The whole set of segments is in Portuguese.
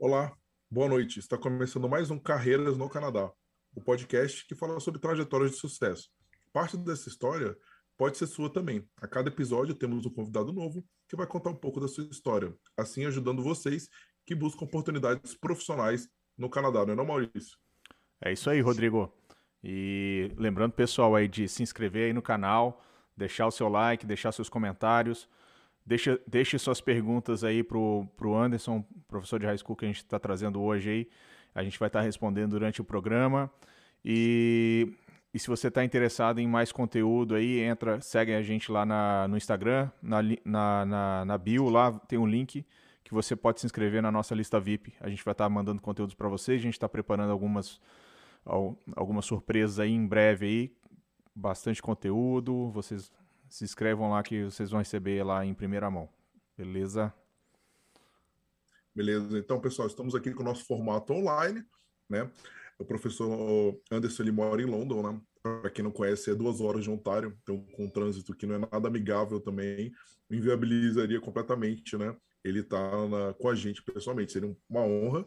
Olá, boa noite. Está começando mais um Carreiras no Canadá, o podcast que fala sobre trajetórias de sucesso. Parte dessa história pode ser sua também. A cada episódio temos um convidado novo que vai contar um pouco da sua história, assim ajudando vocês que buscam oportunidades profissionais no Canadá, não é não, Maurício? É isso aí, Rodrigo. E lembrando, pessoal, aí de se inscrever aí no canal, deixar o seu like, deixar seus comentários. Deixa, deixe suas perguntas aí pro, pro Anderson, professor de high school que a gente está trazendo hoje aí. A gente vai estar tá respondendo durante o programa. E, e se você está interessado em mais conteúdo aí, entra, segue a gente lá na, no Instagram, na, na, na, na bio, lá tem um link que você pode se inscrever na nossa lista VIP. A gente vai estar tá mandando conteúdos para vocês, a gente está preparando algumas, algumas surpresas aí em breve aí, bastante conteúdo, vocês se inscrevam lá que vocês vão receber lá em primeira mão. Beleza? Beleza. Então, pessoal, estamos aqui com o nosso formato online, né? O professor Anderson ele mora em London, né? Para quem não conhece, é duas horas de Ontário, então com um trânsito que não é nada amigável também, inviabilizaria completamente, né? Ele tá na, com a gente pessoalmente, seria uma honra,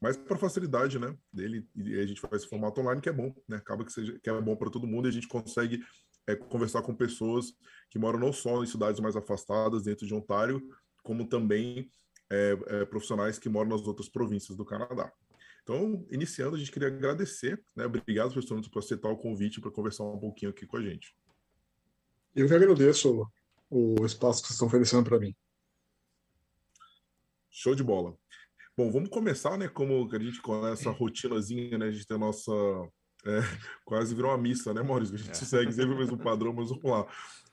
mas para facilidade, né? Dele, e a gente faz esse formato online que é bom, né? Acaba que seja que é bom para todo mundo e a gente consegue é, conversar com pessoas que moram não só em cidades mais afastadas dentro de Ontário, como também é, é, profissionais que moram nas outras províncias do Canadá. Então, iniciando, a gente queria agradecer, né? Obrigado, professor, por aceitar o convite para conversar um pouquinho aqui com a gente. Eu que agradeço o espaço que vocês estão oferecendo para mim. Show de bola. Bom, vamos começar, né? Como a gente com essa rotinazinha, né? A gente tem a nossa é, quase virou uma missa, né, Maurício? A gente é. segue sempre o mesmo padrão, mas vamos lá.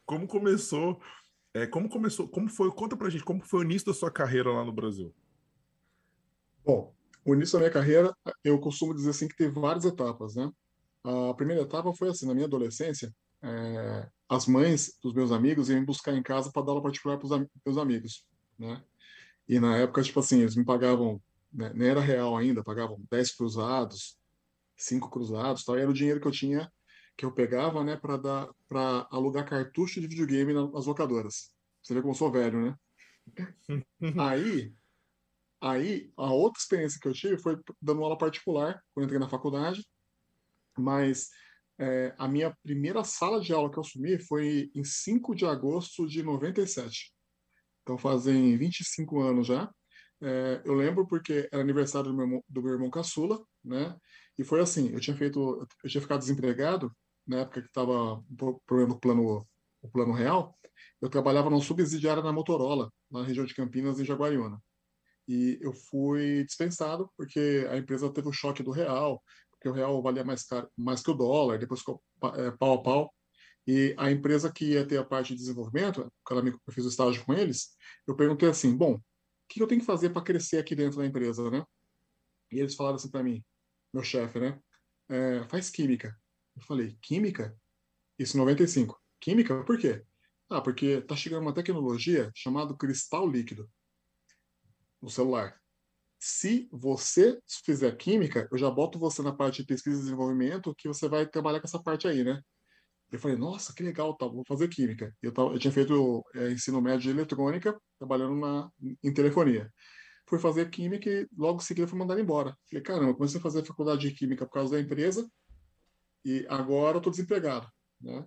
Como começou? É, como começou? Como foi? Conta pra gente como foi o início da sua carreira lá no Brasil. Bom, o início da minha carreira, eu costumo dizer assim que teve várias etapas, né? A primeira etapa foi assim, na minha adolescência, é, as mães dos meus amigos iam me buscar em casa para dar aula particular para os am meus amigos, né? E na época, tipo assim, eles me pagavam, né, nem era real ainda, pagavam 10 cruzados, cinco cruzados, tal, e era o dinheiro que eu tinha que eu pegava, né, para dar para alugar cartucho de videogame nas locadoras. Você vê como eu sou velho, né? aí, aí a outra experiência que eu tive foi dando aula particular quando entrei na faculdade, mas é, a minha primeira sala de aula que eu assumi foi em 5 de agosto de 97. Então fazem 25 anos já. É, eu lembro porque era aniversário do meu, do meu irmão caçula, né? E foi assim, eu tinha feito, eu tinha ficado desempregado na época que estava problema do plano, o plano real. Eu trabalhava numa subsidiária na Motorola, na região de Campinas, em Jaguariúna. E eu fui dispensado porque a empresa teve o choque do real, porque o real valia mais caro, mais que o dólar, depois ficou é, pau a pau. E a empresa que ia ter a parte de desenvolvimento, quando eu fiz o estágio com eles, eu perguntei assim, bom, o que eu tenho que fazer para crescer aqui dentro da empresa, né? E eles falaram assim para mim, meu chefe, né? É, faz química. Eu falei, química? Isso em 95. Química? Por quê? Ah, porque tá chegando uma tecnologia chamada cristal líquido no celular. Se você fizer química, eu já boto você na parte de pesquisa e desenvolvimento, que você vai trabalhar com essa parte aí, né? Eu falei, nossa, que legal, tá, vou fazer química. Eu, tava, eu tinha feito é, ensino médio de eletrônica, trabalhando na, em telefonia fui fazer química e logo em seguida fui mandado embora. Falei, caramba, comecei a fazer faculdade de química por causa da empresa e agora eu estou desempregado, né?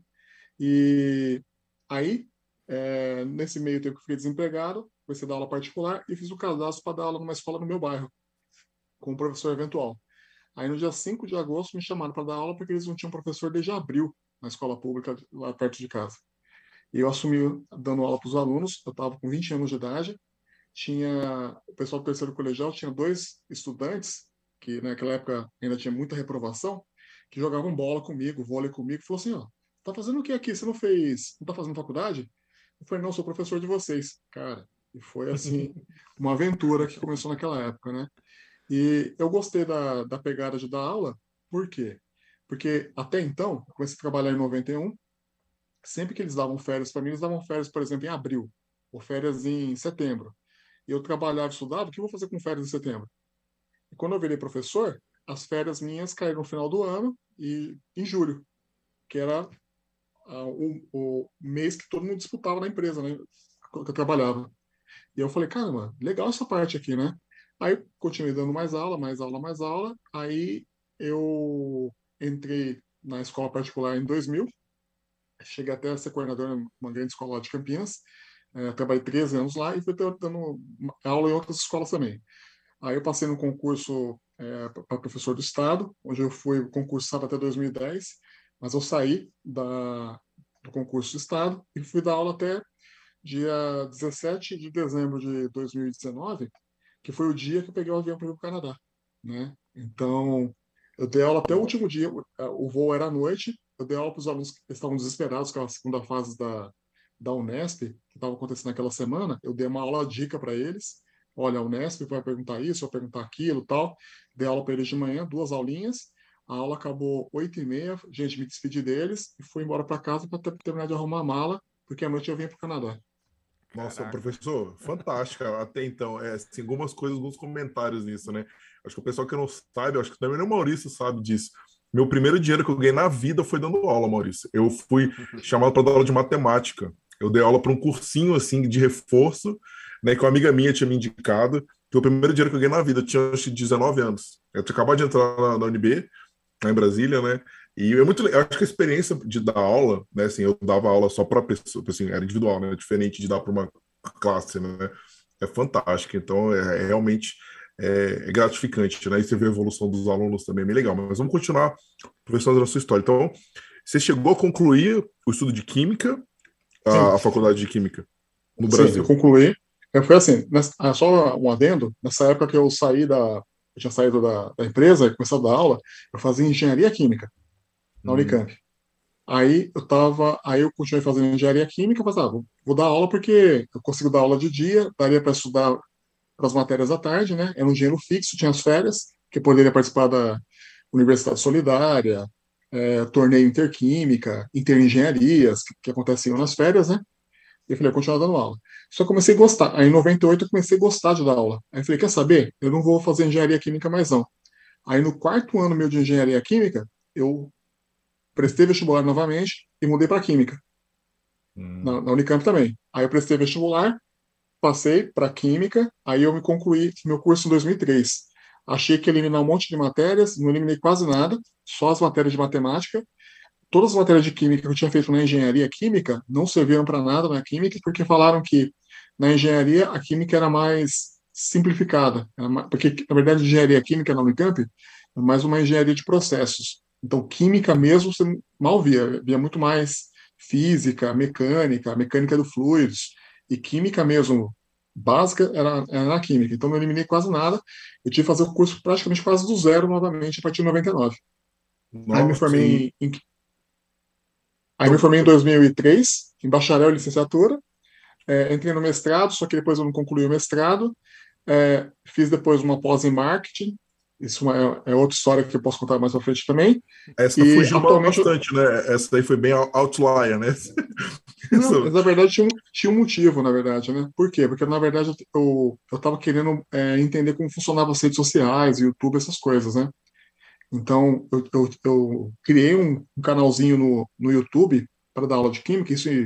E aí, é, nesse meio tempo que fiquei desempregado, comecei a dar aula particular e fiz o cadastro para dar aula numa escola no meu bairro, com um professor eventual. Aí no dia 5 de agosto me chamaram para dar aula porque eles não tinham professor desde abril na escola pública lá perto de casa. E eu assumi dando aula para os alunos, eu estava com 20 anos de idade, tinha o pessoal do terceiro colegial tinha dois estudantes que naquela época ainda tinha muita reprovação que jogavam bola comigo, vôlei comigo, falou assim, ó, tá fazendo o que aqui? Você não fez, não tá fazendo faculdade? Eu falei, não, sou professor de vocês, cara. E foi assim uma aventura que começou naquela época, né? E eu gostei da, da pegada de dar aula, por quê? Porque até então, eu comecei a trabalhar em 91, sempre que eles davam férias para mim, eles davam férias, por exemplo, em abril, ou férias em setembro eu trabalhava, estudava, o que eu vou fazer com férias em setembro? E quando eu virei professor, as férias minhas caíram no final do ano e em julho, que era ah, o, o, mês que todo mundo disputava na empresa, né? Que eu trabalhava. E eu falei, caramba, legal essa parte aqui, né? Aí continuei dando mais aula, mais aula, mais aula. Aí eu entrei na escola particular em 2000. Cheguei até a ser coordenador em uma grande escola de Campinas. É, trabalhei 13 anos lá e fui dando aula em outras escolas também. Aí eu passei no concurso é, para professor do Estado, onde eu fui concursado até 2010, mas eu saí da, do concurso do Estado e fui dar aula até dia 17 de dezembro de 2019, que foi o dia que eu peguei o avião para o Canadá. Né? Então, eu dei aula até o último dia, o voo era à noite, eu dei aula para os alunos que estavam desesperados com a segunda fase da, da Unesp, que estava acontecendo naquela semana, eu dei uma aula dica para eles, olha, a Unesp vai perguntar isso, vai perguntar aquilo tal, dei aula para eles de manhã, duas aulinhas, a aula acabou oito e meia, gente, me despedi deles e fui embora para casa para terminar de arrumar a mala, porque à noite eu vinha para o Canadá. Nossa, Caraca. professor, fantástica até então. É, assim, algumas coisas, alguns comentários nisso, né? Acho que o pessoal que não sabe, acho que também o Maurício sabe disso. Meu primeiro dinheiro que eu ganhei na vida foi dando aula, Maurício. Eu fui chamado para dar aula de matemática. Eu dei aula para um cursinho assim de reforço, né? Que uma amiga minha tinha me indicado. Foi o primeiro dinheiro que eu ganhei na vida. Eu tinha acho, 19 anos. Eu tinha acabado de entrar na, na UNB, lá em Brasília, né? E é muito eu acho que a experiência de dar aula, né, assim, eu dava aula só para pessoa, assim, era individual, né, diferente de dar para uma classe, né? É fantástica, então é, é realmente é, é, gratificante, né? E você vê a evolução dos alunos também, é bem legal. Mas vamos continuar, professor, da sua história. Então, você chegou a concluir o estudo de Química, a, a faculdade de Química, no Brasil? Sim, eu concluí. É, foi assim, nessa, ah, só um adendo, nessa época que eu saí da, eu tinha saído da, da empresa e começado a dar aula, eu fazia engenharia química na hum. Unicamp. Aí eu tava, aí eu continuei fazendo engenharia química, mas ah, vou, vou dar aula porque eu consigo dar aula de dia, daria para estudar para as matérias à tarde, né? Era um dinheiro fixo, tinha as férias, que poderia participar da Universidade Solidária, é, torneio interquímica, interengenharias, que, que aconteciam nas férias, né? E eu falei, eu continuar dando aula. Só comecei a gostar. Aí em 98 eu comecei a gostar de dar aula. Aí eu falei, quer saber? Eu não vou fazer engenharia química mais não. Aí no quarto ano meu de engenharia química, eu prestei vestibular novamente e mudei para química. Hum. Na, na, Unicamp também. Aí eu prestei vestibular, passei para química, aí eu me concluí meu curso em 2003. Achei que ia eliminar um monte de matérias, não eliminei quase nada, só as matérias de matemática. Todas as matérias de química que eu tinha feito na engenharia química não serviram para nada na química, porque falaram que na engenharia a química era mais simplificada, mais, porque na verdade engenharia química na Unicamp é mais uma engenharia de processos. Então, química mesmo você mal via, via muito mais física, mecânica, mecânica do fluidos, e química mesmo básica era, era na química. Então, não eliminei quase nada. Eu tive que fazer o curso praticamente quase do zero novamente, a partir de 99. Nossa, aí me formei em, Aí me formei em 2003, em bacharel e licenciatura. É, entrei no mestrado, só que depois eu não concluí o mestrado. É, fiz depois uma pós em marketing, isso é, é, outra história que eu posso contar mais pra frente também. Essa e fugiu atualmente... bastante, né? Essa daí foi bem outlier, né? Não, na verdade tinha um, tinha um motivo, na verdade, né? Por quê? Porque, na verdade, eu, eu tava querendo é, entender como funcionavam as redes sociais, YouTube, essas coisas, né? Então, eu, eu, eu criei um, um, canalzinho no, no YouTube para dar aula de Química, isso em,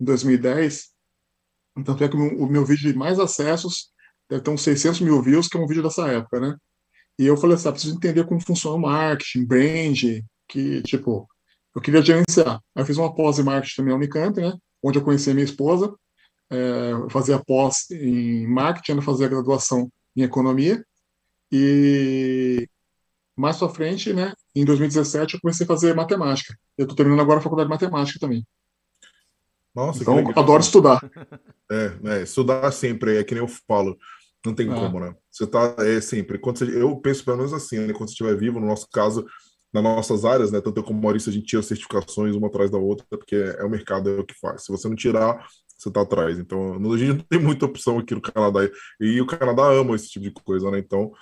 em 2010. Então, é que o meu, o meu vídeo de mais acessos deve ter uns 600 mil views, que é um vídeo dessa época, né? E eu falei assim, ah, preciso entender como funciona o marketing, brand, que, tipo, eu queria gerenciar. Aí eu fiz uma pós em marketing também na Unicamp, né? Onde eu conheci a minha esposa. É, fazia pós em marketing, eu fazia graduação em economia. E mais pra frente, né? Em 2017, eu comecei a fazer matemática. Eu estou terminando agora a faculdade de matemática também. Nossa, então, adoro estudar. É, é, estudar sempre, é que nem eu falo. Não tem é. como, né? Você tá, é sempre. Quando você, eu penso pelo menos assim, né? Quando você estiver vivo, no nosso caso, nas nossas áreas, né? Tanto eu como o Maurício, a gente tira certificações uma atrás da outra, porque é o mercado, é o que faz. Se você não tirar, você tá atrás. Então, a gente não tem muita opção aqui no Canadá. E o Canadá ama esse tipo de coisa, né? Então,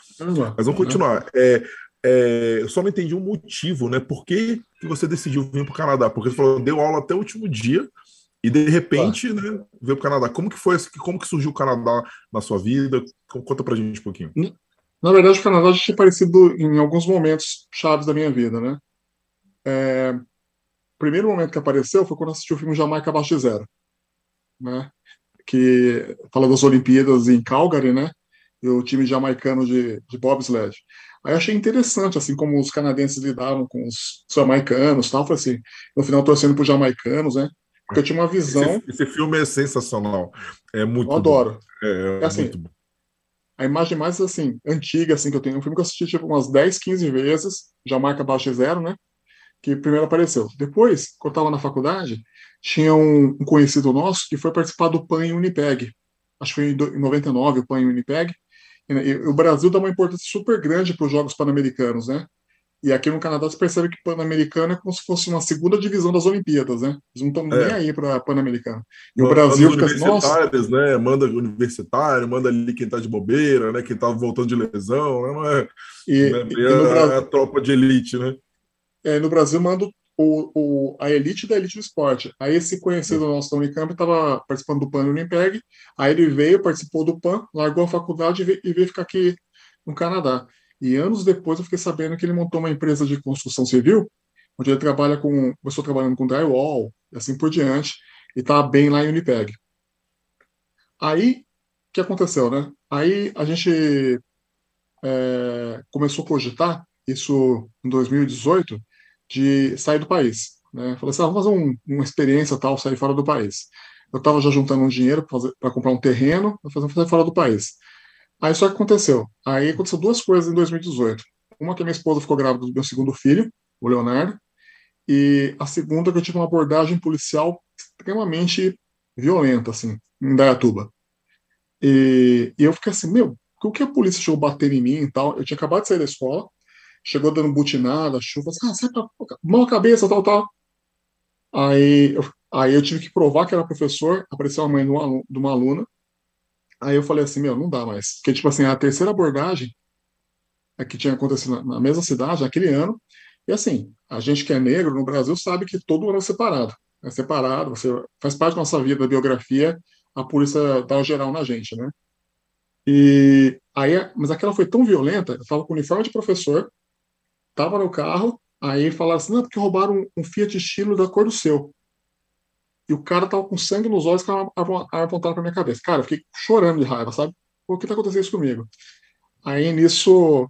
mas vamos continuar. É, é, eu só não entendi o motivo, né? Por que, que você decidiu vir para o Canadá? Porque você falou, deu aula até o último dia, e de repente, ah. né, veio para o Canadá. Como que foi? Como que surgiu o Canadá na sua vida? Conta para a gente um pouquinho. Na verdade, o Canadá já tinha aparecido em alguns momentos chaves da minha vida, né? É, o primeiro momento que apareceu foi quando assisti o filme Jamaica Abaixo de Zero, né? Que fala das Olimpíadas em Calgary, né? e o time jamaicano de, de bobsled. Aí achei interessante, assim, como os canadenses lidavam com os jamaicanos tal. Falei assim, no final torcendo para os jamaicanos, né? Porque eu tinha uma visão. Esse, esse filme é sensacional. É muito. Eu adoro. É, é, assim, muito bom. A imagem mais assim, antiga assim, que eu tenho, é um filme que eu assisti tipo, umas 10, 15 vezes, Jamaica Baixo Zero, né? Que primeiro apareceu. Depois, quando eu estava na faculdade, tinha um, um, conhecido nosso que foi participar do PAN em Unipeg. Acho que foi em 99 o PAN em Unipeg. O Brasil dá uma importância super grande para os Jogos Pan-Americanos, né? E aqui no Canadá você percebe que Pan-Americano é como se fosse uma segunda divisão das Olimpíadas, né? Eles não estão é. nem aí para Pan-Americano. E o Brasil fica assim, nossa... né? Manda universitário, manda ali quem está de bobeira, né? Quem está voltando de lesão, né? Não é, e, né? e, é, Brasil... a tropa de elite, né? É, no Brasil manda o, o, a elite da elite do esporte. Aí esse conhecido nosso da Unicamp estava participando do PAN no Unimpeg, aí ele veio, participou do PAN, largou a faculdade e veio, e veio ficar aqui no Canadá. E anos depois eu fiquei sabendo que ele montou uma empresa de construção civil, onde ele trabalha com, começou trabalhando com drywall e assim por diante, e está bem lá em Unipeg. Aí, o que aconteceu, né? Aí a gente é, começou a cogitar, isso em 2018, de sair do país. Né? Falei assim, ah, vamos fazer um, uma experiência tal, sair fora do país. Eu estava já juntando um dinheiro para comprar um terreno, para fazer sair fora do país. Aí só que aconteceu. Aí aconteceu duas coisas em 2018. Uma que minha esposa ficou grávida do meu segundo filho, o Leonardo, e a segunda que eu tive uma abordagem policial extremamente violenta, assim, em Dayatuba. E, e eu fiquei assim, meu, o que a polícia chegou batendo em mim e tal? Eu tinha acabado de sair da escola, chegou dando butinada, chuva, assim, ah, sai pra mão a cabeça, tal, tal. Aí eu, aí eu tive que provar que era professor, apareceu a mãe de uma aluna. Aí eu falei assim, meu, não dá mais. Porque, tipo assim, a terceira abordagem é que tinha acontecido na mesma cidade, naquele ano, e assim, a gente que é negro no Brasil sabe que todo ano é separado. É separado, você faz parte da nossa vida, da biografia, a polícia dá o geral na gente, né? E aí, mas aquela foi tão violenta, eu estava com uniforme de professor, Tava no carro, aí falaram assim, não, porque roubaram um, um Fiat estilo da cor do seu. E o cara tava com sangue nos olhos, com a arma apontada pra minha cabeça. Cara, eu fiquei chorando de raiva, sabe? Por que tá acontecendo isso comigo? Aí, nisso,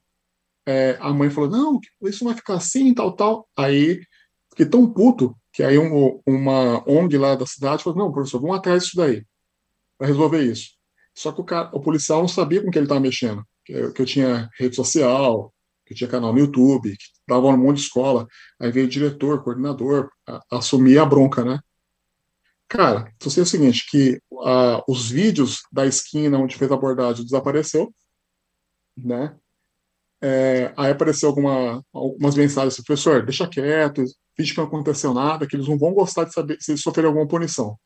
é, a mãe falou, não, isso vai ficar assim, tal, tal. Aí, fiquei tão puto, que aí um, uma ONG lá da cidade falou, não, professor, vamos atrás disso daí, para resolver isso. Só que o, cara, o policial não sabia com que ele estava mexendo, que eu, que eu tinha rede social, que tinha canal no YouTube, que dava um monte de escola. Aí veio o diretor, coordenador, a, assumir a bronca, né? Cara, eu sei o seguinte, que a, os vídeos da esquina onde fez a abordagem desapareceu, né? É, aí apareceu alguma, algumas mensagens assim, professor, deixa quieto, finge que não aconteceu nada, que eles não vão gostar de saber se eles sofreram alguma punição.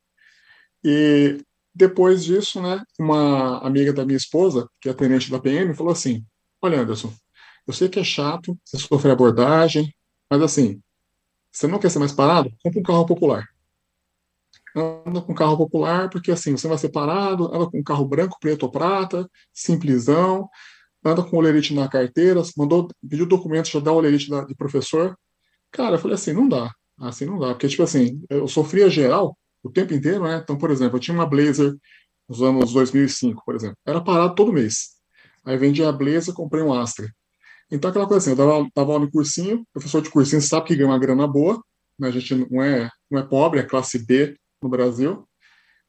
E depois disso, né, uma amiga da minha esposa, que é tenente da PM, falou assim, olha Anderson, eu sei que é chato, você sofre abordagem, mas assim, você não quer ser mais parado? Compre um carro popular. Anda com um carro popular, porque assim, você vai ser parado, anda com um carro branco, preto ou prata, simplesão, anda com o olerite na carteira, mandou, pediu documento, já dá o olerite de professor. Cara, eu falei assim, não dá. Assim não dá, porque tipo assim, eu sofria geral o tempo inteiro, né? Então, por exemplo, eu tinha uma Blazer nos anos 2005, por exemplo. Era parado todo mês. Aí vendi a Blazer, comprei um Astra. Então, aquela coisa assim, eu dava, dava aula no cursinho, professor de cursinho sabe que ganha uma grana boa, né? a gente não é, não é pobre, é classe B no Brasil,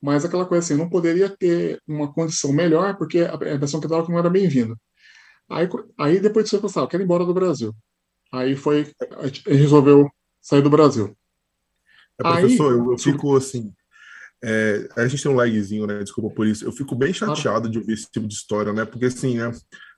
mas aquela coisa assim, eu não poderia ter uma condição melhor, porque a pessoa que dava não era bem-vinda. Aí, aí depois disso eu pensava, eu quero ir embora do Brasil. Aí foi, a gente resolveu sair do Brasil. É, professor, aí, eu, eu fico assim, é, a gente tem um lagzinho, né? Desculpa por isso. Eu fico bem chateado de ouvir esse tipo de história, né? Porque assim, né?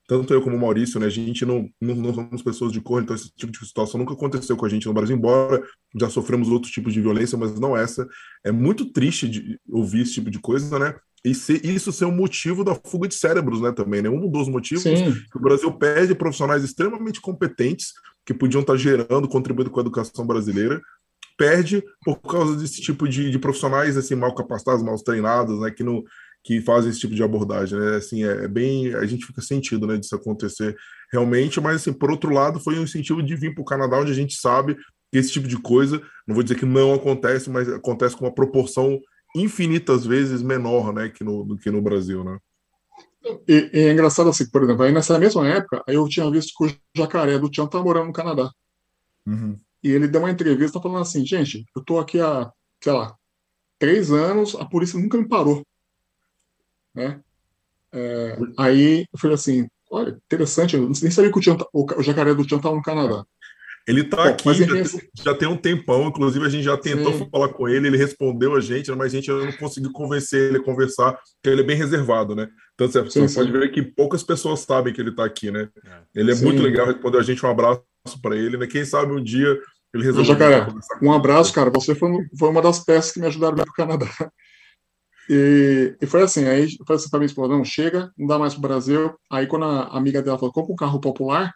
Tanto eu como o Maurício, né, a gente não, não, não, somos pessoas de cor, então esse tipo de situação nunca aconteceu com a gente no Brasil, embora já sofremos outros tipos de violência, mas não essa. É muito triste de ouvir esse tipo de coisa, né? E ser, isso ser um motivo da fuga de cérebros, né, também, né? Um dos motivos Sim. que o Brasil perde profissionais extremamente competentes que podiam estar gerando, contribuindo com a educação brasileira, perde por causa desse tipo de, de profissionais assim mal capacitados, mal treinados, né, que não que fazem esse tipo de abordagem, né? Assim, é, é, bem, a gente fica sentido, né, disso acontecer realmente, mas assim, por outro lado, foi um incentivo de vir para o Canadá, onde a gente sabe que esse tipo de coisa, não vou dizer que não acontece, mas acontece com uma proporção infinitas vezes menor, né, que no, do que no Brasil, né? E, e, é engraçado assim, por exemplo, aí nessa mesma época, aí eu tinha visto que o jacaré do Tião tá morando no Canadá. Uhum. E ele deu uma entrevista falando assim, gente, eu tô aqui há, sei lá, três anos, a polícia nunca me parou. Né? É, aí eu falei assim, olha, interessante, eu nem sabia que o, tá, o, o jacaré do Tião estava no Canadá. Ele está aqui, já, já, tem um tempão, inclusive a gente já tentou Sim. falar com ele, ele respondeu a gente, mas a gente não conseguiu convencer ele a conversar, porque ele é bem reservado, né? Então você sim, pode ver que poucas pessoas sabem que ele está aqui, né? É. Ele é sim. muito legal, respondeu a gente, um abraço para ele, né? Quem sabe um dia ele resolveu. Jacaré, um abraço, cara. Você foi, foi uma das peças que me ajudaram para o Canadá. E, e, foi assim, aí foi assim para mim, falou, não, chega, não dá mais para o Brasil. Aí quando a amiga dela falou, compra um carro popular,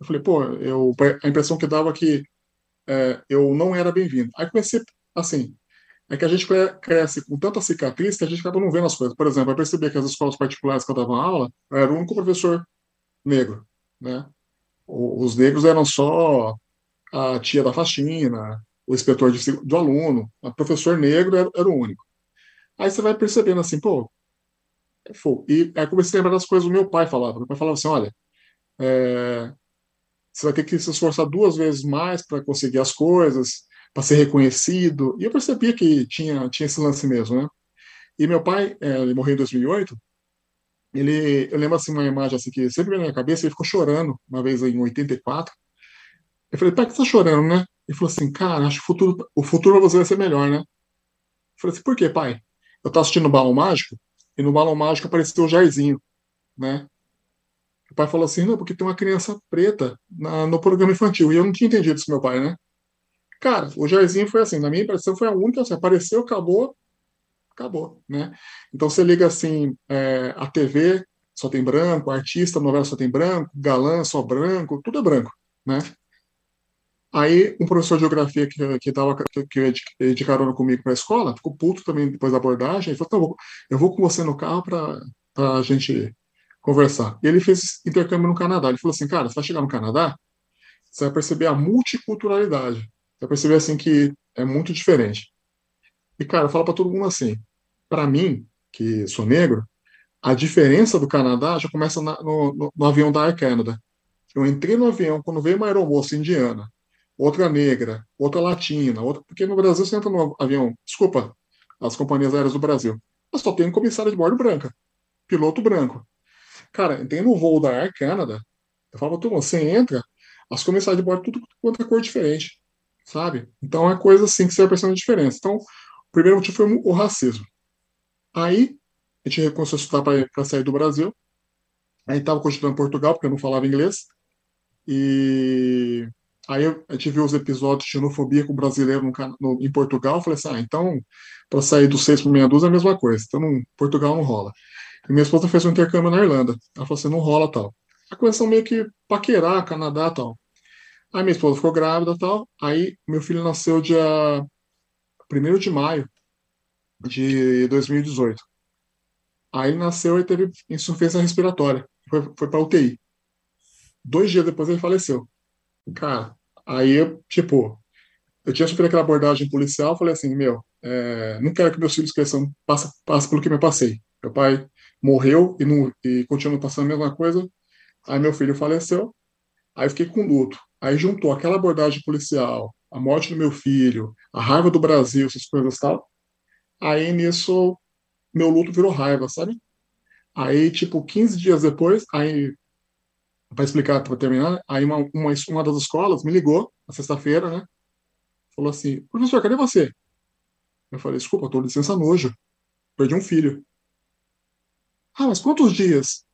eu falei, pô, eu, a impressão que dava que é, eu não era bem-vindo. Aí comecei, assim, é que a gente cresce com tanta cicatriz que a gente acaba não vendo as coisas. Por exemplo, eu percebi que as escolas particulares que eu dava aula, eu era o único professor negro, né? Os negros eram só a tia da faxina, o inspetor de, do aluno, o professor negro era, era o único. Aí você vai percebendo assim, pô, e aí comecei a lembrar das coisas que o meu pai falava. Meu pai falava assim, olha, é, você vai ter que se esforçar duas vezes mais para conseguir as coisas, para ser reconhecido. E eu percebia que tinha, tinha esse lance mesmo, né? E meu pai, é, ele morreu em 2008, ele, eu lembro assim uma imagem assim que sempre na minha cabeça, ele ficou chorando uma vez em 84. Eu falei, pai, que você tá chorando, né? Ele falou assim, cara, acho que o futuro, o futuro pra você vai ser melhor, né? Eu falei assim, por quê, pai? Eu tava assistindo o Balão Mágico, e no Balão Mágico apareceu o Jairzinho, né? O pai falou assim, não, porque tem uma criança preta na, no programa infantil. E eu não tinha entendido isso, meu pai, né? Cara, o Jairzinho foi assim, na minha impressão foi a única, assim, apareceu, acabou, acabou, né? Então você liga assim, é, a TV só tem branco, artista, novela só tem branco, galã só branco, tudo é branco, né? Aí um professor de geografia que, que, tava, que, que de carona comigo para a escola, ficou puto também depois da abordagem, ele falou, tá, eu vou com você no carro para a gente conversar. E ele fez intercâmbio no Canadá. Ele falou assim, cara, você vai chegar no Canadá, você vai perceber a multiculturalidade. Você vai perceber assim que é muito diferente. E cara, fala para todo mundo assim, para mim, que sou negro, a diferença do Canadá já começa na, no, no, no, avião da Air Canada. Eu entrei no avião quando veio uma aeromoça indiana, outra negra, outra latina, outra porque no Brasil você entra no avião, desculpa, as companhias aéreas do Brasil, mas só tem comissário de bordo branca, piloto branco. Cara, tem no voo da Air Canada, eu falo pra você entra, as comissárias de bordo tudo quanto é cor diferente, sabe? Então é coisa assim que você vai percebendo a diferença. Então, o primeiro motivo foi o racismo. Aí, a gente começou a estudar para sair do Brasil. Aí estava continuando em Portugal, porque eu não falava inglês. E aí a gente viu os episódios de xenofobia com o brasileiro no, no, em Portugal. Eu falei assim, ah, então, para sair do seis para meia dúzia é a mesma coisa. Então, no Portugal não rola. E minha esposa fez um intercâmbio na Irlanda. Ela falou assim, não rola tal. A começou meio que paquerar, Canadá tal. Aí minha esposa ficou grávida tal. Aí meu filho nasceu dia 1 de maio de 2018. Aí ele nasceu e teve insuficiência respiratória. Foi, foi para UTI. Dois dias depois ele faleceu. Cara, aí eu, tipo, eu tinha sofrido aquela abordagem policial, falei assim, meu, é, não quero que meus filhos cresçam, passem passe pelo que eu passei. Meu pai morreu e, não, e continua passando a mesma coisa. Aí meu filho faleceu, aí fiquei com luto. Aí juntou aquela abordagem policial, a morte do meu filho, a raiva do Brasil, essas coisas tal. Aí nisso meu luto virou raiva, sabe? Aí, tipo, 15 dias depois, aí para explicar, para terminar, aí uma, uma, uma das escolas me ligou na sexta-feira, né? Falou assim: professor, cadê você? Eu falei: desculpa, estou licença nojo. Perdi um filho. Ah, mas quantos dias?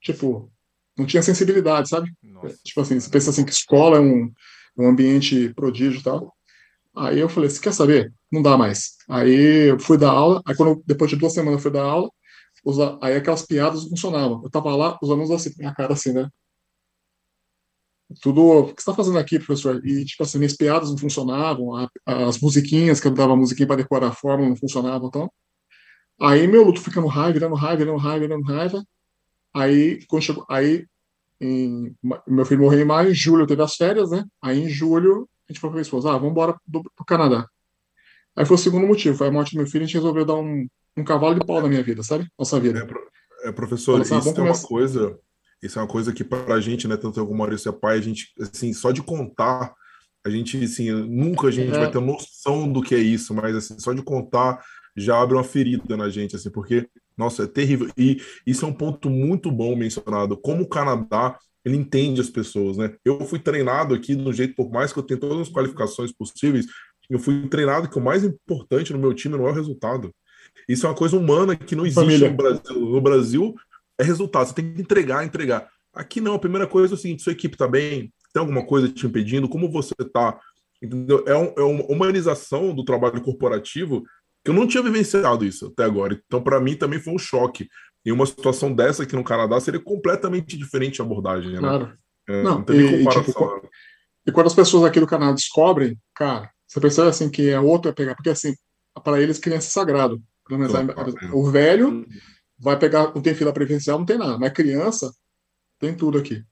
Tipo, não tinha sensibilidade, sabe? Nossa. Tipo assim, você pensa assim que escola é um, um ambiente prodígio e tal. Aí eu falei, você quer saber? Não dá mais. Aí eu fui dar aula, aí quando, depois de duas semanas eu fui dar aula, os, aí aquelas piadas funcionavam. Eu tava lá, os alunos assim, minha cara assim, né? Tudo, o que você está fazendo aqui, professor? E, tipo assim, minhas piadas não funcionavam, a, as musiquinhas, que eu dava musiquinha para decorar a fórmula, não funcionavam, então. Aí meu luto ficando raiva, virando raiva, virando raiva, virando raiva. Aí, quando chegou, aí em, meu filho morreu em maio, em julho teve as férias, né? Aí em julho a gente falou para minha esposa, ah, vamos embora do, pro Canadá. Aí foi o segundo motivo, foi a morte do meu filho, a gente resolveu dar um, um cavalo de pau na minha vida, sabe? Nossa vida. É, professor, assim, isso é uma coisa, isso é uma coisa que para a gente, né, tanto eu como Maurício é pai, a gente, assim, só de contar, a gente, assim, nunca a gente é. vai ter noção do que é isso, mas, assim, só de contar já abre uma ferida na gente, assim, porque, nossa, é terrível. E isso é um ponto muito bom mencionado, como o Canadá, ele entende as pessoas, né? Eu fui treinado aqui no jeito, por mais que eu tenha todas as qualificações possíveis, eu fui treinado que o mais importante no meu time não é o resultado. Isso é uma coisa humana que não existe no Brasil. No Brasil é resultado, você tem que entregar, entregar. Aqui não, a primeira coisa é o seguinte: sua equipe está bem, tem alguma coisa te impedindo, como você está. Entendeu? É, um, é uma humanização do trabalho corporativo que eu não tinha vivenciado isso até agora. Então, para mim, também foi um choque. E uma situação dessa aqui no Canadá seria completamente diferente a abordagem. Né? Claro. É, não, não e, comparação. Tipo, né? e quando as pessoas aqui do Canadá descobrem, cara, você percebe assim que é outro a pegar, porque assim, para eles criança é sagrado. O velho vai pegar, não tem fila preferencial, não tem nada, mas criança tem tudo aqui.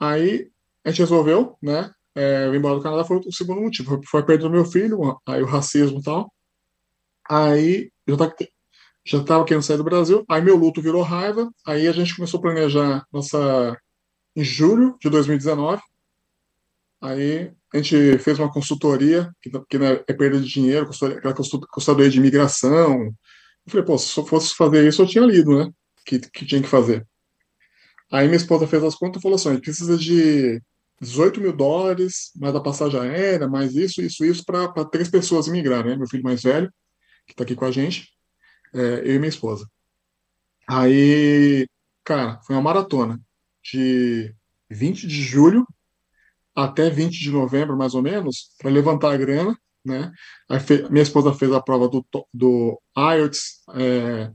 Aí a gente resolveu, né? É, eu embora do Canadá foi o segundo motivo. Foi, a perda do meu filho, aí o racismo e tal. Aí eu tava, já estava querendo sair do Brasil, aí meu luto virou raiva, aí a gente começou a planejar nossa. em julho de 2019. Aí a gente fez uma consultoria, que, que né, é perda de dinheiro, aquela consultoria de imigração. Eu falei, pô, se eu fosse fazer isso, eu tinha lido, né? Que, que tinha que fazer. Aí minha esposa fez as contas e falou assim: precisa de 18 mil dólares, mais a passagem aérea, mais isso, isso, isso, para três pessoas imigrarem, né? Meu filho mais velho, que está aqui com a gente, é, eu e minha esposa. Aí, cara, foi uma maratona de 20 de julho até 20 de novembro, mais ou menos, para levantar a grana, né? minha esposa fez a prova do, do IELTS, é,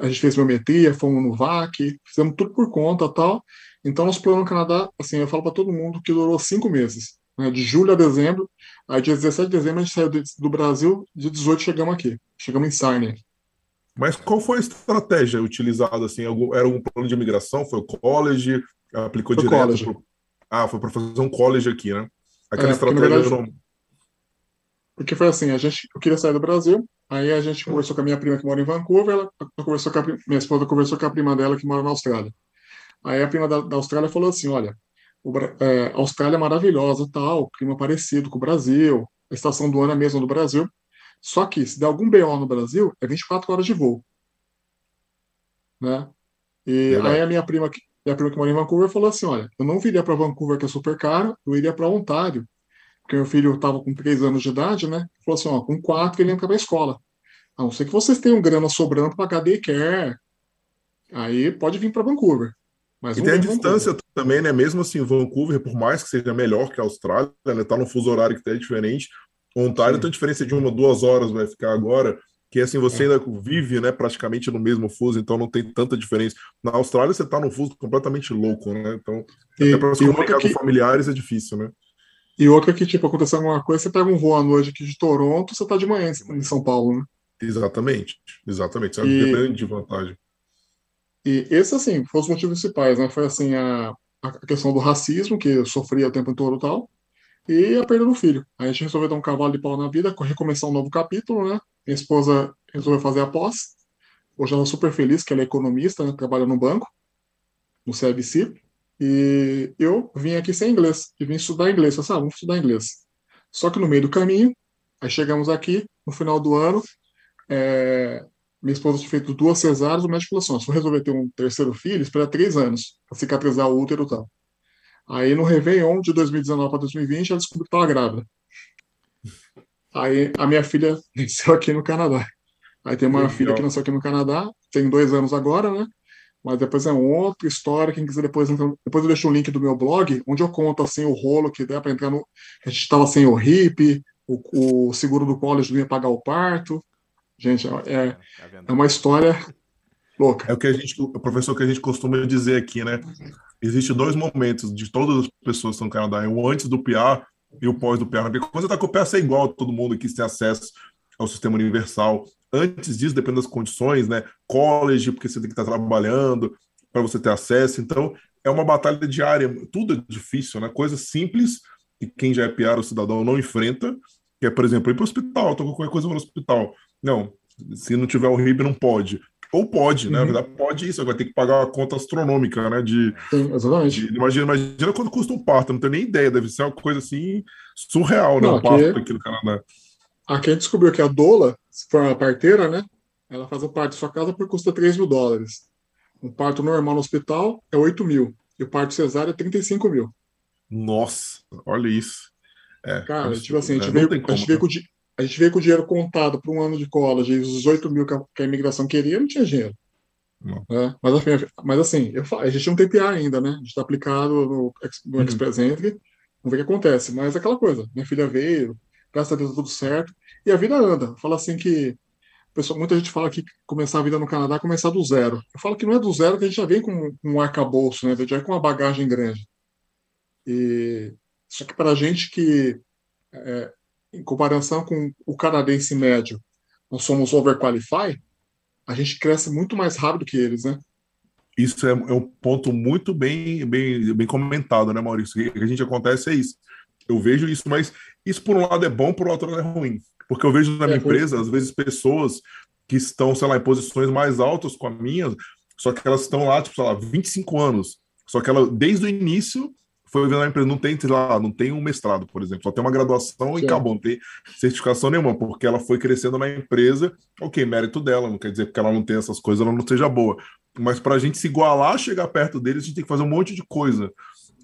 a gente fez biometria, fomos no VAC, fizemos tudo por conta tal. Então, nosso plano no Canadá, assim, eu falo para todo mundo que durou cinco meses, né? de julho a dezembro. Aí, dia 17 de dezembro, a gente saiu do Brasil, dia 18 chegamos aqui, chegamos em Sarnia. Mas qual foi a estratégia utilizada? Assim, era um plano de imigração? Foi o college? Aplicou foi direto? College. Pro... Ah, foi para fazer um college aqui, né? Aquela é, estratégia verdade, não... Porque foi assim, a gente, eu queria sair do Brasil, aí a gente conversou com a minha prima que mora em Vancouver, ela conversou com a, minha esposa conversou com a prima dela que mora na Austrália. Aí a prima da, da Austrália falou assim, olha, o, é, a Austrália é maravilhosa, tal, clima parecido com o Brasil, a estação do ano é a mesma do Brasil, só que se der algum BO no Brasil, é 24 horas de voo. Né? E aí a minha prima, minha prima que mora em Vancouver falou assim: olha, eu não viria para Vancouver, que é super caro, eu iria para Ontário, porque meu filho estava com três anos de idade, né? Falou assim: ó, com quatro ele entra para a escola. A não ser que vocês tenham grana sobrando para pagar daycare, aí pode vir para Vancouver. Mas e tem a distância Vancouver. também, né? Mesmo assim, Vancouver, por mais que seja melhor que a Austrália, né? Tá num fuso horário que é diferente. Ontário Sim. tem diferença de uma, duas horas vai ficar agora que assim você é. ainda vive, né, praticamente no mesmo fuso, então não tem tanta diferença. Na Austrália você está num fuso completamente louco, né? Então, e, até para se comunicar com que... familiares é difícil, né? E outra que, tipo, aconteceu alguma coisa, você pega um voo à noite aqui de Toronto, você está de manhã em São Paulo, né? Exatamente, exatamente. Isso é e... grande vantagem. E esse, assim, foram os motivos principais, né? Foi, assim, a, a questão do racismo, que eu sofria o tempo todo e tal, e a perda do filho. Aí a gente resolveu dar um cavalo de pau na vida, recomeçar um novo capítulo, né? Minha esposa resolveu fazer a pós. Hoje ela é super feliz, que ela é economista, né? trabalha no banco, no CIBC. E eu vim aqui sem inglês, e vim estudar inglês. Eu falei, ah, vamos estudar inglês. Só que no meio do caminho, aí chegamos aqui, no final do ano, é... minha esposa tinha feito duas cesáreas, o médico falou assim, se eu resolver ter um terceiro filho, espera três anos para cicatrizar o útero e tal. Aí no Réveillon de 2019 para 2020, ela descobriu que estava grávida. Aí a minha filha nasceu aqui no Canadá. Aí tem uma Legal. filha que nasceu aqui no Canadá, tem dois anos agora, né? Mas depois é outra história. Quem quiser depois, depois eu deixo o link do meu blog, onde eu conto assim o rolo que dá para entrar no. A gente estava sem o RIP, o, o, seguro do college não ia pagar o parto. Gente, é, é, é uma história louca. É o que a gente, o professor que a gente costuma dizer aqui, né? Existem dois momentos de todas as pessoas que estão no Canadá: é o antes do PR e o pós do PR. Porque quando você está com o PR, você é igual a todo mundo que tem acesso ao sistema universal. Antes disso, depende das condições, né? College, porque você tem que estar trabalhando para você ter acesso. Então, é uma batalha diária. Tudo é difícil, né? Coisas simples que quem já é PR, o cidadão, não enfrenta, que é, por exemplo, ir para o hospital, tô com qualquer coisa no hospital. Não, se não tiver o RIB, não pode. ou pode, né? Uhum. Na verdade, pode isso, agora tem que pagar uma conta astronômica, né? De, Sim, exatamente. De, imagina, imagina quando custa um parto, não tenho nem ideia, deve ser uma coisa assim surreal, né? Não, um parto aqui no Canadá. A gente descobriu que a doula, se for uma parteira, né? Ela faz o parto em sua casa por custa 3 mil dólares. Um parto normal no hospital é 8 mil. E o parto cesárea é 35 mil. Nossa, olha isso. É, Cara, tipo assim, a gente, né? veio, a, gente veio com, a gente veio com o dinheiro contado para um ano de college, e os 8 mil que a, que a imigração queria, não tinha dinheiro. Não. É, mas, assim, mas assim, eu, a gente não tem PA ainda, né? A gente está aplicado no, no uhum. Express Entry, vamos ver o que acontece. Mas é aquela coisa, minha filha veio, graças a Deus tudo certo, e a vida anda. Fala assim que pessoal, muita gente fala que começar a vida no Canadá é começar do zero. Eu falo que não é do zero, que a gente já vem com um arcabouço, né? A gente já vem com uma bagagem grande. E só que para a gente que, é, em comparação com o canadense médio, nós somos overqualified, a gente cresce muito mais rápido que eles, né? Isso é, é um ponto muito bem, bem, bem comentado, né, Maurício? O que a gente acontece é isso. Eu vejo isso, mas isso por um lado é bom, por outro lado é ruim. Porque eu vejo na minha é, empresa, às vezes, pessoas que estão, sei lá, em posições mais altas com a minha, só que elas estão lá, tipo, sei lá, 25 anos. Só que ela, desde o início, foi vendo a empresa, não tem, lá, não tem um mestrado, por exemplo, só tem uma graduação Sim. e acabou, não tem certificação nenhuma, porque ela foi crescendo na empresa, ok, mérito dela, não quer dizer porque ela não tem essas coisas, ela não seja boa. Mas para a gente se igualar, chegar perto deles, a gente tem que fazer um monte de coisa,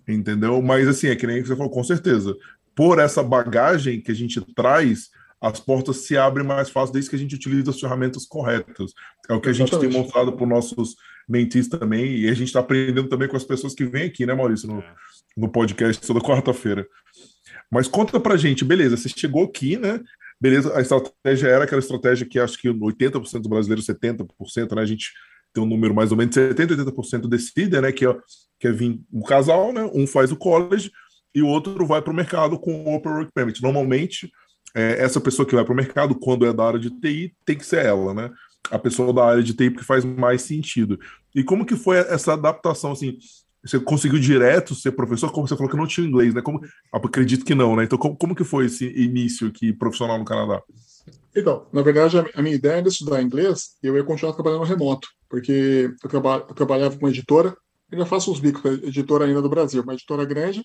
entendeu? Mas assim, é que nem você falou, com certeza. Por essa bagagem que a gente traz, as portas se abrem mais fácil desde que a gente utiliza as ferramentas corretas. É o que a gente Exatamente. tem mostrado para os nossos mentis também, e a gente está aprendendo também com as pessoas que vêm aqui, né, Maurício? No, é no podcast toda quarta-feira. Mas conta pra gente, beleza, você chegou aqui, né? Beleza, a estratégia era aquela estratégia que acho que 80% dos brasileiros, 70%, né? A gente tem um número mais ou menos 70, 80% decidem, né? Que é, que é vir um casal, né? Um faz o college e o outro vai para o mercado com o Open Work Permit. Normalmente, é, essa pessoa que vai para o mercado, quando é da área de TI, tem que ser ela, né? A pessoa da área de TI, porque faz mais sentido. E como que foi essa adaptação, assim? Você conseguiu direto ser professor? Como você falou que não tinha inglês, né? Como, acredito que não, né? Então, como, como que foi esse início aqui profissional no Canadá? Então, na verdade, a minha ideia era estudar inglês e eu ia continuar trabalhando remoto, porque eu, traba eu trabalhava com uma editora, ainda faço os bicos, editora ainda do Brasil, uma editora grande,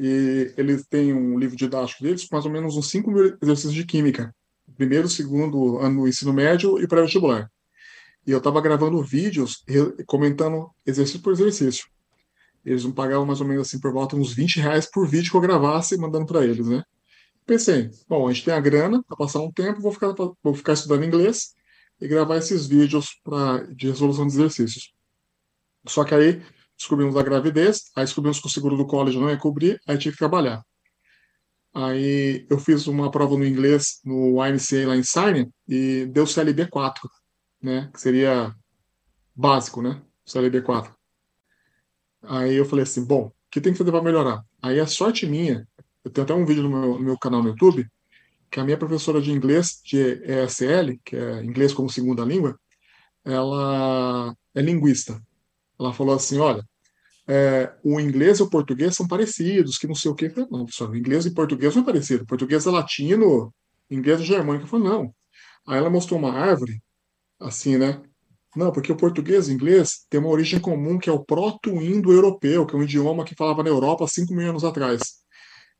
e eles têm um livro didático deles mais ou menos uns 5 mil exercícios de química, primeiro, segundo ano do ensino médio e pré-vestibular. E eu estava gravando vídeos comentando exercício por exercício eles não pagavam mais ou menos assim por volta uns 20 reais por vídeo que eu gravasse mandando para eles, né? Pensei, bom, a gente tem a grana para passar um tempo, vou ficar, vou ficar estudando inglês e gravar esses vídeos pra, de resolução de exercícios. Só que aí descobrimos a gravidez, aí descobrimos que o seguro do college não ia cobrir, aí tive que trabalhar. Aí eu fiz uma prova no inglês no YMCA lá em Sarnia e deu CLB 4, né? Que seria básico, né? CLB 4. Aí eu falei assim, bom, o que tem que fazer para melhorar? Aí a sorte minha, eu tenho até um vídeo no meu, no meu canal no YouTube, que a minha professora de inglês, de ESL, que é inglês como segunda língua, ela é linguista. Ela falou assim, olha, é, o inglês e o português são parecidos, que não sei o quê. Não, professor, o inglês e português não é parecido. Português é latino, inglês é germânico. Eu falei, não. Aí ela mostrou uma árvore, assim, né? Não, porque o português e o inglês tem uma origem comum que é o proto-indo-europeu, que é um idioma que falava na Europa há 5 mil anos atrás.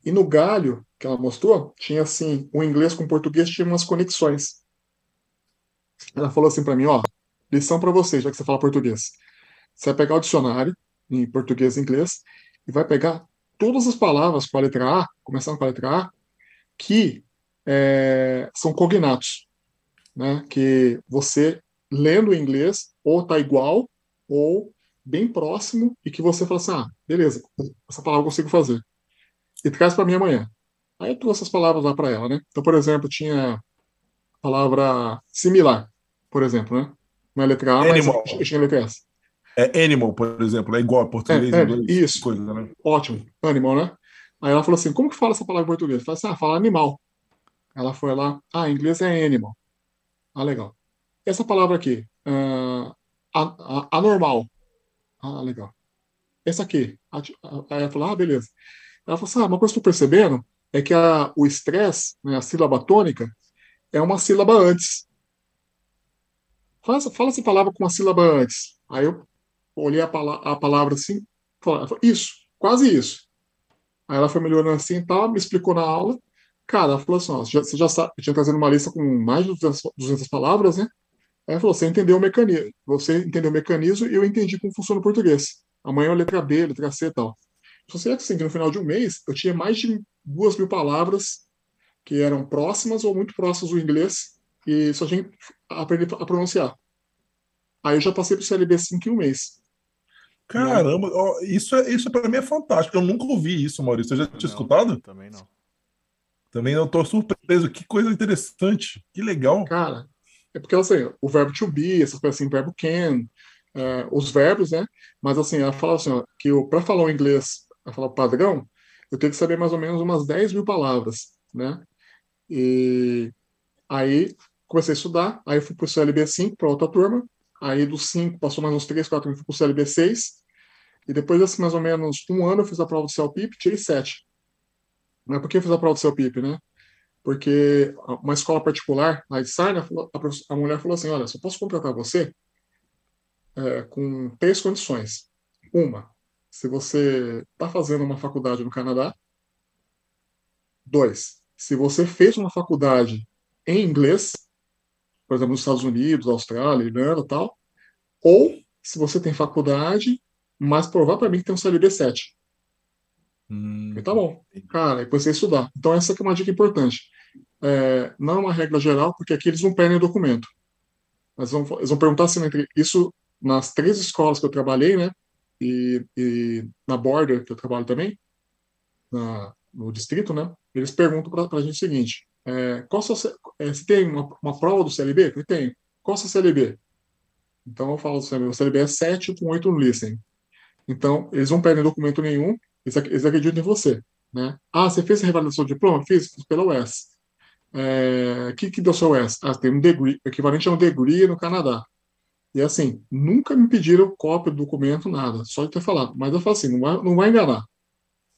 E no galho que ela mostrou, tinha assim, o inglês com o português tinha umas conexões. Ela falou assim para mim, ó, lição para você, já que você fala português. Você vai pegar o dicionário em português e inglês e vai pegar todas as palavras com a letra A, começando com a letra A, que é, são cognatos, né? Que você lendo em inglês, ou tá igual, ou bem próximo, e que você fala assim, ah, beleza, essa palavra eu consigo fazer. E traz para mim amanhã. Aí eu trouxe essas palavras lá para ela, né? Então, por exemplo, tinha a palavra similar, por exemplo, né? Não é letra A, animal. mas tinha letra S. É animal, por exemplo, é igual português é, é, Isso. Coisa, né? Ótimo. Animal, né? Aí ela falou assim, como que fala essa palavra em português? Falei assim, ah, fala animal. Ela foi lá, ah, em inglês é animal. Ah, legal. Essa palavra aqui, uh, anormal. Ah, legal. Essa aqui. Aí ela falou, ah, beleza. Ela falou assim, ah, uma coisa que eu estou percebendo é que a, o estresse, né, a sílaba tônica, é uma sílaba antes. fala, fala essa palavra com uma sílaba antes. Aí eu olhei a, pala a palavra assim, falei, isso, quase isso. Aí ela foi melhorando assim e tal, me explicou na aula. Cara, ela falou assim, ó, você já sabe, eu tinha trazendo uma lista com mais de 200, 200 palavras, né? Aí ela falou, você entendeu o mecanismo, você entendeu o mecanismo e eu entendi como funciona o português. Amanhã é letra B, letra C e tal. Só sei assim, que no final de um mês eu tinha mais de duas mil palavras que eram próximas ou muito próximas do inglês e só tinha que aprender a pronunciar. Aí eu já passei para o CLB 5 em um mês. Caramba, ó, isso, é, isso para mim é fantástico. Eu nunca ouvi isso, Maurício. Você já tinha não, escutado? Também não. Também eu tô surpreso. Que coisa interessante. Que legal. Cara, é porque assim, o verbo to be, essas coisas assim, o verbo can, uh, os verbos, né? Mas assim, ela fala assim, ó, que para falar o inglês, ela fala padrão, eu tenho que saber mais ou menos umas 10 mil palavras, né? E aí comecei a estudar, aí fui para o CLB 5, para outra turma, aí do 5 passou mais uns 3, 4 anos, fui para o CLB 6, e depois desse mais ou menos um ano eu fiz a prova do CELPIP, tirei 7. Mas por que eu fiz a prova do CELPIP, né? Porque uma escola particular, lá de Sarna, a mulher falou assim, olha, só posso contratar você é, com três condições. Uma, se você está fazendo uma faculdade no Canadá. Dois, se você fez uma faculdade em inglês, por exemplo, nos Estados Unidos, Austrália, Irlanda tal, ou se você tem faculdade, mas provavelmente tem um CLB 7. Hum, e tá bom. Cara, depois você estudar. Então, essa aqui é uma dica importante. É, não é uma regra geral, porque aqui eles não pedem documento. Mas vão, eles vão perguntar se isso nas três escolas que eu trabalhei, né? E, e na Border, que eu trabalho também, na, no distrito, né? Eles perguntam para a gente o seguinte: é, qual sua, é, se tem uma, uma, prova do CLB? Eu tenho. Qual o CLB? Então eu falo do CLB. O CLB é 7 com 8 no listening. Então, eles não pedem documento nenhum, eles, eles acreditam em você. Né? Ah, você fez a revalidação de diploma? Fiz, fiz pela UES. O é, que, que deu seu UES? Ah, tem um degree, equivalente a um degree no Canadá. E assim, nunca me pediram cópia do documento, nada, só de ter falado. Mas eu falo assim, não vai, não vai enganar.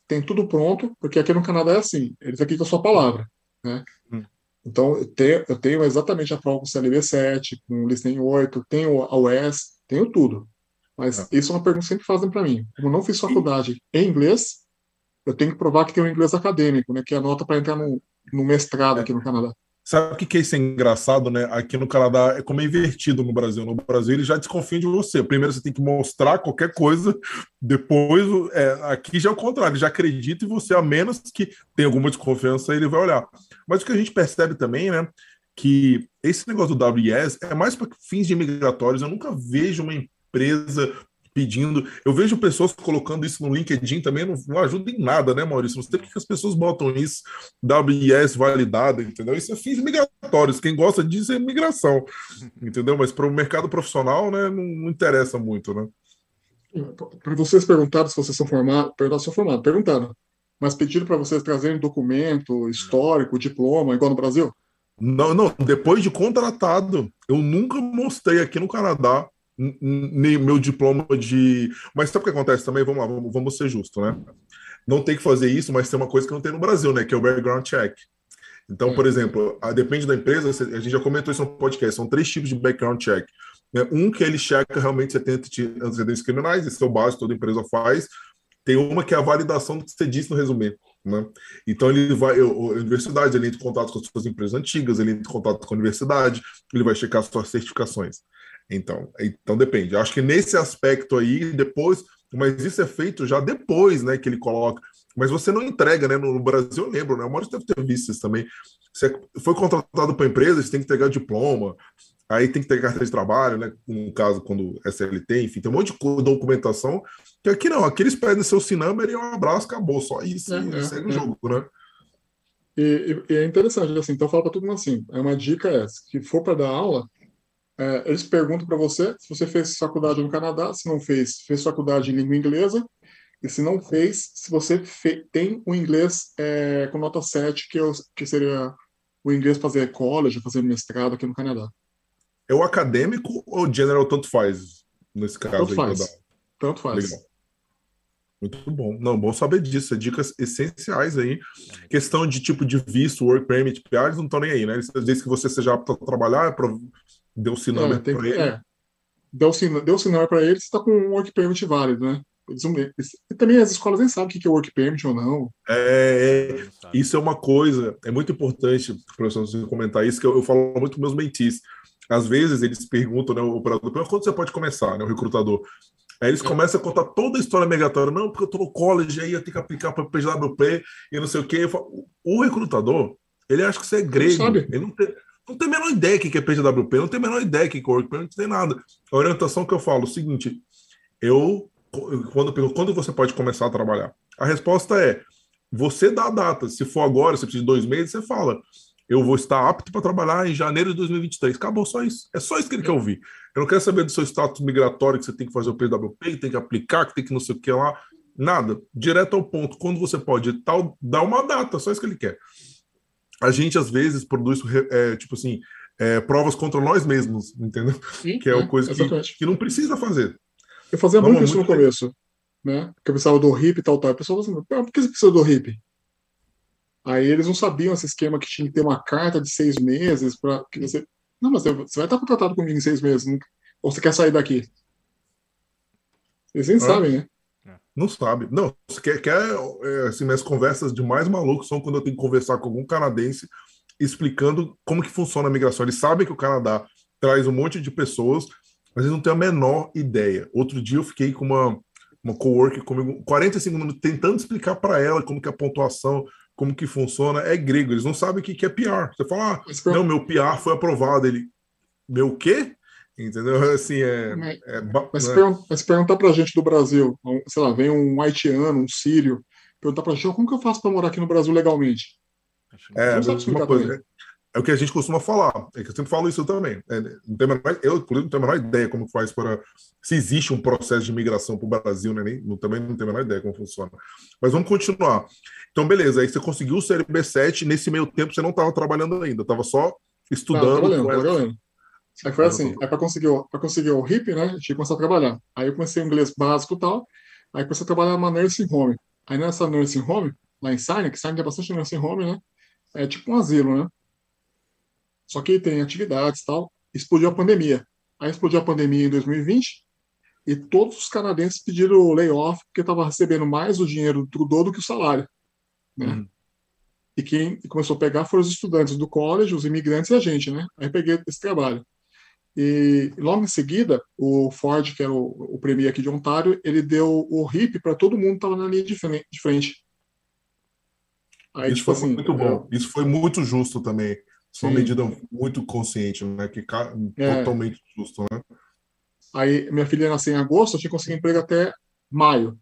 Tem tudo pronto, porque aqui no Canadá é assim, eles com a sua palavra. Né? Hum. Então, eu tenho, eu tenho, exatamente a prova com o CLB 7, com o Listening 8, tenho a UES, tenho tudo. Mas é. isso é uma pergunta que sempre fazem para mim. Como não fiz faculdade em inglês, eu tenho que provar que tenho um inglês acadêmico, né, que é a nota para entrar no, no mestrado aqui no Canadá. Sabe o que, que é isso é engraçado, né? Aqui no Canadá é como é invertido no Brasil. No Brasil eles já desconfiam de você. Primeiro você tem que mostrar qualquer coisa, depois é, aqui já é o contrário, ele já acredita em você, a menos que tenha alguma desconfiança, ele vai olhar. Mas o que a gente percebe também, né? Que esse negócio do WS é mais para fins de imigratórios. Eu nunca vejo uma empresa pedindo. Eu vejo pessoas colocando isso no LinkedIn também, não, não ajuda em nada, né, Maurício? Não sei por que as pessoas botam isso, WIS validada, entendeu? Isso é fins migratórios. Quem gosta disso é migração, entendeu? Mas para o mercado profissional, né, não, não interessa muito, né? Para vocês perguntaram se vocês são formados, perguntaram se são formados, perguntaram. Mas pediram para vocês trazerem documento histórico, diploma, igual no Brasil? Não, não. Depois de contratado, eu nunca mostrei aqui no Canadá meu diploma de. Mas sabe o que acontece também? Vamos lá, vamos, vamos ser justos, né? Não tem que fazer isso, mas tem uma coisa que não tem no Brasil, né? Que é o background check. Então, por exemplo, a, depende da empresa, a gente já comentou isso no podcast, são três tipos de background check. Né? Um que ele checa realmente se tem antecedentes criminais, esse é o básico, toda empresa faz. Tem uma que é a validação do que você disse no resumo. Né? Então ele vai, a universidade, ele entra em contato com as suas empresas antigas, ele entra em contato com a universidade, ele vai checar suas certificações. Então, então depende. Acho que nesse aspecto aí, depois, mas isso é feito já depois, né, que ele coloca. Mas você não entrega, né? No Brasil eu lembro, né? O Maurício deve ter visto isso também. Você foi contratado para empresa, você tem que entregar diploma, aí tem que ter carteira de trabalho, né? No caso, quando é CLT, enfim, tem um monte de documentação. Que aqui não, aqui eles pedem seu sinâmero e um abraço, acabou, só isso, é, é, segue é. o jogo, né? E, e, é interessante, assim, então fala para todo mundo assim, é uma dica essa, que for para dar aula, é, eles perguntam para você se você fez faculdade no Canadá, se não fez, fez faculdade em língua inglesa, e se não fez, se você tem o inglês é, com nota 7, que, eu, que seria o inglês fazer college, fazer mestrado aqui no Canadá. É o acadêmico ou general tanto faz, nesse caso? Tanto faz. Tanto faz. Legal. Muito bom. Não, bom saber disso. É dicas essenciais aí. Questão de tipo de visto, work permit, PR, eles não estão nem aí, né? Eles dizem que você seja apto a trabalhar, deu sinal É, tem para ele. é, deu sinal, deu sinal para ele, você está com um work permit válido, né? Eles e também as escolas nem sabem o que é work permit ou não. É, é. Isso é uma coisa, é muito importante, professor, você comentar isso, que eu, eu falo muito com meus mentis. Às vezes eles perguntam, né, o operador, "Mas quando você pode começar, né, o recrutador? Aí eles começam a contar toda a história migratória. Não, porque eu tô no college, aí eu tenho que aplicar para o PWP e não sei o quê. Eu falo, o recrutador, ele acha que você é grego. Ele não tem, não tem a menor ideia que é PWP, não tem a menor ideia que é Work Permit, não tem nada. A orientação que eu falo é o seguinte, eu, quando eu pergunto, quando você pode começar a trabalhar? A resposta é, você dá a data. Se for agora, você precisa de dois meses, você fala, eu vou estar apto para trabalhar em janeiro de 2023. Acabou, só isso. É só isso que ele quer ouvir. Eu não quero saber do seu status migratório, que você tem que fazer o PWP, que tem que aplicar, que tem que não sei o que lá. Nada. Direto ao ponto. Quando você pode tal, dá uma data, só isso que ele quer. A gente, às vezes, produz, é, tipo assim, é, provas contra nós mesmos, entendeu? Que é uma coisa que, que não precisa fazer. Eu fazia muito isso no começo, né? Porque eu precisava do RIP e tal, tal. A pessoa falava assim, "Ah, por que você precisa do RIP? Aí eles não sabiam esse esquema que tinha que ter uma carta de seis meses para que você. Não, mas você vai estar contratado comigo em seis meses. não- Ou você quer sair daqui? Eles nem sabem, né? Não sabe. Não, você quer, quer é, assim, minhas conversas de mais maluco são quando eu tenho que conversar com algum canadense explicando como que funciona a migração. Eles sabem que o Canadá traz um monte de pessoas, mas eles não têm a menor ideia. Outro dia eu fiquei com uma, uma coworker comigo, 45 minutos, tentando explicar para ela como que é a pontuação, como que funciona. É grego, eles não sabem o que que é PR. Você fala, ah, não, meu PR foi aprovado. Ele, meu quê? Entendeu? Assim, é... mas, é mas se né? pergun- mas se perguntar pra gente do Brasil, sei lá, vem um haitiano, um sírio, perguntar pra gente, "Ó, como que eu faço para morar aqui no Brasil legalmente? É, Não a sabe mesma explicar coisa. É, é o que a gente costuma falar. É que eu sempre falo isso também. É, não tenho a menor- eu, inclusive, não tenho a menor ideia como faz para. Se existe um processo de imigração para o Brasil, né? Nem, não- também não tenho a menor ideia como funciona. Mas vamos continuar. Então, beleza. Aí você conseguiu o CLB 7. Nesse meio tempo, você não estava trabalhando ainda. Estava só estudando. trabalhando, essa- trabalhando. Aí foi assim, aí para conseguir, pra conseguir o RIP, né, tinha que começar a trabalhar. Aí eu comecei o inglês básico e tal, aí comecei a trabalhar numa nursing home. Aí nessa nursing home, lá em Sarnia, que Sarnia tem bastante nursing home, né, é tipo um asilo, né. Só que tem atividades e tal, explodiu a pandemia. Aí explodiu a pandemia em 2020 e todos os canadenses pediram layoff porque estavam recebendo mais o dinheiro do Trudeau do que o salário, né. Uhum. E quem começou a pegar foram os estudantes do college, os imigrantes e a gente, né? Aí peguei esse trabalho. E logo em seguida, o Ford, que era o, o premier aqui de Ontário, ele deu o RIP para todo mundo que estava na linha de fre- de frente. Aí, Isso tipo foi assim, muito bom. Isso foi muito justo também. É uma medida muito consciente, né? Que É. totalmente justo, né? Aí minha filha nasceu em agosto, eu tinha conseguido emprego até maio.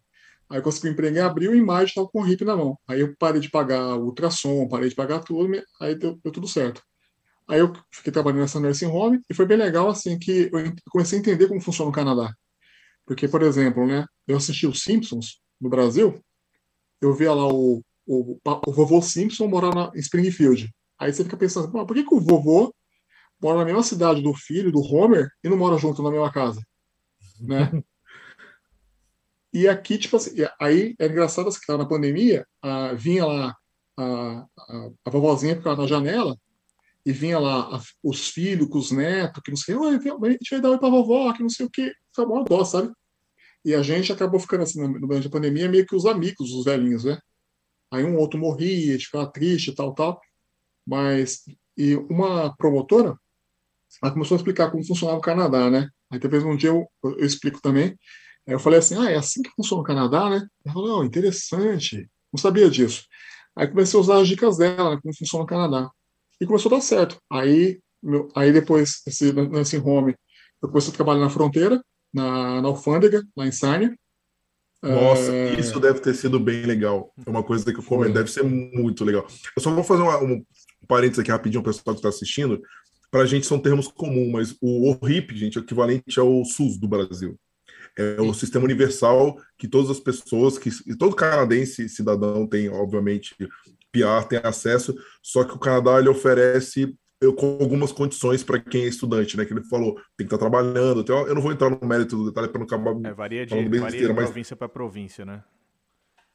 Aí consegui emprego em abril, em maio estava com o RIP na mão. Aí eu parei de pagar ultrassom, parei de pagar tudo, aí deu, deu tudo certo. Aí eu fiquei trabalhando nessa nursing home e foi bem legal assim que eu comecei a entender como funciona o Canadá. Porque, por exemplo, né, eu assisti os Simpsons no Brasil, eu via lá o, o, o vovô Simpson morar na, em Springfield. Aí você fica pensando, "Pô, por que, que o vovô mora na mesma cidade do filho, do Homer, e não mora junto na mesma casa? Né? E aqui, tipo assim, aí é engraçado assim, que tava na pandemia, ah, vinha lá a, a, a vovozinha ficava na janela e vinha lá a- os filhos com os netos, que não sei, "Oi, a gente vai dar oi pra vovó, que não sei o quê. Foi uma dó, sabe? E a gente acabou ficando assim, no- durante a pandemia, meio que os amigos, os velhinhos, né? Aí um outro morria, a ficava triste e tal, tal. Mas, e uma promotora, ela começou a explicar como funcionava o Canadá, né? Aí talvez um dia eu, eu explico também. Aí eu falei assim, ah, é assim que funciona o Canadá, né? Ela falou, não, interessante, não sabia disso. Aí comecei a usar as dicas dela, né, como funciona o Canadá. E começou a dar certo. Aí, meu, aí depois, esse, nesse home, eu comecei a trabalhar na fronteira, na, na alfândega, lá em Sarnia. Nossa, É, isso deve ter sido bem legal. É uma coisa que eu comento, deve ser muito legal. Eu só vou fazer uma, um parênteses aqui rapidinho, para o pessoal que está assistindo. Para a gente são termos comuns, mas o ORIP, gente, é equivalente ao SUS do Brasil. É o sistema universal que todas as pessoas, que e todo canadense cidadão tem, obviamente, PR, tem acesso, só que o Canadá ele oferece eu, com algumas condições para quem é estudante, né? Que ele falou, tem que estar trabalhando. Então, eu não vou entrar no mérito do detalhe para não acabar É, varia de, varia de mas província para província, né?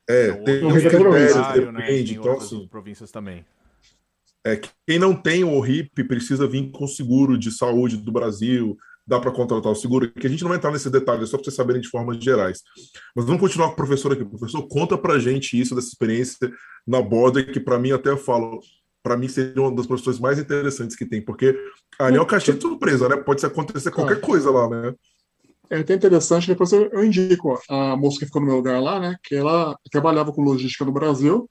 é, Então, tem Janeiro, critérios, Ontário, né, depende. tem Então, assim, províncias também. É, quem não tem o RIP precisa vir com seguro de saúde do Brasil, dá para contratar o seguro, que a gente não vai entrar nesse detalhe, é só para vocês saberem de formas gerais. Mas vamos continuar com o professor aqui. Professor, conta para gente isso, dessa experiência na borda, que para mim até eu falo, para mim seria uma das profissões mais interessantes que tem, porque ali é o caixinha de surpresa, né? Pode acontecer qualquer coisa lá, né? É até interessante, depois eu indico a moça que ficou no meu lugar lá, né? Que ela trabalhava com logística no Brasil.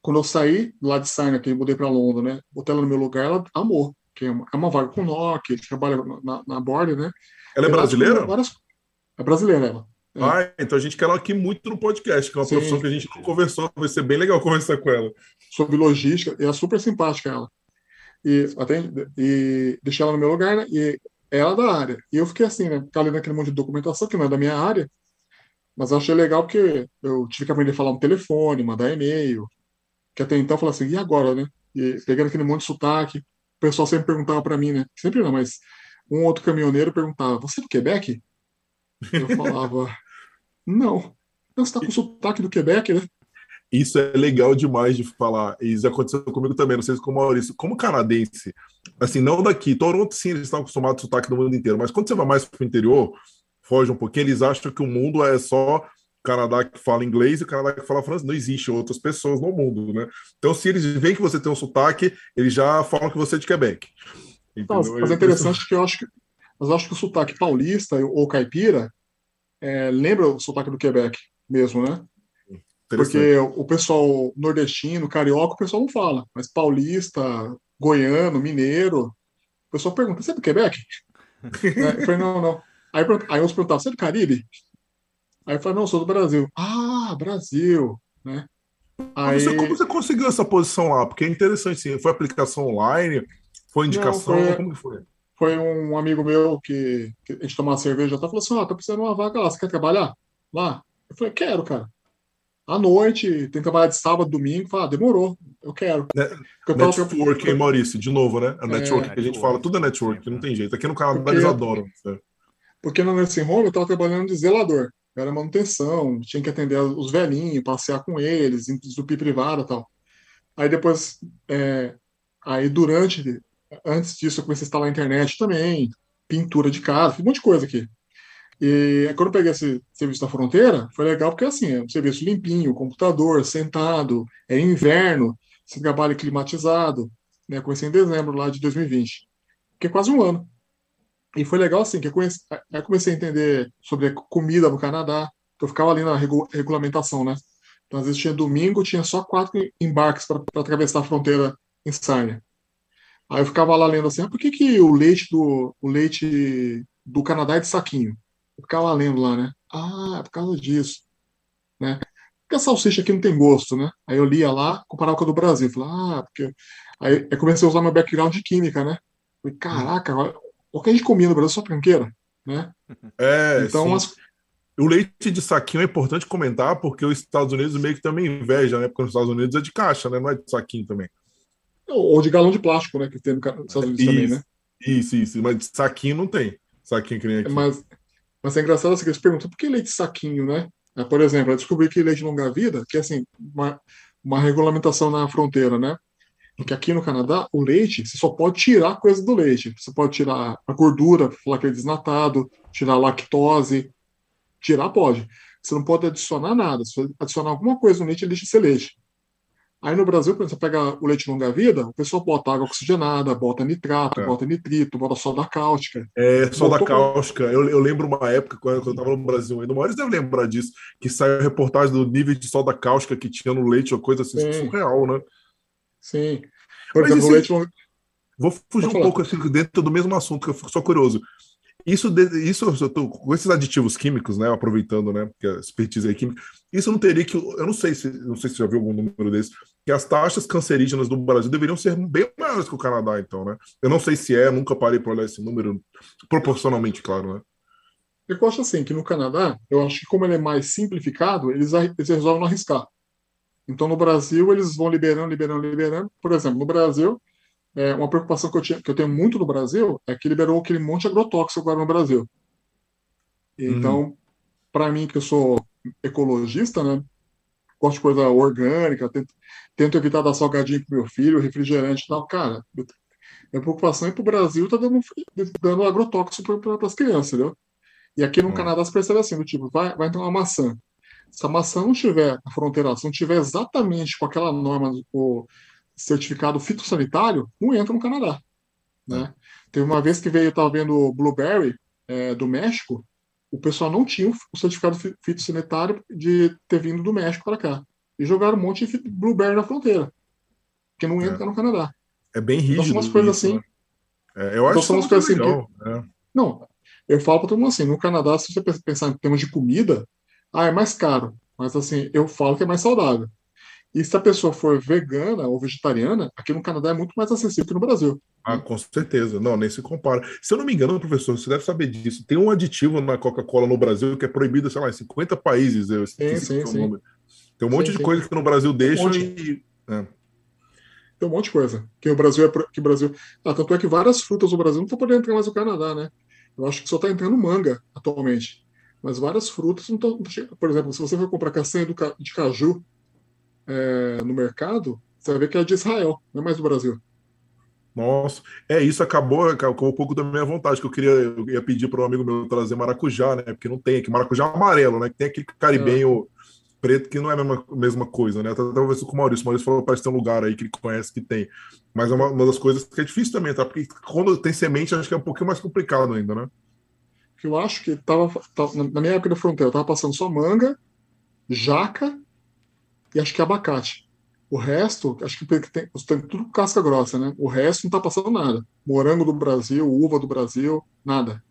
Quando eu saí lá de Sarna, que eu mudei para Londres, né? Botei ela no meu lugar, ela amou que é uma, é uma vaga com Nokia, que trabalha na, na borda, né? Ela é brasileira? Várias... É brasileira ela. É. Ah, então a gente quer ela aqui muito no podcast, que é uma Sim. profissão que a gente não conversou, vai ser bem legal conversar com ela. Sobre logística, e é super simpática ela. E, até, e deixei ela no meu lugar, né? E ela é da área. E eu fiquei assim, né? Ficar lendo aquele monte de documentação, que não é da minha área, mas eu achei legal porque eu tive que aprender a falar no telefone, mandar e-mail, que até então eu falei assim, e agora, né? E pegando aquele monte de sotaque pessoal sempre perguntava para mim, né? Sempre não, mas um outro caminhoneiro perguntava: Você é do Quebec? Eu falava: Não. Não, você está com o sotaque do Quebec, né? Isso é legal demais de falar. Isso aconteceu comigo também, não sei se com o Maurício. Como canadense, assim, não daqui. Toronto, sim, eles estão acostumados com sotaque do mundo inteiro. Mas quando você vai mais para o interior, foge um pouquinho, eles acham que o mundo é só Canadá que fala inglês e o Canadá que fala francês. Não existe outras pessoas no mundo, né? Então, se eles veem que você tem um sotaque, eles já falam que você é de Quebec. Mas, mas é interessante que eu acho que, mas eu acho que o sotaque paulista ou caipira é, lembra o sotaque do Quebec mesmo, né? Porque o pessoal nordestino, carioca, o pessoal não fala, mas paulista, goiano, mineiro, o pessoal pergunta: você é do Quebec? é, eu falei: não, não. Aí, aí uns perguntavam: você é do Caribe? Aí eu falei, não, sou do Brasil. Ah, Brasil, né? Aí... Você, como você conseguiu essa posição lá? Porque é interessante, sim. Foi aplicação online? Foi indicação? Não, foi, como que foi? Foi um amigo meu que, que a gente tomou uma cerveja e falou assim, ó, oh, tô precisando de uma vaga lá, você quer trabalhar lá? Eu falei, quero, cara. À noite, tem que trabalhar de sábado, domingo. Falei, ah, demorou, eu quero. Né? Eu network, hein, Maurício? De novo, né? A é, network é, que a gente fala, tudo é network, não tem jeito. Aqui no Canadá porque, eles adoram. Né? Porque no Nursing Home eu tava trabalhando de zelador era manutenção, tinha que atender os velhinhos, passear com eles, entupir privada e tal. Aí depois, é, aí durante, antes disso eu comecei a instalar a internet também, pintura de casa, um monte de coisa aqui. E quando eu peguei esse serviço da fronteira, foi legal porque assim, é um serviço limpinho, computador, sentado, é inverno, você trabalha climatizado, né? Comecei em dezembro lá de 2020, que é quase um ano. E foi legal assim, que eu, conheci, eu comecei a entender sobre comida no Canadá. Eu ficava ali na regu, regulamentação, né? Então, às vezes tinha domingo, tinha só quatro embarques para atravessar a fronteira em Sarnia. Aí eu ficava lá lendo assim, ah, por que, que o leite do o leite do Canadá é de saquinho? Eu ficava lendo lá, né? Ah, é por causa disso, né? Porque a salsicha aqui não tem gosto, né? Aí eu lia lá, comparava com a do Brasil. Falei, ah, porque... Aí eu comecei a usar meu background de química, né? Falei, caraca, o que a gente comia no Brasil só tranqueira, né? É, então, as... O leite de saquinho é importante comentar, porque os Estados Unidos meio que também inveja, né? Porque os Estados Unidos é de caixa, né? Não é de saquinho também. Ou de galão de plástico, né? Que tem nos Estados Unidos isso, também, né? Isso, isso. Mas de saquinho não tem. Saquinho que nem aqui. Mas, mas é engraçado assim, que eles perguntam por que leite de saquinho, né? Por exemplo, eu descobri que leite longa-vida, que é assim, uma, uma regulamentação na fronteira, né? Porque aqui no Canadá, o leite, você só pode tirar coisa do leite. Você pode tirar a gordura, falar que é desnatado, tirar a lactose. Tirar pode. Você não pode adicionar nada. Se adicionar alguma coisa no leite, ele deixa de ser leite. Aí no Brasil, quando você pega o leite longa-vida, o pessoal bota água oxigenada, bota nitrato, é. bota nitrito, bota soda cáustica. É, soda Botou... cáustica. Eu, eu lembro uma época, quando eu estava no Brasil ainda, o Maurício deve lembrar disso, que saiu reportagem do nível de soda cáustica que tinha no leite, ou coisa assim, Sim. surreal, né? Sim. Por Mas exemplo, esse... leite. Vou fugir um pouco assim, dentro do mesmo assunto, que eu fico só curioso. Isso, isso eu tô, com esses aditivos químicos, né? Aproveitando, né? Que a expertise é química, isso não teria que. Eu não sei se não sei se já viu algum número desse, que as taxas cancerígenas do Brasil deveriam ser bem maiores que o Canadá, então, né? Eu não sei se é, nunca parei para olhar esse número, proporcionalmente, claro, né? Eu acho assim, que no Canadá, eu acho que como ele é mais simplificado, eles, eles resolvem não arriscar. Então, no Brasil, eles vão liberando, liberando, liberando. Por exemplo, no Brasil, é, uma preocupação que eu, tinha, que eu tenho muito no Brasil é que liberou aquele monte de agrotóxico agora no Brasil. Então, uhum. para mim, que eu sou ecologista, né, gosto de coisa orgânica, tento, tento evitar dar salgadinho pro meu filho, refrigerante e tal. Cara, minha preocupação é pro Brasil tá dando, dando agrotóxico para as crianças, entendeu? E aqui no hum. Canadá se percebe assim, do tipo, vai, vai ter uma maçã. Se a maçã não tiver a fronteira, se não tiver exatamente com aquela norma, o certificado fitossanitário, não entra no Canadá. Né? É. Teve uma vez que veio, eu estava vendo Blueberry é, do México, o pessoal não tinha o certificado fitossanitário de ter vindo do México para cá. E jogaram um monte de Blueberry na fronteira, que não entra é. no Canadá. É bem rígido. Então são umas coisas isso, assim. Né? É, eu acho então, são umas coisas assim. Que... É. Não, eu falo para todo mundo assim, no Canadá, se você pensar em termos de comida, ah, é mais caro. Mas assim, eu falo que é mais saudável. E se a pessoa for vegana ou vegetariana, aqui no Canadá é muito mais acessível que no Brasil. Ah, com certeza. Não, nem se compara. Se eu não me engano, professor, você deve saber disso. Tem um aditivo na Coca-Cola no Brasil que é proibido, sei lá, em 50 países. Eu sim, sim, sim. Tem um monte sim, de sim. coisa que no Brasil deixa um e. É. Tem um monte de coisa. Que o Brasil é. Que o Brasil... Ah, tanto é que várias frutas no Brasil não estão podendo entrar mais no Canadá, né? Eu acho que só está entrando manga atualmente. Mas várias frutas não estão. Por exemplo, se você for comprar castanha de caju é, no mercado, você vai ver que é de Israel, não é mais do Brasil. Nossa, é isso acabou, acabou um pouco da minha vontade, que eu queria, eu ia pedir para um amigo meu trazer maracujá, né? Porque não tem aqui, maracujá amarelo, né? Que tem aquele caribenho é. preto que não é a mesma, mesma coisa, né? Até talvez com o Maurício, o Maurício falou parece ter um lugar aí que ele conhece que tem. Mas é uma, uma das coisas que é difícil também, tá? Porque quando tem semente, acho que é um pouquinho mais complicado ainda, né? Eu acho que tava, tava na minha época da fronteira, eu tava passando só manga, jaca e acho que abacate. O resto, acho que tem, tem tudo casca grossa, né? O resto não está passando nada. Morango do Brasil, uva do Brasil, nada.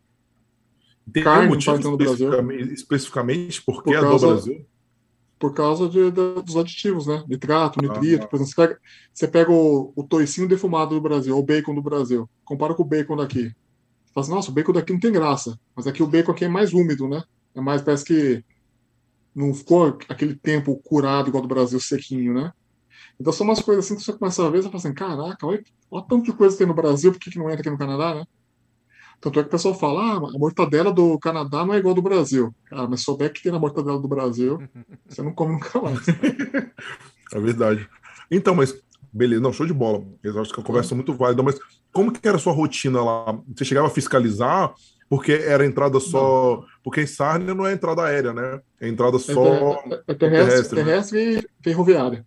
Tem Carne um motivo não tá especificamente, especificamente por que é do Brasil? Por causa de, de, dos aditivos, né? Nitrato, ah, nitrito. Ah, por exemplo, você pega, você pega o, o toicinho defumado do Brasil, ou o bacon do Brasil. Compara com o bacon daqui. Você fala assim, nossa, o bacon daqui não tem graça. Mas aqui o bacon aqui é mais úmido, né? É mais, parece que não ficou aquele tempo curado igual do Brasil sequinho, né? Então são umas coisas assim que você começa a ver e fala assim, caraca, olha, olha tanto de coisa que tem no Brasil, por que, que não entra aqui no Canadá, né? Tanto é que o pessoal fala, ah, a mortadela do Canadá não é igual do Brasil. Cara, mas souber que tem na mortadela do Brasil, você não come nunca mais. é verdade. Então, mas beleza, não, show de bola. Eu acho que a conversa é muito válida, mas como que era a sua rotina lá? Você chegava a fiscalizar porque era entrada só. Não. Porque em Sarnia não é entrada aérea, né? É entrada só. É, é terrestre, terrestre, né? terrestre e ferroviária.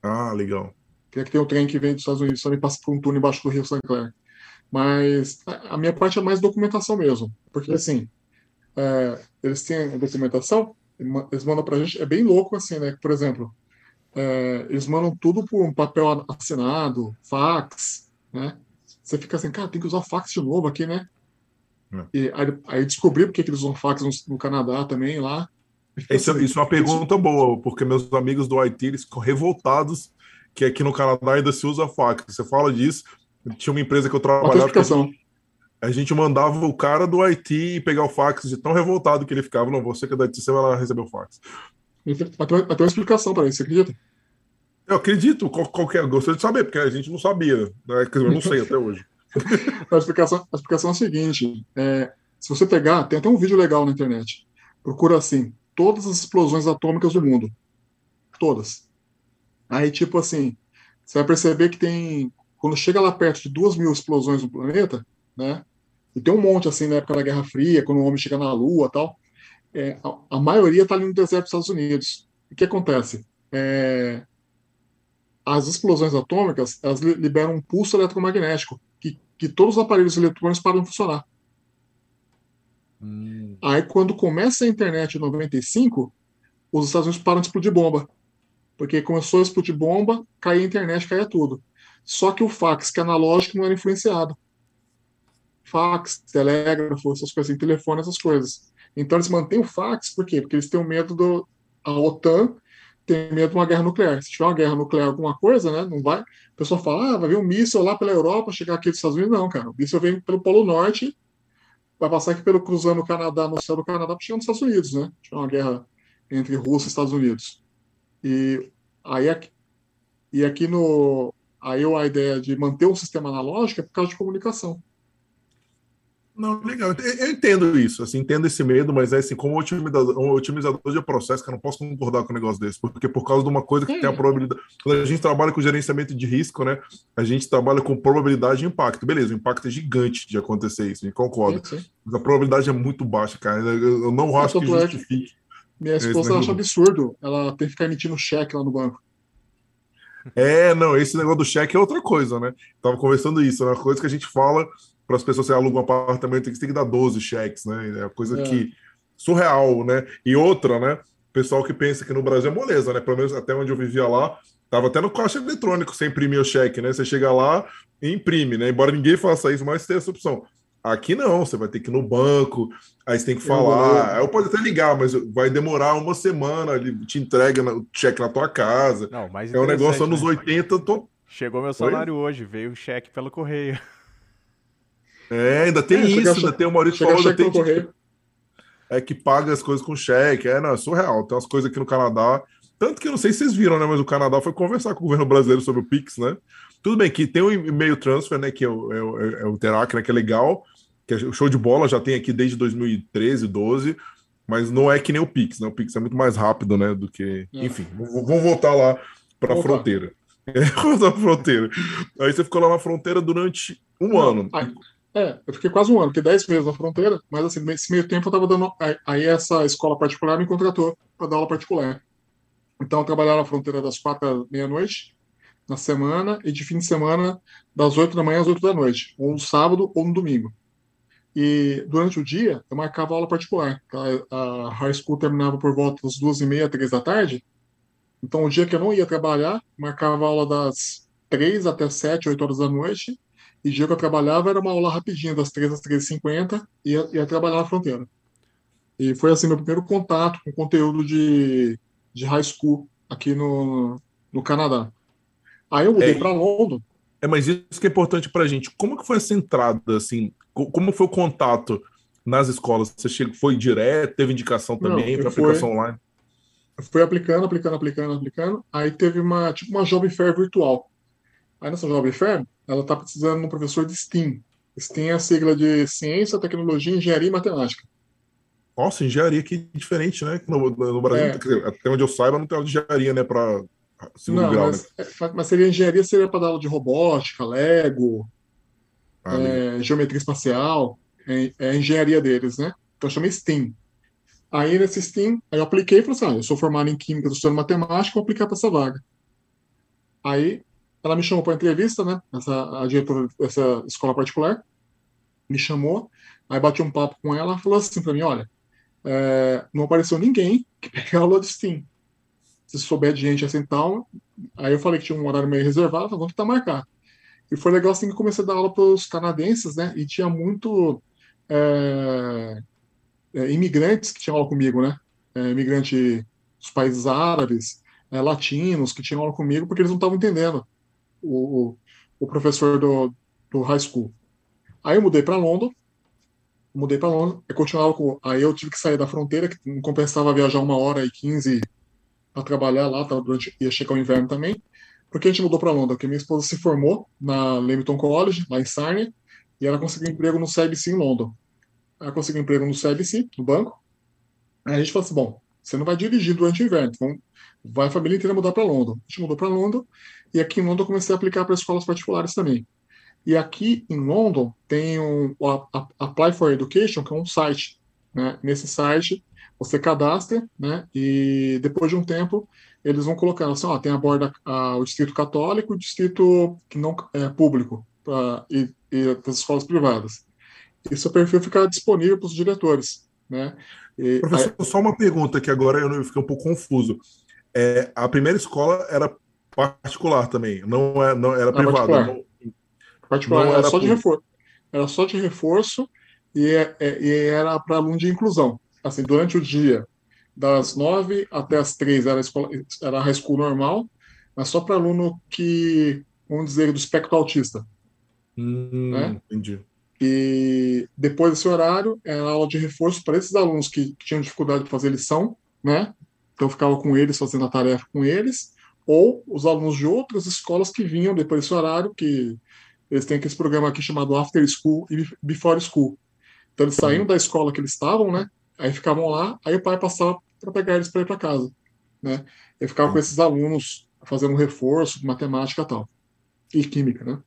Ah, legal. Que é que tem o trem que vem dos Estados Unidos, também passa por um túnel embaixo do Rio St. Clair. Mas a minha parte é mais documentação mesmo. Porque, assim, é, eles têm a documentação, eles mandam pra gente, é bem louco, assim, né? Por exemplo, é, eles mandam tudo por um papel assinado, fax, né? Você fica assim, cara, tem que usar fax de novo aqui, né? É. E aí, aí descobri porque que eles usam fax no, no Canadá também, lá. Isso, assim, isso é uma pergunta boa, porque meus amigos do Haiti eles ficam revoltados que aqui no Canadá ainda se usa fax. Você fala disso, tinha uma empresa que eu trabalhava. A gente, a gente mandava o cara do Haiti pegar o fax de tão revoltado que ele ficava. Não, você que é da Haiti, você vai lá receber o fax. Até, até uma explicação para isso, você acredita? Eu acredito, qualquer. Gostaria de saber, porque a gente não sabia. Né? Eu não sei até hoje. a, explicação, a explicação é a seguinte: é, se você pegar, tem até um vídeo legal na internet. Procura assim: todas as explosões atômicas do mundo. Todas. Aí, tipo assim, você vai perceber que tem. Quando chega lá perto de duas mil explosões no planeta, né? E tem um monte assim na época da Guerra Fria, quando o homem chega na Lua tal. É, a, a, maioria está ali no deserto dos Estados Unidos. O que acontece? É, as explosões atômicas elas liberam um pulso eletromagnético que todos os aparelhos eletrônicos param de funcionar. Hum. Aí, quando começa a internet em 95, os Estados Unidos param de explodir bomba. Porque começou a explodir bomba, caía a internet, caía tudo. Só que o fax, que é analógico, não era influenciado. Fax, telégrafo, essas coisas, assim, telefone, essas coisas. Então eles mantêm o fax, por quê? Porque eles têm o medo do. A OTAN tem medo de uma guerra nuclear. Se tiver uma guerra nuclear, alguma coisa, né? Não vai. A pessoa fala, ah, vai vir um míssil lá pela Europa, chegar aqui dos Estados Unidos. Não, cara. O míssil vem pelo Polo Norte, vai passar aqui pelo cruzando o Canadá, no céu do Canadá, para chegar nos Estados Unidos, né? Tinha uma guerra entre Rússia e Estados Unidos. E aí aqui, e aqui no aí a ideia de manter um sistema analógico é por causa de comunicação. Não, legal. Eu entendo isso, assim, entendo esse medo, mas é assim, como otimizador, um otimizador de processo, que eu não posso concordar com um negócio desse, porque por causa de uma coisa que tem a probabilidade. Quando a gente trabalha com gerenciamento de risco, né? A gente trabalha com probabilidade e impacto. Beleza, o impacto é gigante de acontecer isso, a gente concorda. Sim, sim. Mas a probabilidade é muito baixa, cara. Eu não acho que justifique. Minha esposa acha absurdo. Ela tem que ficar emitindo cheque lá no banco. É, não, esse negócio do cheque é outra coisa, né? Tava conversando isso, é uma coisa que a gente fala para as pessoas que alugam um apartamento, tem que dar 12 cheques, né? É uma coisa é. que surreal, né? E outra, né? Pessoal que pensa que no Brasil é moleza, né? Pelo menos até onde eu vivia lá, tava até no caixa eletrônico você imprimir o cheque, né? Você chega lá e imprime, né? Embora ninguém faça isso, mas tem essa opção. Aqui não, você vai ter que ir no banco, aí você tem que falar. Eu pode até ligar, mas vai demorar uma semana, ele te entrega o cheque na tua casa. Não, mas é um negócio anos né? 80. Tô... Chegou meu salário Oi? hoje, veio o cheque pelo correio. É, ainda tem é, isso, ainda tem o Maurício falou, ainda tem que, é que paga as coisas com cheque. É, não, é surreal. Tem umas coisas aqui no Canadá. Tanto que eu não sei se vocês viram, né? Mas o Canadá foi conversar com o governo brasileiro sobre o Pix, né? Tudo bem que tem o e-mail transfer, né? Que é o, é o, é o Terac, né? Que é legal. Que é show de bola, já tem aqui desde 2013, 12. Mas não é que nem o Pix, né? O Pix é muito mais rápido, né? Do que. É. Enfim, vamos voltar lá para a fronteira. É, voltar para fronteira. Aí você ficou lá na fronteira durante um não, ano. Aí... É, eu fiquei quase um ano, fiquei 10 meses na fronteira, mas assim, nesse meio tempo eu estava dando. Aí essa escola particular me contratou para dar aula particular. Então eu trabalhava na fronteira das quatro à meia-noite na semana e de fim de semana das 8 da manhã às 8 da noite, ou no sábado ou no domingo. E durante o dia eu marcava aula particular. A, a high school terminava por volta das duas e meia, três da tarde. Então o dia que eu não ia trabalhar, marcava aula das três até sete, oito horas da noite e o dia que eu trabalhava era uma aula rapidinha, das 3 às 3h50, e ia, ia trabalhar na fronteira. E foi assim meu primeiro contato com conteúdo de, de high school aqui no, no Canadá. Aí eu mudei é, para Londres. É, mas isso que é importante para a gente. Como que foi essa entrada, assim? Como foi o contato nas escolas? Você chegou, foi direto, teve indicação também para aplicação online? Fui aplicando, aplicando, aplicando, aplicando. Aí teve uma, tipo uma Jovem Fair virtual. Aí nessa Jovem Fair, ela está precisando de um professor de STEAM. STEAM é a sigla de Ciência, Tecnologia, Engenharia e Matemática. Nossa, engenharia que diferente, né? No, no Brasil, é. até onde eu saiba, não tem aula de engenharia, né? Para segundo não, grau, mas, né? É, mas seria engenharia, seria para dar aula de robótica, Lego, ah, é, geometria espacial, é, é, a engenharia deles, né? Então chama STEAM. Aí nesse STEAM, aí eu apliquei e falei assim: ah, eu sou formado em Química, estou estudando Matemática, vou aplicar para essa vaga. Aí ela me chamou para entrevista, né? Essa, a diretora dessa escola particular me chamou, aí bati um papo com ela, falou assim para mim, olha, é, não apareceu ninguém que pegue aula de STEAM. Se souber de gente assim tal, aí eu falei que tinha um horário meio reservado, vamos tentar marcar. E foi legal assim que comecei a dar aula para os canadenses, né? E tinha muito é, é, imigrantes que tinham aula comigo, né? É, imigrante dos países árabes, é, latinos que tinham aula comigo porque eles não estavam entendendo o, o professor do, do high school. Aí eu mudei para Londres, mudei para Londres, eu continuava com. Aí eu tive que sair da fronteira, que não compensava viajar uma hora e quinze para trabalhar lá, tá, durante, ia chegar o inverno também. Porque a gente mudou para Londres? Porque minha esposa se formou na Leamington College, lá em Sarnia, e ela conseguiu emprego no CIBC em Londres. Ela conseguiu emprego no CIBC, no banco. Aí a gente falou assim: bom, você não vai dirigir durante o inverno, então vai a família inteira mudar para Londres. A gente mudou para Londres e aqui em Londres eu comecei a aplicar para escolas particulares também. E aqui em Londres tem um, o Apply for Education, que é um site. Né? Nesse site você cadastra, né? E depois de um tempo eles vão colocar assim, ó, tem a borda a, o distrito católico, o distrito que não é público pra, e, e as escolas privadas. E seu perfil fica disponível para os diretores, né? E, Professor, aí... só uma pergunta que agora eu fiquei um pouco confuso. É, a primeira escola era particular também, não, é, não era privada. Particular, não, particular não era, só de reforço. Era só de reforço e, é, é, e era para aluno de inclusão. Assim, durante o dia, das nove até as três era a, escola, era a high school normal, mas só para aluno que, vamos dizer, do espectro autista. Hum, né? Entendi. E depois desse horário, era aula de reforço para esses alunos que, que tinham dificuldade de fazer lição, né? Então, eu ficava com eles, fazendo a tarefa com eles, ou os alunos de outras escolas que vinham depois desse horário, que eles têm esse programa aqui chamado After School e Before School. Então eles saíam da escola que eles estavam, né? Aí ficavam lá, aí o pai passava para pegar eles para ir para casa, né? Eu ficava com esses alunos fazendo um reforço de matemática e tal e química, né?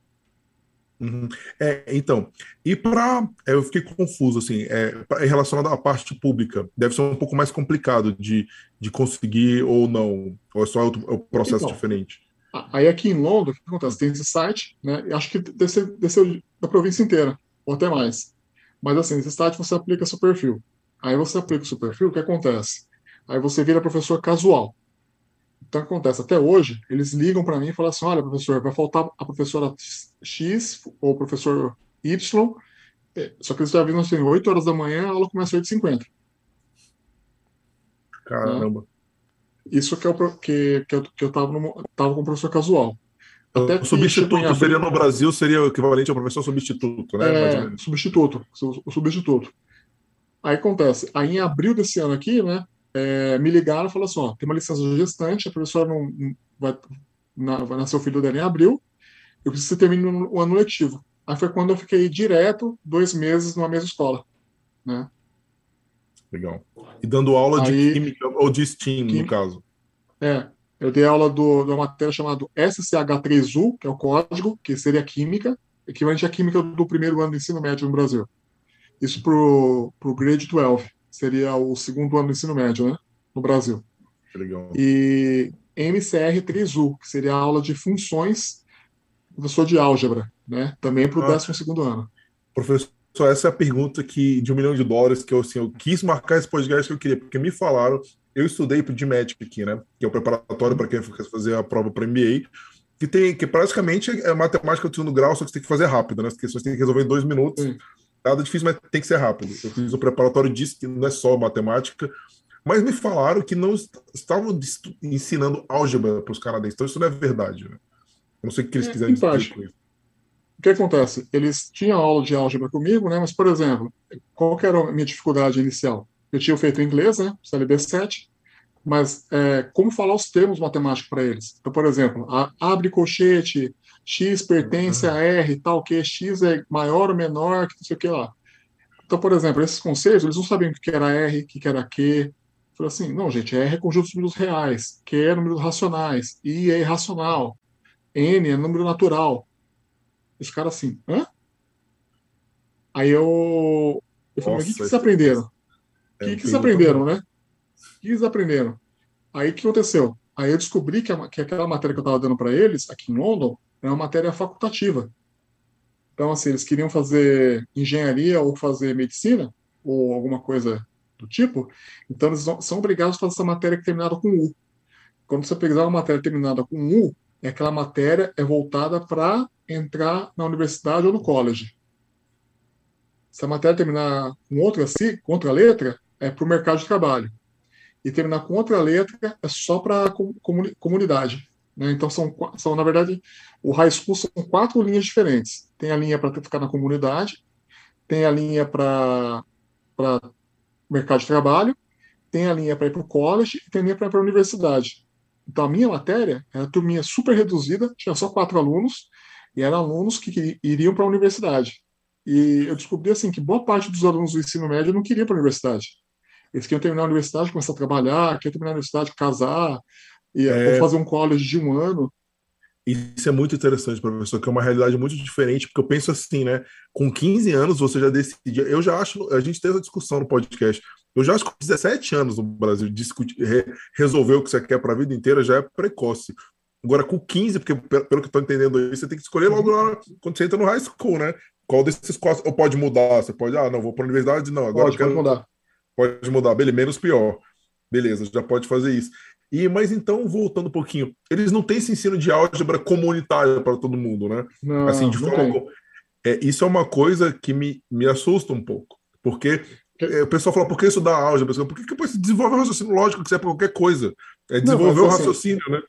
Uhum. É, então, e para. É, eu fiquei confuso, assim, é, pra, relacionado à parte pública, deve ser um pouco mais complicado de, de conseguir ou não, ou é só o, o processo então, diferente? Aí aqui em Londres, o que acontece? Tem esse site, né? Acho que desceu, desceu da província inteira, ou até mais. Mas assim, nesse site você aplica seu perfil. Aí você aplica o seu perfil, o que acontece? Aí você vira professor casual. Então, acontece, até hoje, eles ligam para mim e falam assim: olha, professor, vai faltar a professora X ou o professor Y, é, só que eles já avisam assim: 8 horas da manhã, a aula começa às 8h50. Caramba. Isso que, é o, que, que, eu, que eu tava, no, tava com o professor casual. Até o substituto abril, seria no Brasil, seria o equivalente ao professor substituto, né? É, substituto, o substituto. Aí acontece, aí em abril desse ano aqui, né, é, me ligaram e falaram assim: ó, tem uma licença gestante, a professora não, não vai, na, vai nascer o filho dela em abril, eu preciso que você termine o ano letivo. Aí foi quando eu fiquei direto dois meses numa mesma escola, né? Legal. E dando aula Aí, de química ou de STEAM, química, no caso? É, eu dei aula do, de uma matéria chamada SCH3U, que é o código, que seria química, equivalente à química do primeiro ano de ensino médio no Brasil. Isso para o grade 12 seria o segundo ano do ensino médio, né? No Brasil. Legal. E MCR 3U, que seria a aula de funções, professor de álgebra, né? Também para o ah, 12 ano. Professor, essa é a pergunta que, de um milhão de dólares que eu, assim, eu quis marcar esse podcast que eu queria, porque me falaram, eu estudei de Magic aqui, né? Que é o preparatório para quem quer fazer a prova para MBA, que tem que praticamente é matemática do segundo grau, só que você tem que fazer rápido, né? As questões tem que resolver em dois minutos. Sim nada difícil, mas tem que ser rápido. Eu fiz o preparatório, disse que não é só matemática, mas me falaram que não estavam ensinando álgebra para os canadenses. Então isso não é verdade. Né? Eu não sei o que eles é, quiserem dizer com isso. O que acontece? Eles tinham aula de álgebra comigo, né? mas, por exemplo, qual era a minha dificuldade inicial? Eu tinha feito inglês, né? CLB 7, mas é, como falar os termos matemáticos para eles? Então, por exemplo, a, abre colchete, X pertence a R, tal que X é maior ou menor, que não sei o que lá. Então, por exemplo, esses conceitos, eles não sabiam o que era R, o que era Q. Falei assim, não, gente, R é conjunto de números reais, Q é números racionais, I é irracional, N é número natural. Os caras assim, hã? Aí eu, eu falei, Nossa, o que, que vocês aprenderam? O é que, que vocês aprenderam, né? O que eles aprenderam? Aí o que aconteceu? Aí eu descobri que, a, que aquela matéria que eu estava dando para eles, aqui em London, é uma matéria facultativa. Então, assim, eles queriam fazer engenharia ou fazer medicina, ou alguma coisa do tipo, então eles são obrigados a fazer essa matéria é terminada com U. Quando você pegar uma matéria terminada com U, é aquela matéria é voltada para entrar na universidade ou no college. Se a matéria terminar com outra, com outra letra, é para o mercado de trabalho. E terminar com outra letra é só para a comunidade. Né? Então, são, são, na verdade, o high school são quatro linhas diferentes. Tem a linha para ficar na comunidade, tem a linha para mercado de trabalho, tem a linha para ir para o college e tem a linha para ir para a universidade. Então, a minha matéria era turminha super reduzida, tinha só quatro alunos, e eram alunos que iriam para a universidade. E eu descobri assim que boa parte dos alunos do ensino médio não queria para a universidade. Eles queriam terminar a universidade, começar a trabalhar, queriam terminar a universidade, casar, e é... fazer um college de um ano. Isso é muito interessante, professor, que é uma realidade muito diferente, porque eu penso assim, né? Com 15 anos você já decidia. Eu já acho, a gente tem essa discussão no podcast. Eu já acho que com 17 anos no Brasil, discutir, re, resolver o que você quer para a vida inteira já é precoce. Agora, com 15, porque pelo que eu estou entendendo aí, você tem que escolher logo na, quando você entra no high school, né? Qual desses quatro. Ou pode mudar? Você pode, ah, não, vou para a universidade, não. Agora pode, quero, pode mudar. Pode mudar, beleza, menos pior. Beleza, já pode fazer isso. E, mas então, voltando um pouquinho, eles não têm esse ensino de álgebra comunitário para todo mundo, né? Não, assim, de forma. É, isso é uma coisa que me, me assusta um pouco, porque é, o pessoal fala, por que isso dá álgebra? Por que, que depois desenvolve o raciocínio lógico que serve para qualquer coisa? É desenvolver o assim, raciocínio, assim, né?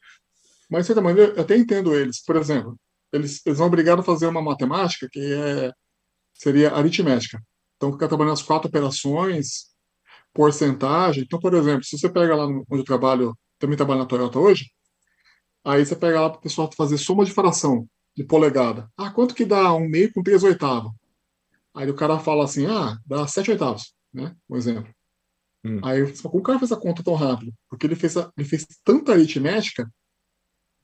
Mas, de certa maneira, eu até entendo eles. Por exemplo, eles, eles são obrigados a fazer uma matemática que é, seria aritmética. Então, ficar trabalhando as quatro operações, porcentagem. Então, por exemplo, se você pega lá onde eu trabalho também trabalho na Toyota hoje, aí você pega lá para o pessoal fazer soma de fração de polegada. Ah, quanto que dá um meio com três oitavos? Aí o cara fala assim, ah, dá sete oitavos, né? Um exemplo. Hum. Aí como o cara fez a conta tão rápido? Porque ele fez, a, ele fez tanta aritmética,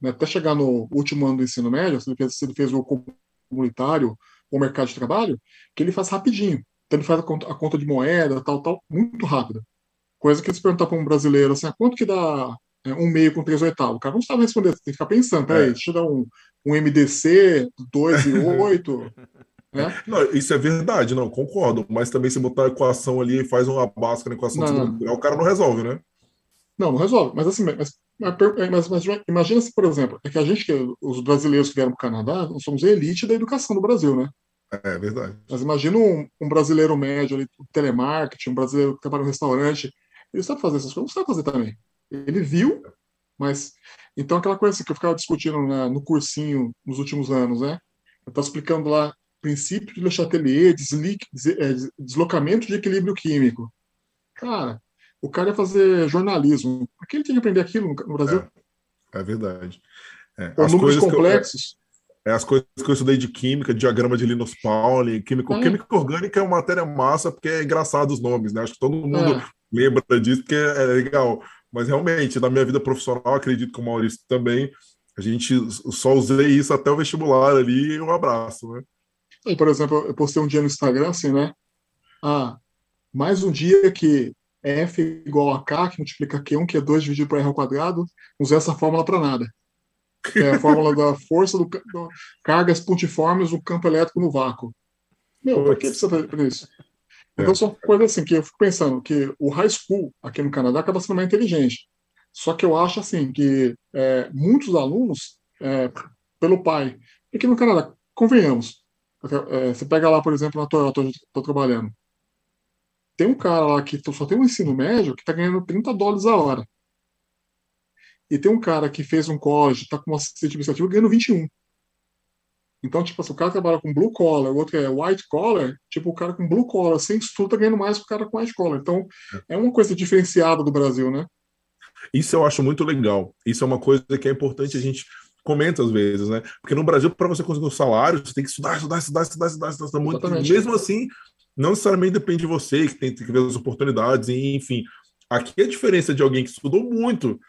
né, até chegar no último ano do ensino médio, se ele fez, se ele fez o comunitário ou mercado de trabalho, que ele faz rapidinho. Então ele faz a conta, a conta de moeda, tal, tal, muito rápida. Coisa que se perguntar para um brasileiro assim, ah, quanto que dá um meio com três oitavos? O cara não sabe responder, tem que ficar pensando, peraí, é. deixa eu dar um, um MDC, 2 e 8. Né? Não, isso é verdade, não, concordo. Mas também se botar a equação ali e faz uma básica na equação, não, o cara não resolve, né? Não, não resolve. Mas assim, mas, mas, mas, imagina se, por exemplo, é que a gente, os brasileiros que vieram para o Canadá, nós somos a elite da educação do Brasil, né? É verdade. Mas imagina um, um brasileiro médio ali, telemarketing, um brasileiro que trabalha no restaurante, ele sabe fazer essas coisas, não sabe fazer também. Ele viu, mas. Então, aquela coisa que eu ficava discutindo na, no cursinho nos últimos anos, né? Eu estava explicando lá princípio de Le Chatelier, é, deslocamento de equilíbrio químico. Cara, o cara ia fazer jornalismo. Por que ele tinha que aprender aquilo no Brasil? É, é verdade. É, as números complexos. Eu, é, as coisas que eu estudei de química, diagrama de Linus Pauling, química, é. química orgânica é uma matéria massa, porque é engraçado os nomes, né? Acho que todo mundo é. lembra disso, porque é legal. Mas realmente, na minha vida profissional, acredito que o Maurício também, a gente só usei isso até o vestibular ali e um abraço, né? E, por exemplo, eu postei um dia no Instagram assim, né? Ah, mais um dia que F igual a K, que multiplica Q1, que é 2 dividido por R ao quadrado, usei essa fórmula para nada. É a fórmula da força do, do cargas pontiformes do campo elétrico no vácuo. Meu, para que precisa fazer isso? Então, é. são coisas assim que eu fico pensando que o high school aqui no Canadá acaba sendo mais inteligente. Só que eu acho assim que é, muitos alunos, é, pelo pai, aqui no Canadá, convenhamos, é, você pega lá, por exemplo, na Toyota, onde estou trabalhando. Tem um cara lá que só tem um ensino médio que está ganhando 30 dólares a hora. E tem um cara que fez um college, está com um assistente administrativo ganhando 21. Então, tipo, se o cara trabalha com blue collar, o outro é white collar, tipo, o cara com blue collar sem estudo tá ganhando mais que o cara com white collar. Então, é uma coisa diferenciada do Brasil, né? Isso eu acho muito legal. Isso é uma coisa que é importante a gente comenta às vezes, né? Porque no Brasil, para você conseguir um salário, você tem que estudar, estudar, estudar, estudar, estudar, estudar, muito. Mesmo assim, não necessariamente depende de você, que tem, que ver as oportunidades, e, enfim. Aqui a diferença de alguém que estudou muito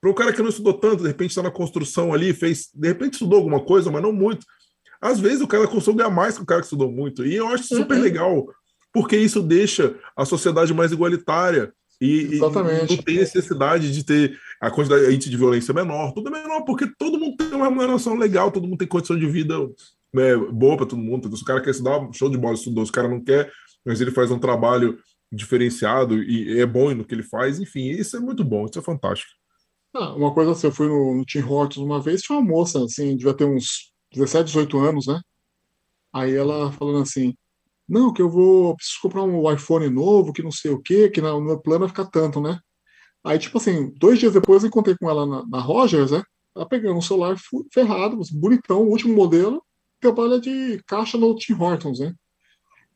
para um cara que não estudou tanto, de repente está na construção ali, fez, de repente estudou alguma coisa, mas não muito. Às vezes o cara consegue ganhar mais que o cara que estudou muito. E eu acho super uhum. legal, porque isso deixa a sociedade mais igualitária. E. E não tem necessidade de ter a quantidade de violência menor, tudo é menor, porque todo mundo tem uma remuneração legal, todo mundo tem condição de vida né, boa para todo mundo. Se o cara quer estudar, show de bola, estudou. Se o cara não quer, mas ele faz um trabalho diferenciado e é bom no que ele faz, enfim, isso é muito bom, isso é fantástico. Ah, uma coisa assim, eu fui no, no Tim Hortons uma vez, tinha uma moça, assim, devia ter uns 17, 18 anos, né? Aí ela falando assim, não, que eu vou, preciso comprar um iPhone novo, que não sei o quê, que no meu plano vai ficar tanto, né? Aí, tipo assim, dois dias depois eu encontrei com ela na, na Rogers, né? Ela pegando um celular ferrado, bonitão, último modelo, trabalha de caixa no Tim Hortons, né?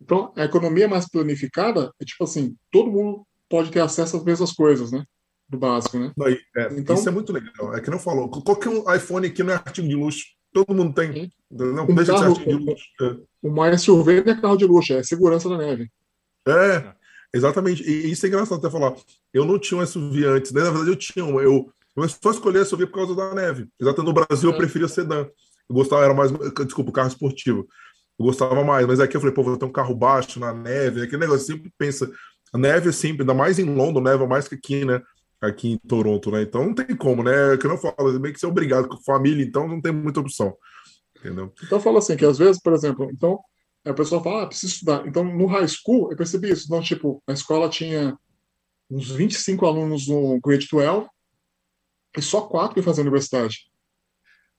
Então, a economia mais planificada é tipo assim, todo mundo pode ter acesso às mesmas coisas, né? Do básico, né? É, então, isso é muito legal. É que não falou. Qualquer um iPhone aqui não é artigo de luxo. Todo mundo tem. Não um deixa carro, de ser de luxo. É. O mais SUV não é carro de luxo, é segurança da neve. É, exatamente. E isso é engraçado até falar. Eu não tinha um SUV antes, né? Na verdade, eu tinha um. Eu, eu só escolhi SUV por causa da neve. Exatamente. No Brasil, é. eu preferia sedã. Eu gostava, era mais. Desculpa, carro esportivo. Eu gostava mais. Mas aqui eu falei, pô, vou ter um carro baixo na neve. Aquele negócio, sempre pensa. A neve é sempre, ainda mais em London, neva mais que aqui, né? Aqui em Toronto, né? Então não tem como, né? É que eu não falo, meio que ser obrigado com família, então não tem muita opção. Entendeu? Então eu falo assim, que às vezes, por exemplo, então a pessoa fala, ah, preciso estudar. Então, no high school, eu percebi isso. Então, tipo, a escola tinha uns 25 alunos no grade 12 e só quatro que faziam universidade.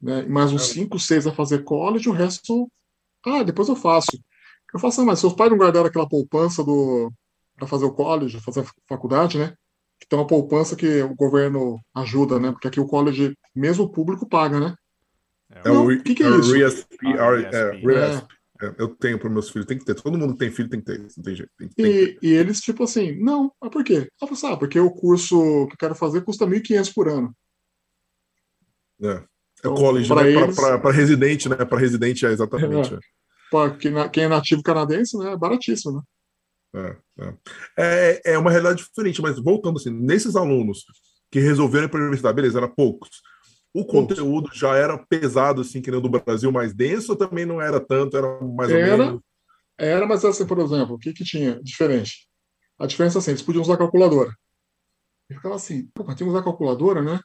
Né? Mais uns 5, 6 a fazer college, o resto, ah, depois eu faço. Eu faço, ah, mas seus pais não guardaram aquela poupança do para fazer o college, fazer a faculdade, né? Tem uma poupança que o governo ajuda, né? Porque aqui o college, mesmo o público, paga, né? É, não, o que, que é, é isso? RESP, é, é, eu tenho para meus filhos, tem que ter. Todo mundo tem filho tem que ter, não tem jeito. Tem, tem e, e, eles, tipo assim, não, mas por quê? Ah, porque o curso que eu quero fazer custa 1.500 por ano. É. É então, college, né? Para residente, né? Para residente, é exatamente. É. para quem é nativo canadense, né, é baratíssimo, né? É, é. é, é uma realidade diferente, mas voltando assim, nesses alunos que resolveram ir para a universidade, beleza, eram poucos. O conteúdo poucos. já era pesado, assim, que nem do Brasil, mais denso, ou também não era tanto, era mais era, ou menos? Era, mas assim, por exemplo, o que que tinha diferente? A diferença é assim, eles podiam usar calculadora. Eu ficava assim, pô, mas tinha que usar calculadora, né?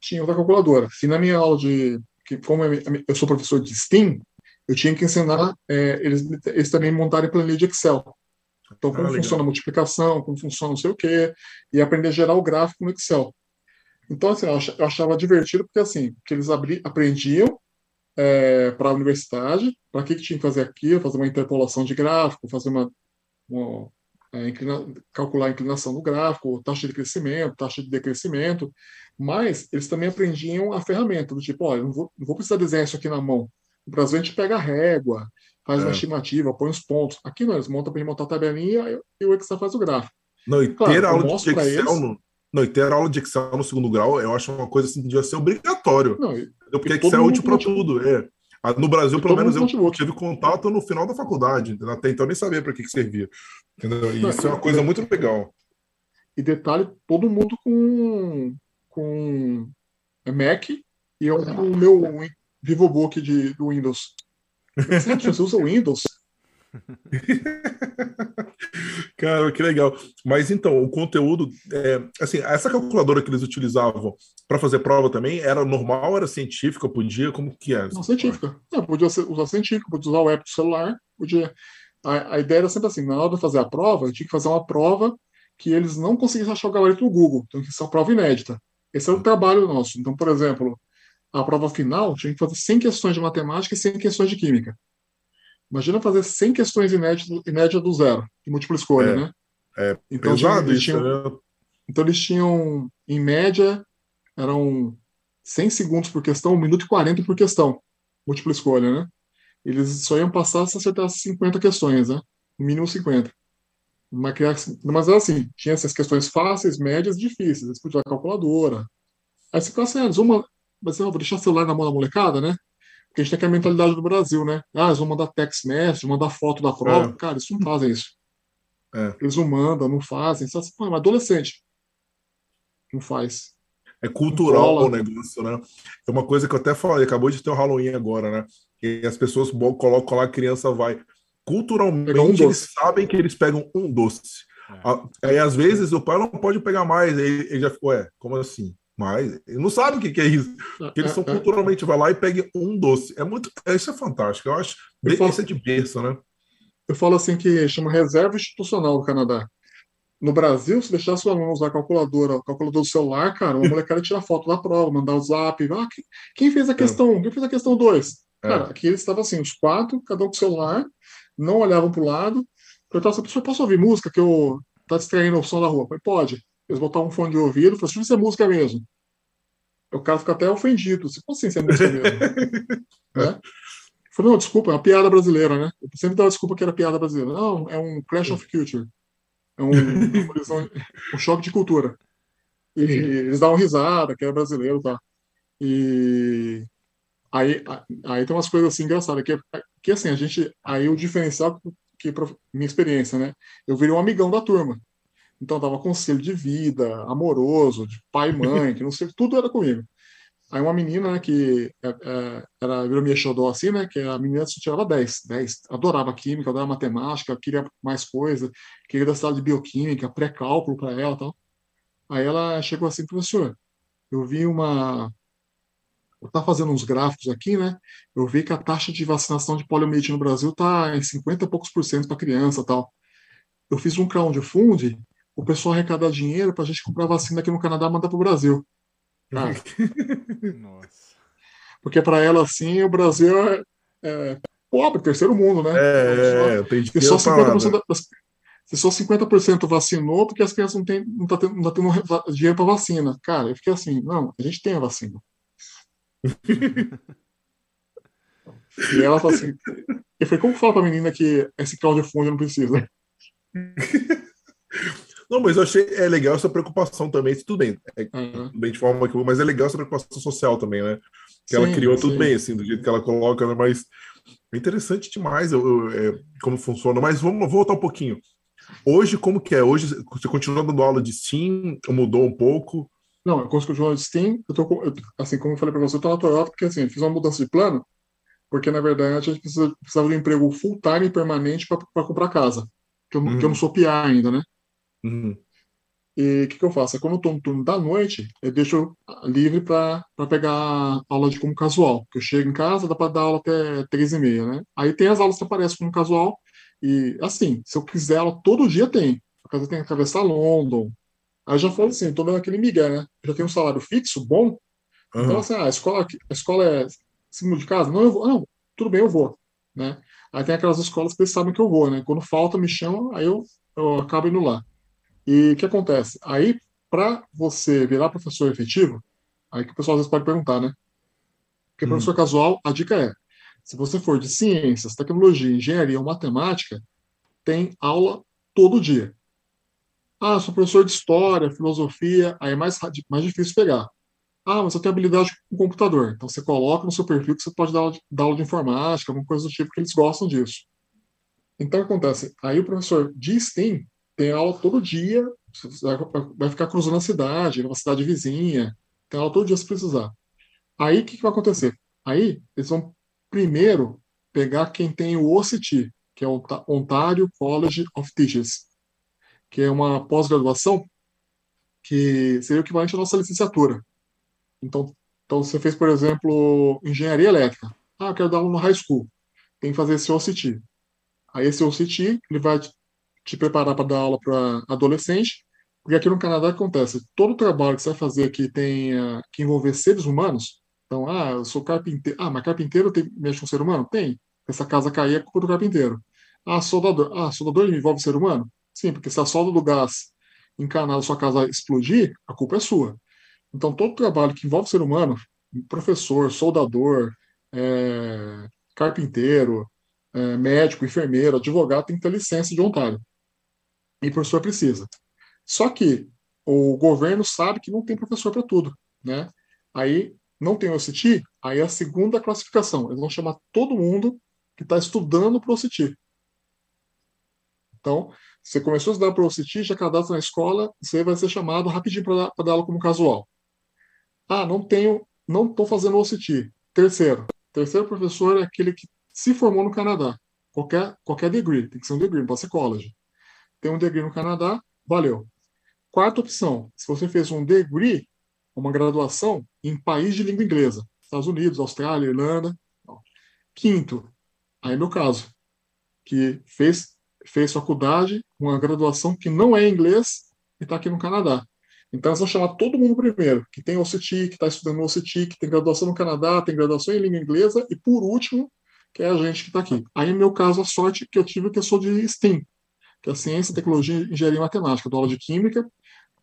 Tinha que usar calculadora. Se na minha aula de... que Como eu sou professor de STEAM, eu tinha que ensinar é, eles, eles também montarem planilha de Excel. Então, como ah, funciona a multiplicação, como funciona não sei o quê, e aprender a gerar o gráfico no Excel. Então, assim, eu achava divertido, porque assim, que eles abri, aprendiam é, para a universidade, para que, que tinha que fazer aquilo, fazer uma interpolação de gráfico, fazer uma, uma é, inclina, calcular a inclinação do gráfico, taxa de crescimento, taxa de decrescimento, mas eles também aprendiam a ferramenta, do tipo, olha, não vou, não vou precisar desenhar isso aqui na mão. No Brasil, a gente pega a régua, faz é. uma estimativa, põe os pontos. Aqui não, eles montam para montar a tabelinha e o Excel faz o gráfico. Não, e claro, ter aula de Excel no, não, e ter aula de Excel no segundo grau, eu acho uma coisa assim que devia ser obrigatório. Não, e, porque Excel é útil para tudo. É. No Brasil, pelo menos, eu tive contato no final da faculdade. Até então, nem sabia para que, que servia. Entendeu? E isso é uma coisa muito legal. E detalhe, todo mundo com, com Mac e eu com o meu VivoBook de, do Windows. Você usa o Windows? Cara, que legal. Mas então, o conteúdo, é, assim, essa calculadora que eles utilizavam para fazer prova também era normal, era científica, podia, como que é? Não, científica. Não, podia usar científica, podia usar o app do celular, podia. A, a, ideia era sempre assim, na hora de fazer a prova, eu tinha que fazer uma prova que eles não conseguissem achar o gabarito no Google, então que ser uma prova inédita. Esse é o trabalho nosso. Então, por exemplo, a prova final tinha que fazer 100 questões de matemática e 100 questões de química. Imagina fazer 100 questões inéditas, inéditas do zero, de múltipla escolha, é, né? É então, pesado eles tinham, isso, né? Então eles tinham, em média, eram 100 segundos por questão, 1 minuto e 40 por questão, múltipla escolha, né? Eles só iam passar se acertasse 50 questões, né? No mínimo 50. Mas era assim, tinha essas questões fáceis, médias e difíceis. Eles podiam usar calculadora. Aí você fala assim, ah, uma, mas eu vou deixar o celular na mão da molecada, né? Porque a gente tem aquela mentalidade do Brasil, né? Ah, eles vão mandar text message, mandar foto da prova. É. Cara, eles não fazem isso. É. Eles não mandam, não fazem. Só assim, mas adolescente não faz. É cultural o negócio, né? É uma coisa que eu até falei, acabou de ter o Halloween agora, né? E as pessoas colocam lá, a criança vai. Culturalmente, um eles sabem que eles pegam um doce. É. Aí, às vezes, o pai não pode pegar mais. Ele, ele já ficou, ué, como assim? Mas não sabe o que, que é isso. Porque eles são é, é, é. culturalmente, vai lá e pega um doce. É muito. Isso é fantástico. Eu acho. Eu falo, isso é de berço, né? Eu falo assim que chama reserva institucional do Canadá. No Brasil, se deixasse o aluno usar a calculadora, calculador do celular, cara, uma molecada tira foto da prova, mandar o zap. Ah, quem fez a questão? É. Quem fez a questão 2? Cara, é. aqui eles estavam assim, os quatro, cada um com o celular, não olhavam para o lado. Perguntavam assim, professor, posso ouvir música que eu tá distraindo o som da rua? Eu falei, pode. Eles botavam um fone de ouvido e falaram, assim, isso é música mesmo. O cara fica até ofendido. Se fosse assim, isso é música mesmo. né? Eu falei, não, desculpa, é uma piada brasileira, né? Eu sempre dava desculpa que era piada brasileira. Não, é um Clash of Culture. É um, um choque de cultura. E eles davam risada, que era brasileiro, tá? E aí, aí tem umas coisas assim engraçadas, que, que assim, a gente, aí o diferencial que, minha experiência, né? Eu virei um amigão da turma. Então dava conselho de vida, amoroso, de pai e mãe, que não sei, tudo era comigo. Aí uma menina, né, que é, é, era, virou minha xodó assim, né, que a menina só tirava 10, 10. Adorava química, adorava matemática, queria mais coisa, queria da sala de bioquímica, pré-cálculo para ela tal. Aí ela chegou assim, professor, eu vi uma... Eu tá fazendo uns gráficos aqui, né? Eu vi que a taxa de vacinação de poliomielite no Brasil tá em 50 e poucos por cento para criança tal. Eu fiz um crowdfunding o pessoal arrecadar dinheiro para a gente comprar vacina aqui no Canadá e mandar para o Brasil. Ah. Nossa. Porque para ela, assim, o Brasil é, é, pobre, terceiro mundo, né? É, tem se só 50% das, se só 50% vacinou, porque as crianças não estão não tá tendo, não tá tendo dinheiro para vacina. Cara, eu fiquei assim, não, a gente tem a vacina. e ela falou assim, eu falei, como fala para a menina que esse crowdfunding não precisa? Não, mas eu achei é legal essa preocupação também. Tudo bem, é, uhum. bem de forma que, mas é legal essa preocupação social também, né? Que sim, ela criou sim. tudo bem, assim, do jeito que ela coloca, né? Mas É interessante demais eu, eu, é, como funciona, mas vamos voltar um pouquinho. Hoje, como que é? Hoje você continua dando aula de Steam? Mudou um pouco? Não, eu continuo de Steam. Eu tô, eu, assim, como eu falei para você, eu tô na Toyota porque assim, fiz uma mudança de plano, porque na verdade a gente precisa, precisava de um emprego full time permanente para comprar casa. Que eu, uhum. que eu não sou PA ainda, né? Uhum. E o que, que eu faço? É quando eu estou no turno da noite, eu deixo livre para pegar aula de como casual. Que eu chego em casa, dá para dar aula até três e meia, né? Aí tem as aulas que aparecem como casual. E, assim, se eu quiser aula todo dia, tem. A casa tem que atravessar London. Aí eu já falo assim, tô dando aquele migué, né? Eu já tenho um salário fixo, bom. Uhum. Então, assim, ah, a escola, a escola é cima de casa? Não, eu vou. Não, tudo bem, eu vou, né? Aí tem aquelas escolas que eles sabem que eu vou, né? Quando falta, me chamam, aí eu, eu acabo indo lá. E o que acontece? Aí, para você virar professor efetivo, aí que o pessoal às vezes pode perguntar, né? Porque hum. professor casual, a dica é: se você for de ciências, tecnologia, engenharia ou matemática, tem aula todo dia. Ah, sou professor de história, filosofia, aí é mais, mais difícil pegar. Ah, mas eu tenho habilidade com computador. Então você coloca no seu perfil que você pode dar aula de, dar aula de informática, alguma coisa do tipo, que eles gostam disso. Então o que acontece? Aí o professor de STEAM tem aula todo dia, vai ficar cruzando a cidade, numa cidade vizinha, tem aula todo dia se precisar. Aí o que, que vai acontecer? Aí eles vão primeiro pegar quem tem o OCT, que é o Ontario College of Teachers, que é uma pós-graduação que seria o equivalente à nossa licenciatura. Então, então você fez, por exemplo, engenharia elétrica. Ah, eu quero dar aula no high school. Tem que fazer esse OCT. Aí esse OCT, ele vai te preparar para dar aula para adolescente, porque aqui no Canadá acontece, todo trabalho que você vai fazer que tenha que envolver seres humanos, então, ah, eu sou carpinteiro, ah, mas carpinteiro tem, mexe com ser humano? Tem. Essa casa cair é culpa do carpinteiro. Ah, soldador, ah, soldador envolve ser humano? Sim, porque se a solda do gás encanado sua casa explodir, a culpa é sua. Então, todo trabalho que envolve ser humano, professor, soldador, é, carpinteiro, é, médico, enfermeiro, advogado, tem que ter licença de Ontário e professor precisa. Só que o governo sabe que não tem professor para tudo, né? Aí não tem o OCT, aí é a segunda classificação. Eles vão chamar todo mundo que está estudando para o OCT. Então, você começou a estudar para o OCT, já cadastra na escola, você vai ser chamado rapidinho para dar aula como casual. Ah, não tenho, não estou fazendo o OCT. Terceiro, terceiro professor é aquele que se formou no Canadá. Qualquer, qualquer degree, tem que ser um degree, não pode ser college tem um degree no Canadá, valeu. Quarta opção, se você fez um degree, uma graduação em país de língua inglesa, Estados Unidos, Austrália, Irlanda. Quinto, aí no caso, que fez, fez faculdade, uma graduação que não é inglês e está aqui no Canadá. Então, eles vão chamar todo mundo primeiro, que tem OCT, que está estudando OCT, que tem graduação no Canadá, tem graduação em língua inglesa, e por último, que é a gente que está aqui. Aí, no meu caso, a sorte que eu tive é que eu sou de STEAM, que é ciência, tecnologia, engenharia e matemática. Dou aula de química,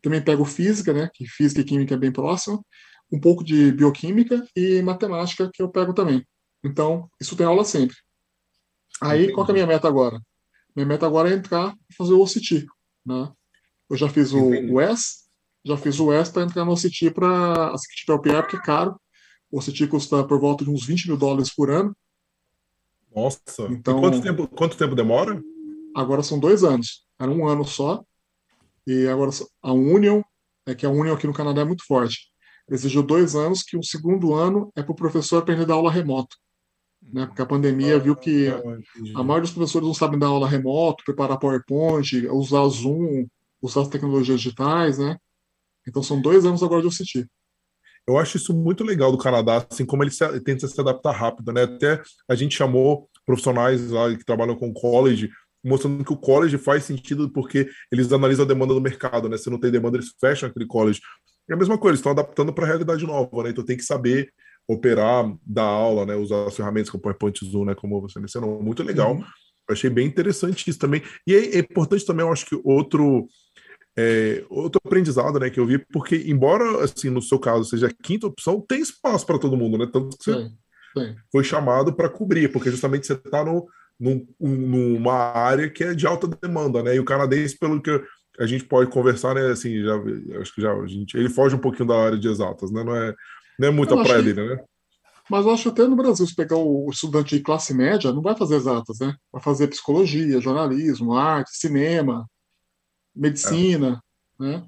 também pego física, né, que física e química é bem próximo, um pouco de bioquímica e matemática que eu pego também. Então, isso tem aula sempre. Aí, qual é a minha meta agora? Minha meta agora é entrar e fazer o OCT, né? Eu já fiz o, S, já fiz o S para entrar no OCT para a LPR, porque é caro. O OCT custa por volta de uns 20 mil dólares por ano. Nossa, então, e quanto tempo, quanto tempo demora? Agora são dois anos. Era um ano só. E agora a Union, é que a Union aqui no Canadá é muito forte, exigiu dois anos, que o segundo ano é para o professor aprender a dar aula remoto. Né? Porque a pandemia viu que a maioria dos professores não sabem dar aula remoto, preparar PowerPoint, usar Zoom, usar as tecnologias digitais, né? Então são dois anos agora de OCT. Eu acho isso muito legal do Canadá, assim como ele se, tenta se adaptar rápido, né? Até a gente chamou profissionais lá que trabalham com college mostrando que o college faz sentido porque eles analisam a demanda do mercado, né? Se não tem demanda, eles fecham aquele college. É a mesma coisa, eles estão adaptando para a realidade nova, né? Então tem que saber operar, dar aula, né? Usar as ferramentas como PowerPoint Zoom, né? Como você mencionou, muito legal. Uhum. Achei bem interessante isso também. E é, é importante também, eu acho que outro é, outro aprendizado, né, que eu vi, porque embora assim no seu caso seja a quinta opção, tem espaço para todo mundo, né? Tanto que você sim, sim. foi chamado para cobrir, porque justamente você está no num, numa área que é de alta demanda, né? E o canadense, pelo que a gente pode conversar, né? Assim, já, acho que já a gente, ele foge um pouquinho da área de exatas, né? Não é, não é muita praia dele, né? Mas eu acho que até no Brasil, se pegar o estudante de classe média, não vai fazer exatas, né? Vai fazer psicologia, jornalismo, arte, cinema, medicina, é. né?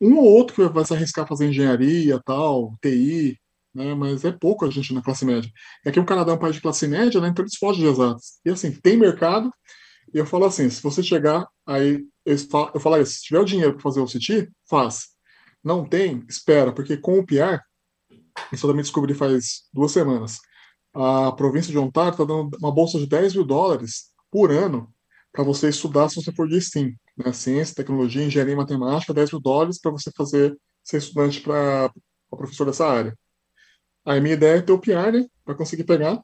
Um ou outro que vai se arriscar a fazer engenharia, tal, TI, né? Mas é pouco a gente na classe média. É que o Canadá é um país de classe média, né? Então eles fogem de exatas. E assim, tem mercado. E eu falo assim, se você chegar aí, eu falo se tiver o dinheiro para fazer o CIT, faz. Não tem, espera, porque com o PR isso eu também descobri faz duas semanas. A província de Ontário está dando uma bolsa de 10 mil dólares por ano para você estudar se você for de STEAM, né? ciência, tecnologia, engenharia e matemática, 10 mil dólares para você fazer ser estudante para professor dessa área. Aí minha ideia é ter o PR, né, para conseguir pegar,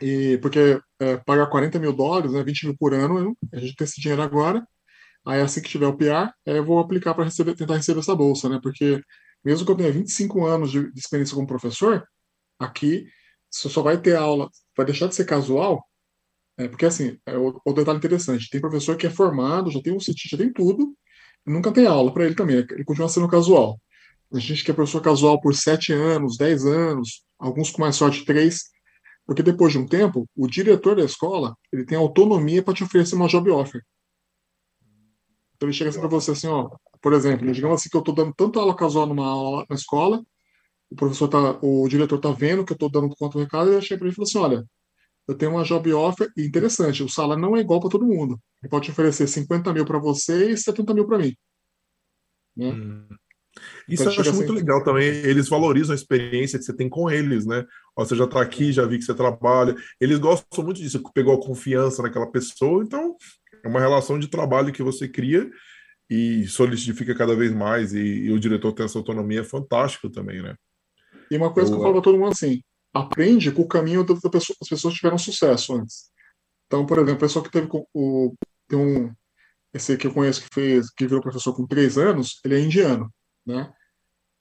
e porque é, pagar 40 mil dólares, né, 20 mil por ano, a gente tem esse dinheiro agora, aí assim que tiver o PR, eu vou aplicar para receber, tentar receber essa bolsa, né, porque mesmo que eu tenha 25 anos de, de experiência como professor, aqui você só vai ter aula, vai deixar de ser casual, é, porque assim, é o, detalhe interessante, tem professor que é formado, já tem um CIT, já tem tudo, nunca tem aula para ele também, ele continua sendo casual. A gente que é professor casual por 7 anos, 10 anos, alguns com mais sorte 3, porque depois de um tempo, o diretor da escola, ele tem autonomia para te oferecer uma job offer. Então ele chega assim para você assim, ó, por exemplo, digamos assim que eu estou dando tanto aula casual numa aula na escola, o professor tá, o diretor tá vendo que eu estou dando do recado, e eu chego para ele e falo assim, olha, eu tenho uma job offer interessante, o salário não é igual para todo mundo. Ele pode oferecer 50 mil para você e 70 mil para mim. Né? Hum. Isso eu acho assim... muito legal também. Eles valorizam a experiência que você tem com eles, né? Ó, você já está aqui, já vi que você trabalha. Eles gostam muito disso, pegou a confiança naquela pessoa. Então, é uma relação de trabalho que você cria e solidifica cada vez mais, e, e, o diretor tem essa autonomia é fantástico também, né? E uma coisa eu, que eu falo para todo mundo assim, aprende com o caminho das pessoas, as pessoas tiveram sucesso antes. Então, por exemplo, a pessoa que teve o, tem um, esse que eu conheço que fez, que virou professor com três anos, ele é indiano, né?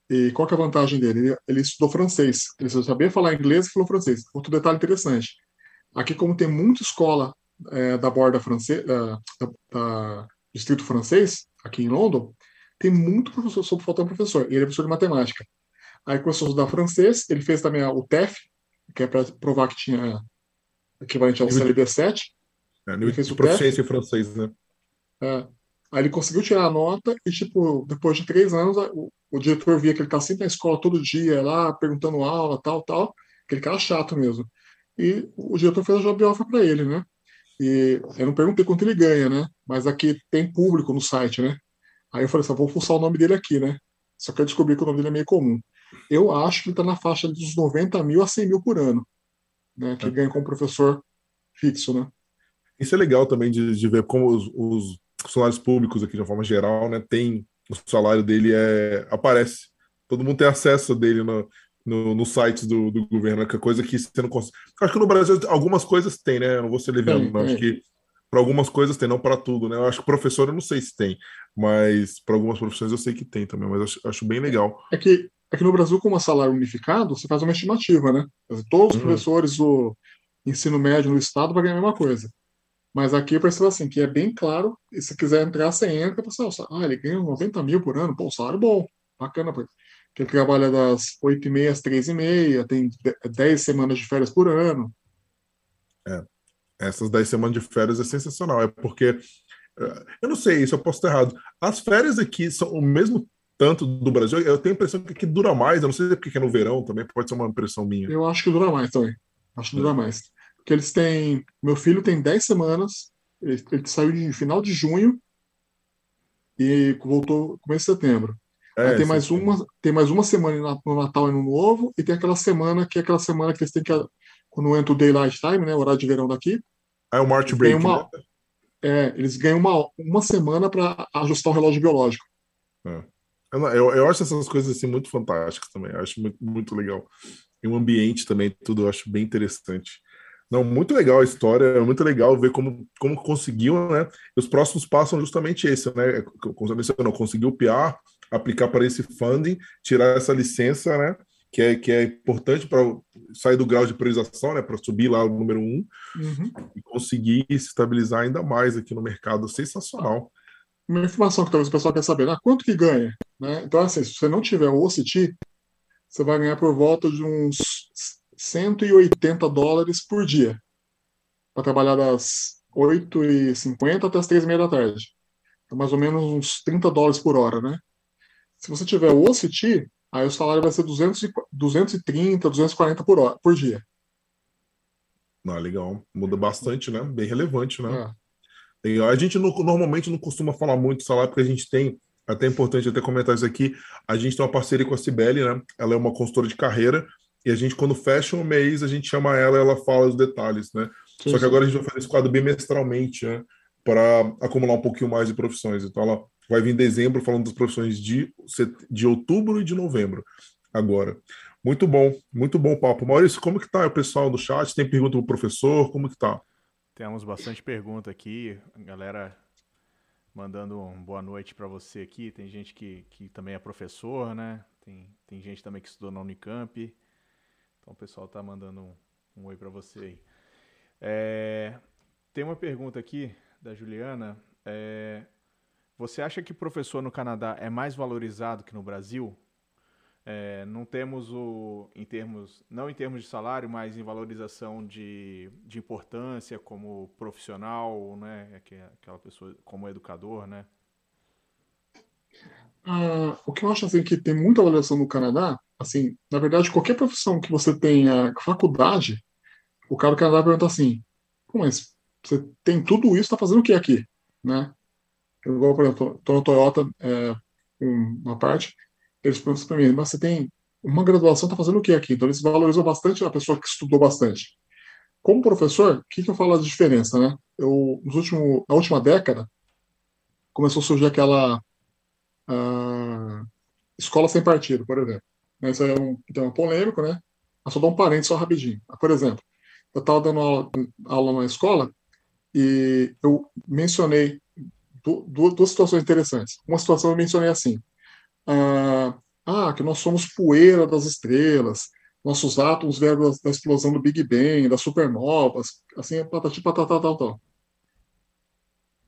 E qual que é a vantagem dele? Ele, ele estudou francês, ele sabia falar inglês e falou francês. Outro detalhe interessante, aqui como tem muita escola é, da borda francesa, da, da, distrito francês, aqui em London, tem muito professor sobre faltando professor. E ele é professor de matemática. Aí começou a estudar francês, ele fez também o TEF, que é para provar que tinha equivalente ao CLB 7. É, ele fez o proficiência em francês, né? É. Aí ele conseguiu tirar a nota e, tipo, depois de três anos, o, o diretor via que ele tá sempre na escola todo dia, lá, perguntando aula, tal, tal. Aquele cara chato mesmo. E o diretor fez a job offer para ele, né? E eu não perguntei quanto ele ganha, né? Mas aqui tem público no site, né? Aí eu falei assim, vou fuçar o nome dele aqui, né? Só que eu descobri que o nome dele é meio comum. Eu acho que ele está na faixa dos 90 mil a 100 mil por ano, né? Que é. ganha como professor fixo, né? Isso é legal também de, de ver como os, os funcionários públicos aqui de uma forma geral, né? Tem o salário dele é aparece. Todo mundo tem acesso dele no, no, no site do, do governo, que é coisa que você não consegue. Acho que no Brasil algumas coisas tem, né? Eu não vou ser leviano, acho que para algumas coisas tem, não para tudo, né? Eu acho que professor eu não sei se tem, mas para algumas profissões eu sei que tem também, mas acho, acho bem legal. É que, é que no Brasil, com uma salário unificado, você faz uma estimativa, né? Todos os uhum. professores do ensino médio no estado vão ganhar a mesma coisa. Mas aqui eu percebo assim, que é bem claro, e se quiser entrar, você entra, pessoal, ah, ele ganha 90 mil por ano, pô, salário bom, bacana, que ele trabalha das 8h30 às 3h30, tem 10 semanas de férias por ano. É, essas 10 semanas de férias é sensacional, é porque, eh, eu não sei se eu posso estar errado, as férias aqui são o mesmo tanto do Brasil, eu tenho a impressão que aqui dura mais, eu não sei porque é no verão também, pode ser uma impressão minha. Eu acho que dura mais também, acho que dura mais. Porque eles têm, meu filho tem 10 semanas, ele, ele saiu de final de junho e voltou começo de setembro. É, tem, mais uma, tem mais uma semana no Natal e no Novo, e tem aquela semana que é aquela semana que eles têm que. Quando entra o Daylight Time, né? O horário de verão daqui. É o March Break. Uma, né? é, eles ganham uma, uma semana para ajustar o relógio biológico. É. Eu, eu acho essas coisas assim muito fantásticas também. Eu acho muito, muito legal. E o ambiente também, tudo eu acho bem interessante. Não, muito legal a história, é muito legal ver como, como conseguiu, né? E os próximos passos são justamente esse, né? Como você mencionou, conseguiu o PR, aplicar para esse funding, tirar essa licença, né? Que é, que é importante para sair do grau de priorização, né? Para subir lá o número um uhum. e conseguir se estabilizar ainda mais aqui no mercado. Sensacional. Uma informação que talvez o pessoal quer saber, né? quanto que ganha? Né? Então, assim, se você não tiver o OCT, você vai ganhar por volta de uns 180 dólares por dia para trabalhar das 8h50 até as 3h30 da tarde. Então, mais ou menos uns 30 dólares por hora, né? Se você tiver o OCT, aí o salário vai ser 200, 230, 240 por, hora, por dia. Ah, legal. Muda bastante, né? Bem relevante, né? É. A gente não, normalmente não costuma falar muito salário, porque a gente tem, até é importante até comentar isso aqui, a gente tem uma parceria com a Cibele, né? Ela é uma consultora de carreira, e a gente, quando fecha um mês, a gente chama ela e ela fala os detalhes, né? Sim, Só que agora a gente vai fazer esse quadro bimestralmente, né? Para acumular um pouquinho mais de profissões. Então, ela vai vir em dezembro falando das profissões de, de outubro e de novembro, agora. Muito bom, muito bom papo. Maurício, como que tá o pessoal do chat? Tem pergunta pro professor? Como que tá? Temos bastante pergunta aqui, galera mandando um boa noite para você aqui. Tem gente que, que também é professor, né? Tem, tem gente também que estudou na Unicamp. Então o pessoal tá mandando um, um oi para você aí. É, tem uma pergunta aqui da Juliana. É, você acha que professor no Canadá é mais valorizado que no Brasil? É, não temos o, em termos, não em termos de salário, mas em valorização de, de importância como profissional, né? É aquela pessoa como educador, né? Ah, o que eu acho assim que tem muita valorização no Canadá, assim, na verdade, qualquer profissão que você tenha faculdade, o cara do Canadá pergunta assim, mas você tem tudo isso, está fazendo o que aqui, né? Eu, igual, por exemplo, estou na Toyota, é, uma parte, eles perguntam para mim, mas você tem uma graduação, está fazendo o que aqui? Então, eles valorizam bastante a pessoa que estudou bastante. Como professor, o que, que eu falo da diferença, né? Eu, nos últimos, na última década, começou a surgir aquela uh, escola sem partido, por exemplo. Isso é um tema polêmico, né? Mas só dar um parênteses só rapidinho. Por exemplo, eu estava dando aula, aula na escola e eu mencionei duas, duas situações interessantes. Uma situação eu mencionei assim: ah, ah, que nós somos poeira das estrelas, nossos átomos vieram da, explosão do Big Bang, das supernovas, assim, patati patatá, tal, tal.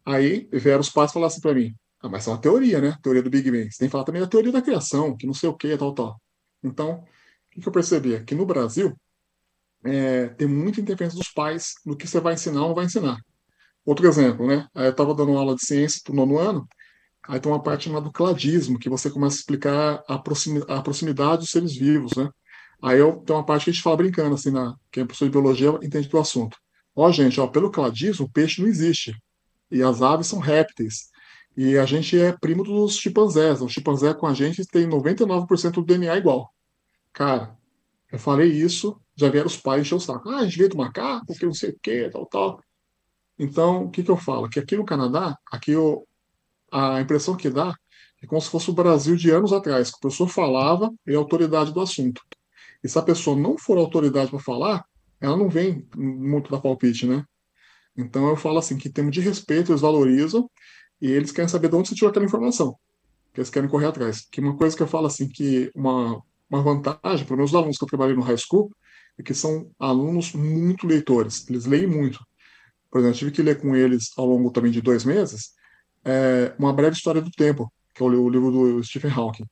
Aí vieram os pais falar assim para mim, ah, mas é uma teoria, né? Teoria do Big Bang. Você tem que falar também da teoria da criação, que não sei o que, tal, tal. Então, o que eu percebi? É que no Brasil, é, tem muita interferência dos pais no que você vai ensinar ou não vai ensinar. Outro exemplo, né? Eu estava dando aula de ciência para o nono ano, Aí tem uma parte chamada cladismo, que você começa a explicar a, proximidade, a proximidade dos seres vivos, né? Aí eu, tem uma parte que a gente fala brincando, assim, na, quem é professor de biologia entende do assunto. Ó, gente, ó, pelo cladismo, o peixe não existe. E as aves são répteis. E a gente é primo dos chimpanzés. O chimpanzé com a gente tem 99% do DNA igual. Cara, eu falei isso, já vieram os pais encher o saco. Ah, a gente veio do macaco, porque não sei o quê, tal, tal. Então, o que, que eu falo? Que aqui no Canadá, aqui eu, a impressão que dá é como se fosse o Brasil de anos atrás, que o professor falava e a autoridade do assunto. E se a pessoa não for autoridade para falar, ela não vem muito da palpite, né? Então eu falo assim, que em termos de respeito, eles valorizam e eles querem saber de onde você tirou aquela informação, que eles querem correr atrás. Que uma coisa que eu falo assim, que uma, uma vantagem para meus alunos que eu trabalhei no high school, é que são alunos muito leitores, eles leem muito. Por exemplo, eu tive que ler com eles ao longo também de dois meses, é, Uma Breve História do Tempo, que é o livro do Stephen Hawking.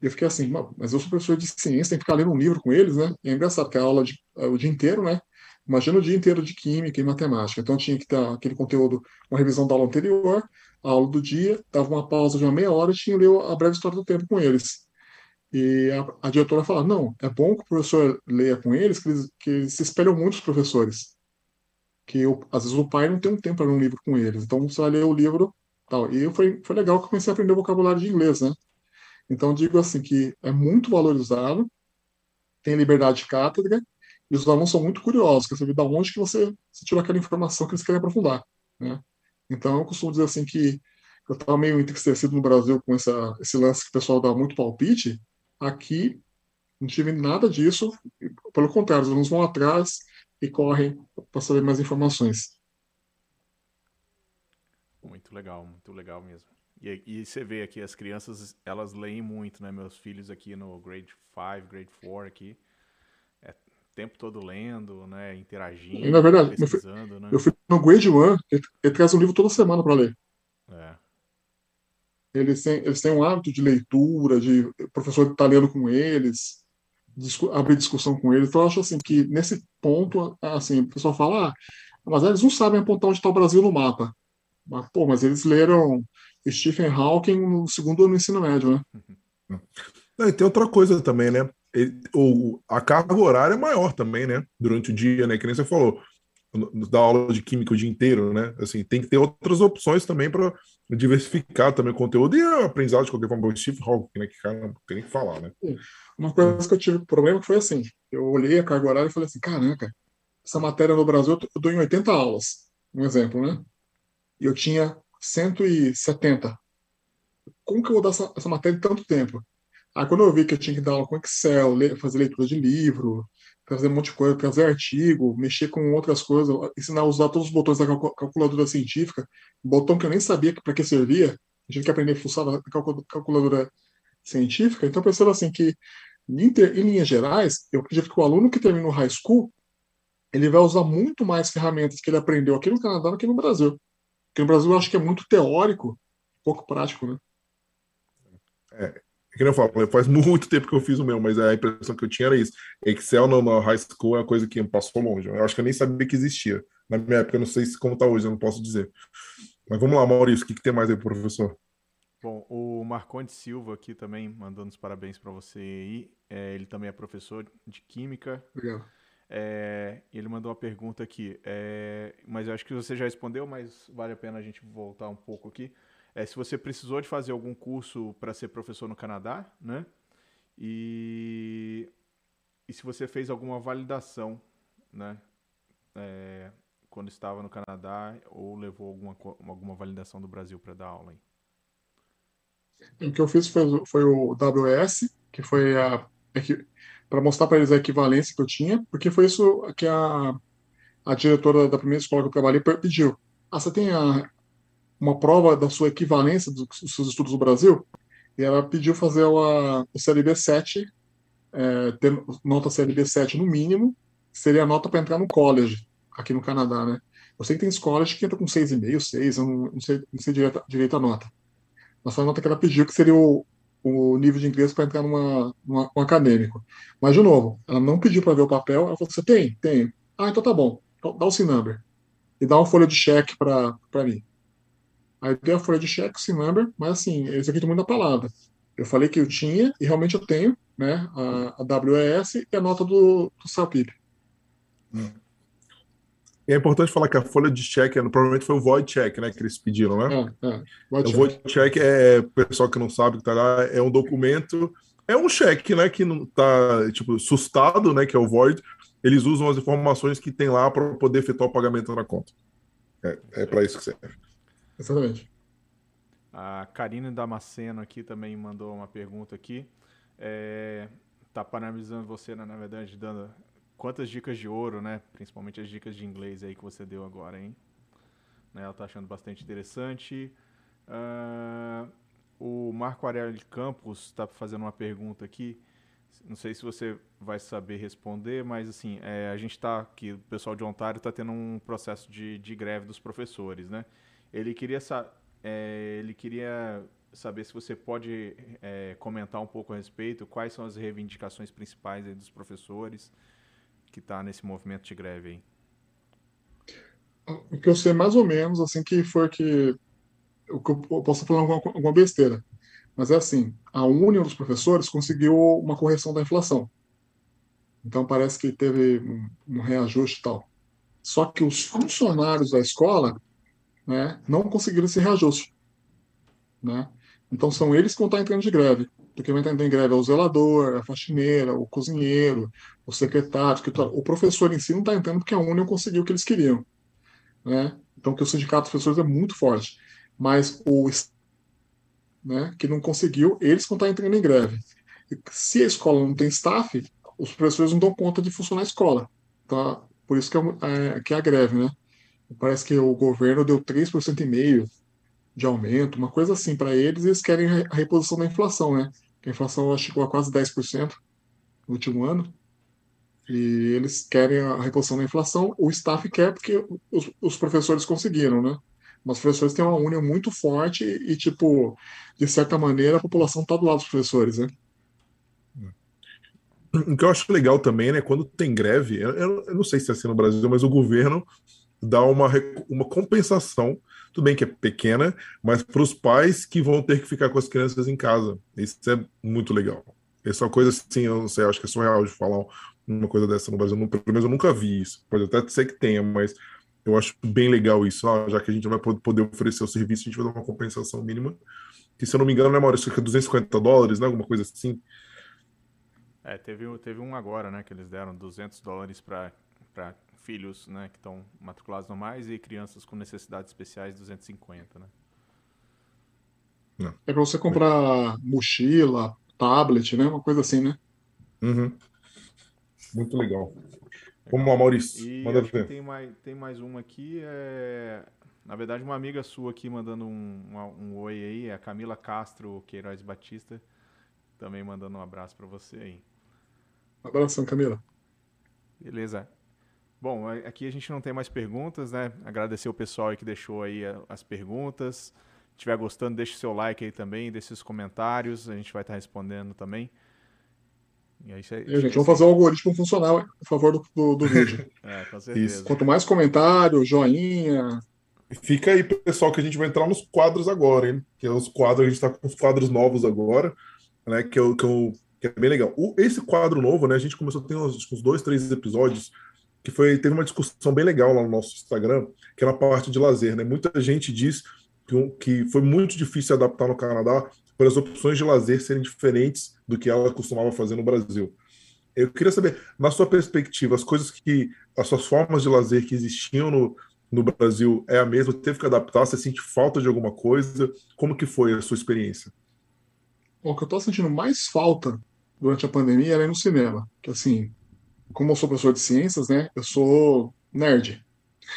E eu fiquei assim, mas eu sou professor de ciência, tem que ficar lendo um livro com eles, né? E é engraçado, que a aula de, é, o dia inteiro, né? Imagina o dia inteiro de química e matemática. Então tinha que ter aquele conteúdo, uma revisão da aula anterior, a aula do dia, dava uma pausa de uma meia hora e tinha ler a breve história do tempo com eles. E a, a diretora falava, não, é bom que o professor leia com eles, que eles, que eles se espelham muito os professores que eu, às vezes o pai não tem um tempo para ler um livro com eles. Então você vai ler o livro tal. E foi, foi legal que eu comecei a aprender vocabulário de inglês, né? Então digo assim que é muito valorizado, tem liberdade de cátedra e os alunos são muito curiosos, quer saber de onde que você, tirou aquela informação que eles querem aprofundar, né? Então eu costumo dizer assim que eu estava meio entristecido no Brasil com essa, esse lance que o pessoal dá muito palpite. Aqui não tive nada disso, pelo contrário, os alunos vão atrás e correm para saber mais informações. Muito legal, muito legal mesmo. E, e, você vê aqui, as crianças, elas leem muito, né? Meus filhos aqui no grade 5, grade 4 aqui, tempo todo lendo, né? Interagindo, na verdade, pesquisando, meu, né? Meu filho no grade 1, ele, ele traz um livro toda semana para ler. É. Eles têm, eles têm um hábito de leitura, de o professor está lendo com eles. abrir discussão com eles. Então, eu acho assim que nesse ponto, assim, o pessoal fala, ah, mas eles não sabem apontar onde está o Brasil no mapa. Mas, pô, mas eles leram Stephen Hawking no segundo ano do ensino médio, né? Não, e tem outra coisa também, né? Ele, o, a carga horária é maior também, né? Durante o dia, né? Que nem você falou, da aula de química o dia inteiro, né? Assim, tem que ter outras opções também para diversificar também o conteúdo e a aprendizagem de qualquer forma. O Steve Hawking, né? Que cara, tem que falar, né? Uma coisa que eu tive problema foi assim: eu olhei a carga horária e falei assim, caraca, essa matéria no Brasil eu dou em 80 aulas, um exemplo, né? E eu tinha 170. Como que eu vou dar essa, essa matéria em tanto tempo? Aí quando eu vi que eu tinha que dar aula com Excel, ler, fazer leitura de livro, fazer um monte de coisa, trazer artigo, mexer com outras coisas, ensinar a usar todos os botões da calculadora científica, botão que eu nem sabia para que servia, eu tive que aprender a funcionar na calculadora científica. Então, percebo assim que, em, em linhas gerais, eu acredito que o aluno que termina o high school, ele vai usar muito mais ferramentas que ele aprendeu aqui no Canadá do que no Brasil. Porque no Brasil eu acho que é muito teórico, pouco prático, né? É, é que eu falo, faz muito tempo que eu fiz o meu, mas a impressão que eu tinha era isso. Excel no, no high school é uma coisa que passou longe. Eu acho que eu nem sabia que existia. Na minha época, eu não sei se como está hoje, eu não posso dizer. Mas vamos lá, Maurício, o que, que tem mais aí, professor? Bom, o Marconde Silva aqui também mandando os parabéns para você aí. É, ele também é professor de Química. Obrigado. É, ele mandou uma pergunta aqui, é, mas eu acho que você já respondeu, mas vale a pena a gente voltar um pouco aqui é, se você precisou de fazer algum curso para ser professor no Canadá, né? E, e se você fez alguma validação, né? É, quando estava no Canadá ou levou alguma, alguma validação do Brasil para dar aula aí? O que eu fiz foi, foi o WS, que foi a para mostrar para eles a equivalência que eu tinha, porque foi isso que a, a diretora da primeira escola que eu trabalhei pediu. Ah, você tem a, uma prova da sua equivalência dos seus estudos no Brasil, e ela pediu fazer o, o CLB 7, é, ter nota CLB 7 no mínimo, seria a nota para entrar no college, aqui no Canadá, né? Eu sei que tem escolas que entram com 6,5, 6, eu não, sei, não sei direito, direito a nota. Mas foi a nota que ela pediu, que seria o, o nível de inglês para entrar numa, numa, um acadêmico. Mas, de novo, ela não pediu para ver o papel, ela falou: você tem? Tenho. Ah, então tá bom. Então, dá o C-number. E dá uma folha de cheque para mim. A folha de cheque, esse number, mas assim, eles acreditam muito na palavra. Eu falei que eu tinha, e realmente eu tenho, né, a, a WES e a nota do, do SAPIP. Hum. é importante falar que a folha de cheque, provavelmente foi o void check, né, que eles pediram, né? É, é. Void o void check é, pessoal que não sabe que tá lá, é um documento, é um cheque, né, que não tá, tipo, sustado, né, que é o void, eles usam as informações que tem lá para poder efetuar o pagamento na conta. É, é para isso que serve. Exatamente. A Karine Damasceno aqui também mandou uma pergunta aqui. É, tá parabenizando você, né, na verdade, dando quantas dicas de ouro, né? Principalmente as dicas de inglês aí que você deu agora, hein? Né, ela tá achando bastante interessante. Uh, o Marco Aurélio Campos está fazendo uma pergunta aqui. Não sei se você vai saber responder, mas assim, é, a gente está aqui, o pessoal de Ontário está tendo um processo de, de greve dos professores, né? Ele queria, é, ele queria saber se você pode é, comentar um pouco a respeito, quais são as reivindicações principais dos professores que está nesse movimento de greve aí. O que eu sei mais ou menos, assim, que foi que eu posso falar alguma, alguma besteira, mas é assim, a União dos Professores conseguiu uma correção da inflação. Então parece que teve um, um reajuste e tal. Só que os funcionários da escola né, não conseguiram esse reajuste. Né? Então são eles que vão estar entrando de greve. Porque vai entrar em greve é o zelador, a faxineira, o cozinheiro, o secretário, o professor em si não está entrando porque a União conseguiu o que eles queriam. Né? Então que o sindicato dos professores é muito forte. Mas o né, que não conseguiu, eles vão estar entrando em greve. Se a escola não tem staff, os professores não dão conta de funcionar a escola. Tá? Por isso que é, é, que é a greve, né? Parece que o governo deu 3% e meio de aumento, uma coisa assim para eles, e eles querem a reposição da inflação, né? A inflação chegou a quase 10% no último ano. E eles querem a reposição da inflação, o staff quer porque os, os professores conseguiram, né? Mas os professores têm uma união muito forte e, tipo, de certa maneira, a população está do lado dos professores, né? o que eu acho legal também, né, quando tem greve, eu, eu, não sei se é assim no Brasil, mas o governo dá uma, uma compensação, tudo bem que é pequena, mas para os pais que vão ter que ficar com as crianças em casa. Isso é muito legal. Essa é coisa assim, eu não sei, acho que é surreal de falar uma coisa dessa no Brasil. Pelo menos eu nunca vi isso. Pode até ser que tenha, mas eu acho bem legal isso. Ah, já que a gente vai poder oferecer o serviço, a gente vai dar uma compensação mínima. Que, se eu não me engano, né, Maurício? Que é 250 dólares, né? Alguma coisa assim. É, teve, teve um agora, né? Que eles deram 200 dólares para filhos, né? Que estão matriculados normais e crianças com necessidades especiais, 250, né? Não. É para você comprar mochila, tablet, né? Uma coisa assim, né? Uhum. Muito legal. Vamos lá, Maurício. E manda ver. Tem mais, tem mais uma aqui. É... Na verdade, uma amiga sua aqui mandando um, um, um oi aí, é a Camila Castro Queiroz Batista, também mandando um abraço para você aí. Um abração, Camila. Beleza. Bom, aqui a gente não tem mais perguntas, né? Agradecer o pessoal aí que deixou aí as perguntas. Se estiver gostando, deixe seu like aí também, deixe seus comentários, a gente vai estar respondendo também. E aí, é, gente, vamos fazer o algoritmo funcionar a favor do, do, do vídeo. é, com certeza. Isso. Quanto mais comentário, joinha. Fica aí, pessoal, que a gente vai entrar nos quadros agora, hein? Que é os quadros, a gente está com os quadros novos agora, né? Que, eu, que, eu, que é bem legal. O, esse quadro novo, né? A gente começou tem uns, uns dois, três episódios que foi teve uma discussão bem legal lá no nosso Instagram, que era a parte de lazer, né? Muita gente diz que, que foi muito difícil adaptar no Canadá pelas opções de lazer serem diferentes do que ela costumava fazer no Brasil. Eu queria saber, na sua perspectiva, as coisas que, as suas formas de lazer que existiam no, no Brasil é a mesma? Teve que adaptar? Você sente falta de alguma coisa? Como que foi a sua experiência? o que eu estou sentindo mais falta durante a pandemia era ir no cinema. Que assim, como eu sou professor de ciências, né? Eu sou nerd.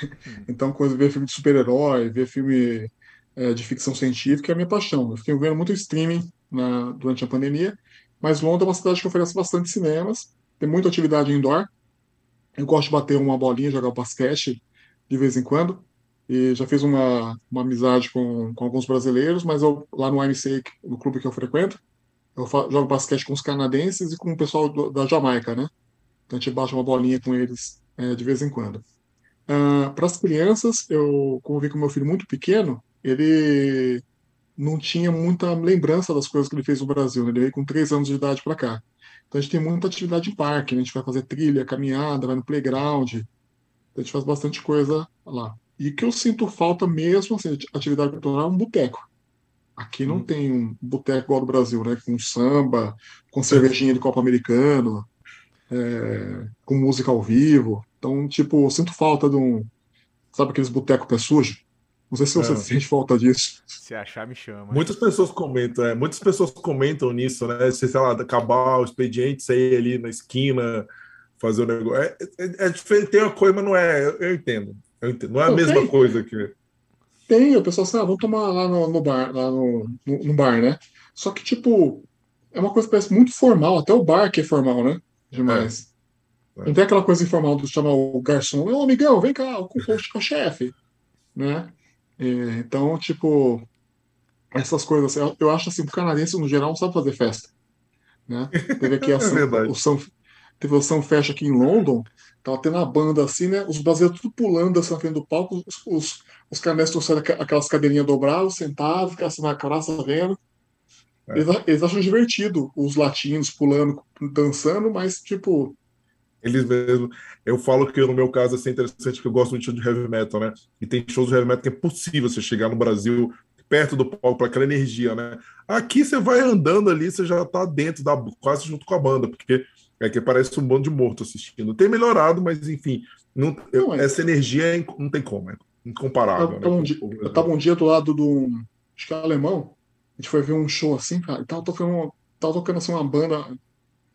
Hum. Então, coisa ver filme de super-herói, ver filme é, de ficção científica é a minha paixão. Eu fiquei vendo muito streaming na, durante a pandemia, mas Londres é uma cidade que oferece bastante cinemas, tem muita atividade indoor. Eu gosto de bater uma bolinha, jogar basquete de vez em quando. E já fiz uma, uma amizade com, com alguns brasileiros, mas eu, lá no IMC, no clube que eu frequento, eu jogo basquete com os canadenses e com o pessoal do, da Jamaica, né? Então a gente bate uma bolinha com eles é, de vez em quando. Uh, Para as crianças, eu convivi com meu filho muito pequeno, ele não tinha muita lembrança das coisas que ele fez no Brasil. Né? Ele veio com três anos de idade para cá. Então a gente tem muita atividade em parque, né? a gente vai fazer trilha, caminhada, vai no playground, a gente faz bastante coisa lá. E que eu sinto falta mesmo, assim, atividade cultural é um boteco. Aqui não hum. tem um boteco igual do Brasil, né? Com samba, com cervejinha de copo americano, é, com música ao vivo. Então, tipo, eu sinto falta de um. Sabe aqueles botecos pé sujo? Não sei se você é. sente falta disso. Se achar, me chama. Muitas pessoas comentam, é, muitas pessoas comentam nisso, né? Se, sei lá, acabar o expediente, sair ali na esquina, fazer o negócio. É, é, é diferente, tem uma coisa, mas não é. Eu, eu, entendo, eu entendo. Não é a mesma coisa que. Tem, o pessoal sabe, ah, vamos tomar lá no, no bar, lá no, no, no, bar, né? Só que, tipo, é uma coisa que parece muito formal, até o bar que é formal, né? Demais. É. Não tem aquela coisa informal de chamar o garçom, ô amigão, vem cá, o, o, o chefe, né? É, então, tipo, essas coisas, eu, acho assim, o canadense no geral não sabe fazer festa. Né? Teve aqui a, é o São, teve o São Fecha aqui em London, tava tendo a banda assim, né? Os brasileiros tudo pulando assim na frente do palco, os, os, os canadenses trouxeram aquelas cadeirinhas dobradas, sentados, ficaram assim na praça vendo. É. Eles, eles acham divertido os latinos pulando, dançando, mas tipo, eles mesmo. Eu falo que no meu caso é interessante porque eu gosto muito de heavy metal, né? E tem shows de heavy metal que é possível você chegar no Brasil perto do palco para aquela energia, né? Aqui você vai andando ali, você já tá dentro da quase junto com a banda, porque é que parece um bando de morto assistindo. Tem melhorado, mas enfim, não, não é... essa energia é, não tem como, é incomparável. Eu, né, um dia, eu tava um dia do lado do acho que é alemão, a gente foi ver um show assim, cara, tava tocando, tava tocando assim uma banda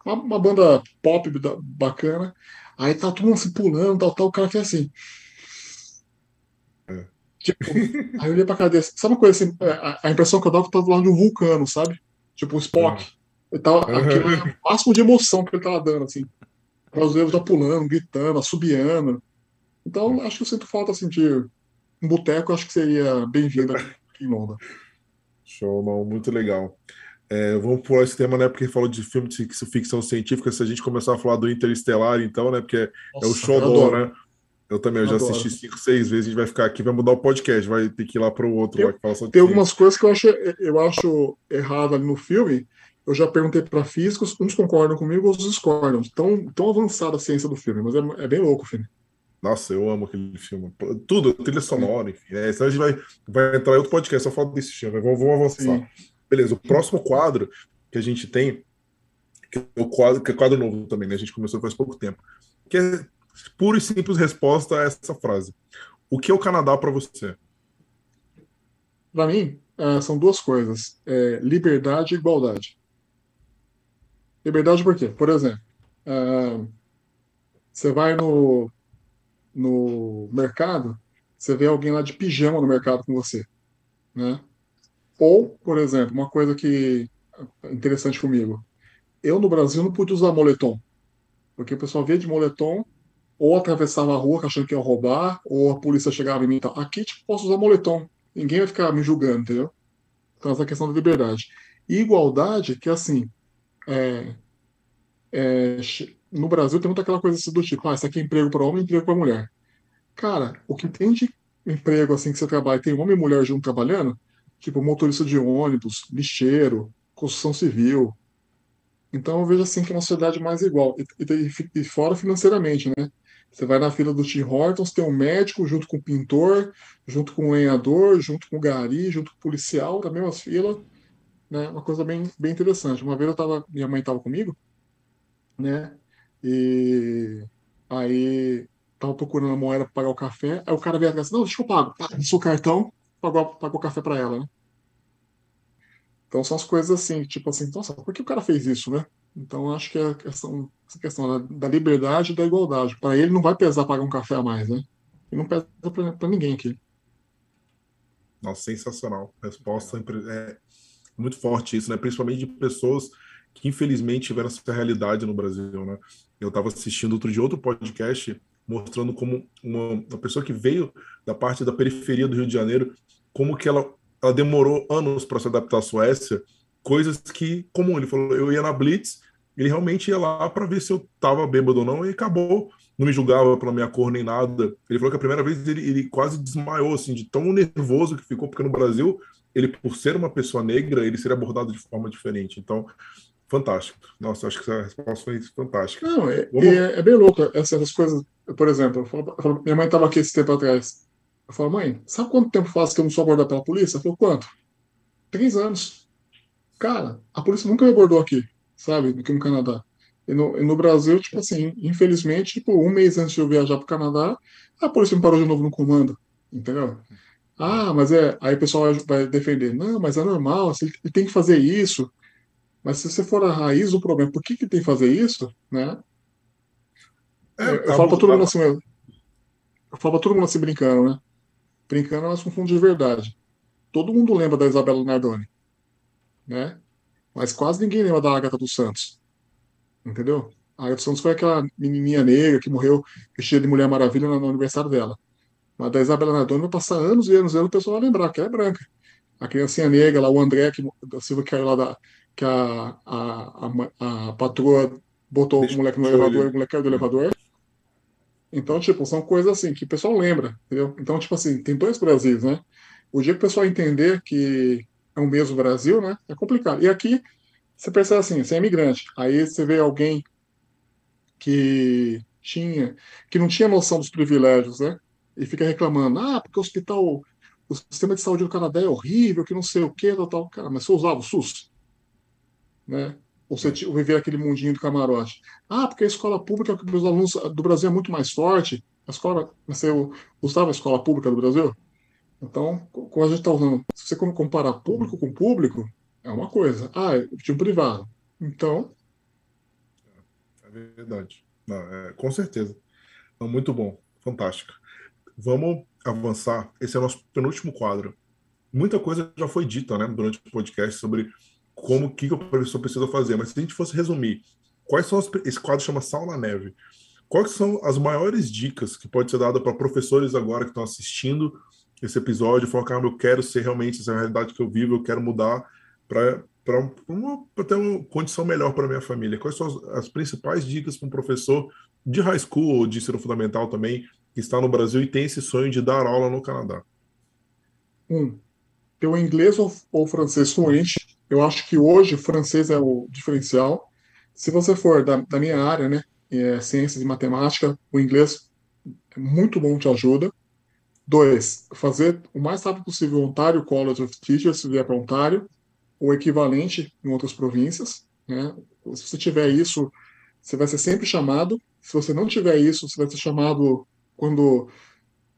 uma, uma banda pop bacana. Aí tá todo mundo se pulando, tal, tal, o cara fez assim. É. Tipo, aí eu olhei pra cara Sabe uma coisa assim? É, a, impressão que eu dava que tava do lado de um vulcano, sabe? Tipo, o Spock. Ele tava, uhum. aquilo o máximo de emoção que ele tava dando, assim. Os brasileiros já pulando, gritando, assobiando. Então, acho que eu sinto falta, assim, de um boteco, acho que seria bem-vindo aqui em Londres. Show, não, muito legal. É, vamos pular esse tema, né? Porque falou de filme de ficção científica. Se a gente começar a falar do Interestelar, então, né? Porque Nossa, é o show né? Eu também, eu já assisti cinco, seis vezes. A gente vai ficar aqui, vai mudar o podcast, vai ter que ir lá para o outro. Tem, lá que fala só tem algumas coisas que eu acho, eu acho errado ali no filme. Eu já perguntei para físicos, uns concordam comigo, outros discordam. Tão, tão avançada a ciência do filme, mas é, é bem louco o filme. Nossa, eu amo aquele filme. Tudo, trilha sonora, enfim. É, senão a gente vai, vai entrar em outro podcast, só falar desse filme. Vamos, vamos avançar. Sim. Beleza, o próximo quadro que a gente tem, que é o quadro, que é quadro novo também, né? A gente começou faz pouco tempo. Que é pura e simples resposta a essa frase. O que é o Canadá para você? Para mim, uh, são duas coisas: é, liberdade e igualdade. Liberdade por quê? Por exemplo, uh, você vai no, no mercado, você vê alguém lá de pijama no mercado com você, né? Ou, por exemplo, uma coisa que é interessante comigo. Eu, no Brasil, não pude usar moletom. Porque o pessoal via de moletom, ou atravessava a rua achando que ia roubar, ou a polícia chegava em mim e tal. Aqui, tipo, posso usar moletom. Ninguém vai ficar me julgando, entendeu? Então, essa questão da liberdade. E igualdade, que assim, é, é, no Brasil tem muita aquela coisa assim do tipo, ah, isso aqui é emprego para homem, emprego para mulher. Cara, o que tem de emprego assim que você trabalha, tem homem e mulher junto trabalhando, tipo motorista de ônibus, lixeiro, construção civil. Então eu vejo assim que é uma sociedade mais igual. E, e, e fora financeiramente, né? Você vai na fila do Tim Hortons, tem um médico junto com o pintor, junto com o lenhador, junto com o gari, junto com o policial, na mesma fila. Né? Uma coisa bem, bem interessante. Uma vez eu tava, minha mãe estava comigo, né? E aí tava procurando a moeda para pagar o café. Aí o cara veio atrás, não, deixa eu pago. Pá, seu cartão, pagou, pagou café para ela, né? Então são as coisas assim, tipo assim, nossa, por que o cara fez isso, né? Então acho que é a questão, essa questão da, da liberdade e da igualdade. Para ele não vai pesar pagar um café a mais, né? E não pesa para ninguém aqui. Nossa, sensacional. Resposta é muito forte isso, né? Principalmente de pessoas que infelizmente tiveram essa realidade no Brasil, né? Eu estava assistindo outro de outro podcast mostrando como uma, uma pessoa que veio da parte da periferia do Rio de Janeiro como que ela, ela demorou anos para se adaptar à Suécia, coisas que, como ele falou, eu ia na Blitz, ele realmente ia lá para ver se eu tava bêbado ou não e acabou, não me julgava pela minha cor nem nada. Ele falou que a primeira vez ele, ele quase desmaiou, assim, de tão nervoso que ficou, porque no Brasil, ele, por ser uma pessoa negra, ele seria abordado de forma diferente. Então, fantástico. Nossa, acho que essa resposta foi fantástica. Não, é, é, é bem louco essas coisas. Por exemplo, eu falo, eu falo, minha mãe estava aqui esse tempo atrás. Eu falo, mãe, sabe quanto tempo faz que eu não sou abordado pela polícia? Eu falo, quanto? Três anos. Cara, a polícia nunca me abordou aqui, sabe? Aqui no Canadá. E no, e no Brasil, tipo assim, infelizmente, tipo, um mês antes de eu viajar para o Canadá, a polícia me parou de novo no comando, entendeu? Ah, mas é. Aí o pessoal vai defender. Não, mas é normal, ele tem que fazer isso. Mas se você for a raiz do problema, por que, que tem que fazer isso, né? É, eu, tá falo para todo mundo assim, eu, eu falo para todo mundo assim brincando, né? brincando, elas confundem de verdade. Todo mundo lembra da Isabela Nardoni, né? Mas quase ninguém lembra da Agatha dos Santos, entendeu? A Agatha dos Santos foi aquela menininha negra que morreu vestida de Mulher Maravilha no, aniversário dela. Mas da Isabela Nardoni vai passar anos e anos e anos o pessoal vai lembrar que ela é branca. A criancinha negra lá, o André, que, da Silva, que era lá da, que a, a, a, a patroa botou Deixa o moleque no elevador, o moleque caiu do elevador. Então, tipo, são coisas assim que o pessoal lembra, entendeu? Então, tipo assim, tem dois Brasis, né? O dia que o pessoal entender que é o mesmo Brasil, né? É complicado. E aqui, você percebe assim, você é imigrante, aí você vê alguém que tinha, que não tinha noção dos privilégios, né? E fica reclamando, ah, porque o hospital, o sistema de saúde do Canadá é horrível, que não sei o quê, tal, tal. Cara, mas você usava o SUS? Né? Ou você viver aquele mundinho do camarote. Ah, porque a escola pública dos alunos do Brasil é muito mais forte. A escola, você usava a escola pública do Brasil? Então, quando a gente está usando, se você comparar público com público, é uma coisa. Ah, eu tinha um privado. Então. É verdade. Não, é, com certeza. Não, muito bom. Fantástico. Vamos avançar. Esse é o nosso penúltimo quadro. Muita coisa já foi dita né, durante o podcast sobre como que, que o professor precisa fazer. Mas se a gente fosse resumir, quais são as, esse quadro chama Sal na Neve. Quais são as maiores dicas que pode ser dada para professores agora que estão assistindo esse episódio falar, cara, eu quero ser realmente essa realidade que eu vivo, eu quero mudar para para ter uma condição melhor para minha família? Quais são as, as principais dicas para um professor de high school ou de ensino fundamental também que está no Brasil e tem esse sonho de dar aula no Canadá? Um, ter o inglês ou, ou francês fluente. Eu acho que hoje o francês é o diferencial. Se você for da, da minha área, né, é, ciências e matemática, o inglês é muito bom, te ajuda. Dois, fazer o mais rápido possível o Ontário College of Teachers, se vier para Ontário, ou equivalente em outras províncias. Né? Se você tiver isso, você vai ser sempre chamado. Se você não tiver isso, você vai ser chamado quando,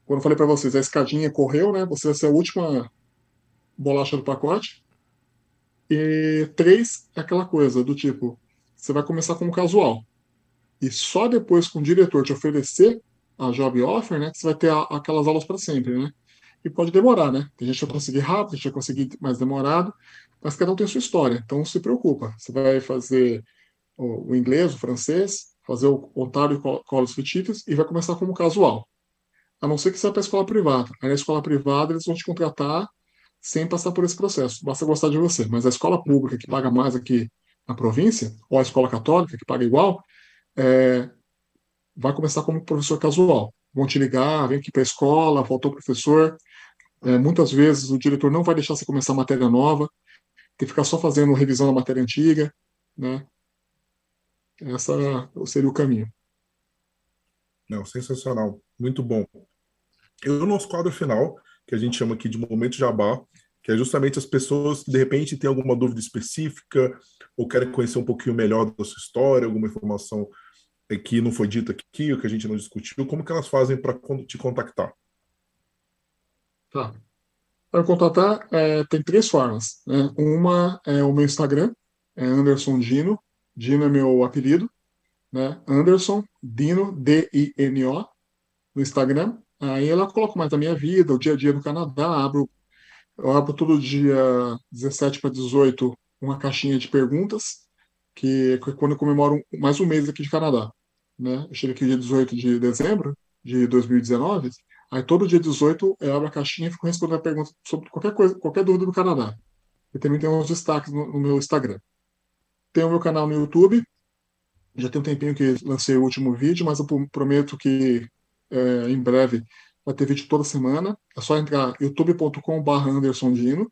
quando eu falei para vocês, a escadinha correu, né? Você vai ser a última bolacha do pacote. E três, é aquela coisa do tipo, você vai começar como casual. E só depois com o diretor te oferecer a job offer, né, que você vai ter a, aquelas aulas para sempre, né? E pode demorar, né? Tem gente que vai conseguir rápido, tem gente que vai conseguir mais demorado, mas cada um tem sua história. Então não se preocupa. Você vai fazer o, o inglês, o francês, fazer o Ontário College Fictícios e vai começar como casual. A não ser que você vá para a escola privada. Aí na escola privada eles vão te contratar sem passar por esse processo. Basta gostar de você. Mas a escola pública, que paga mais aqui na província, ou a escola católica, que paga igual, é, vai começar como professor casual. Vão te ligar, vem aqui para a escola, faltou professor. É, muitas vezes o diretor não vai deixar você começar matéria nova, tem que ficar só fazendo revisão da matéria antiga, né? Essa seria o caminho. Não, sensacional, muito bom. E o nosso quadro final, que a gente chama aqui de momento jabá, que é justamente as pessoas que de repente têm alguma dúvida específica ou querem conhecer um pouquinho melhor da sua história, alguma informação que não foi dita aqui, ou que a gente não discutiu, como que elas fazem para te contactar? Tá. Para contatar, é, tem três formas. Né? Uma é o meu Instagram, é Anderson Dino. Dino é meu apelido. Né? Anderson Dino, D-I-N-O, no Instagram. Aí ela coloca mais da minha vida, o dia a dia no Canadá. Abro, eu abro todo dia 17 para 18 uma caixinha de perguntas, que é quando eu comemoro mais um mês aqui de Canadá. Né? Eu cheguei aqui dia 18 de dezembro de 2019, aí todo dia 18 eu abro a caixinha e fico respondendo perguntas sobre qualquer coisa, qualquer dúvida do Canadá. E também tem uns destaques no, no meu Instagram. Tem o meu canal no YouTube, já tem um tempinho que lancei o último vídeo, mas eu prometo que é, em breve vai ter vídeo toda semana. É só entrar youtube.com.br Anderson Dino.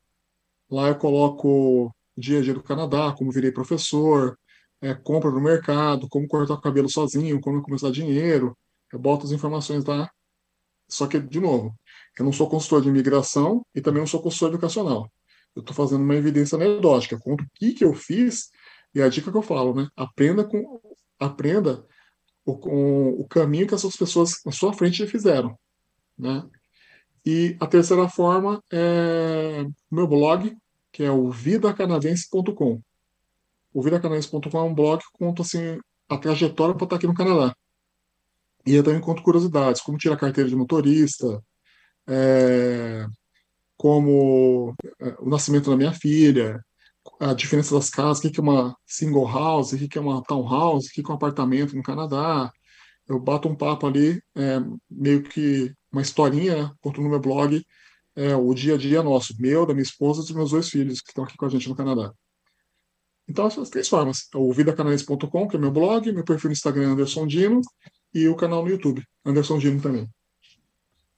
Lá eu coloco dia a dia do Canadá, como virei professor, é, compra no mercado, como cortar o cabelo sozinho, como começar dinheiro. Eu boto as informações lá. Só que, de novo, eu não sou consultor de imigração e também não sou consultor educacional. Eu estou fazendo uma evidência anedótica, conto o que, que eu fiz e a dica que eu falo, né? Aprenda com, aprenda o, com o caminho que essas pessoas na sua frente fizeram, né? E a terceira forma é o meu blog, que é o vidacanadense.com. O vidacanadense.com é um blog que conta assim, a trajetória para estar aqui no Canadá. E eu também conto curiosidades, como tirar carteira de motorista, é, como é, o nascimento da minha filha, a diferença das casas, o que é uma single house, o que é uma townhouse, o que é um apartamento no Canadá. Eu bato um papo ali, é, meio que uma historinha, conto no meu blog, é, o dia a dia nosso, meu, da minha esposa e dos meus dois filhos que estão aqui com a gente no Canadá. Então, essas três formas. É o vidacanadense.com, que é meu blog, meu perfil no Instagram, Anderson Dino, e o canal no YouTube, Anderson Dino também.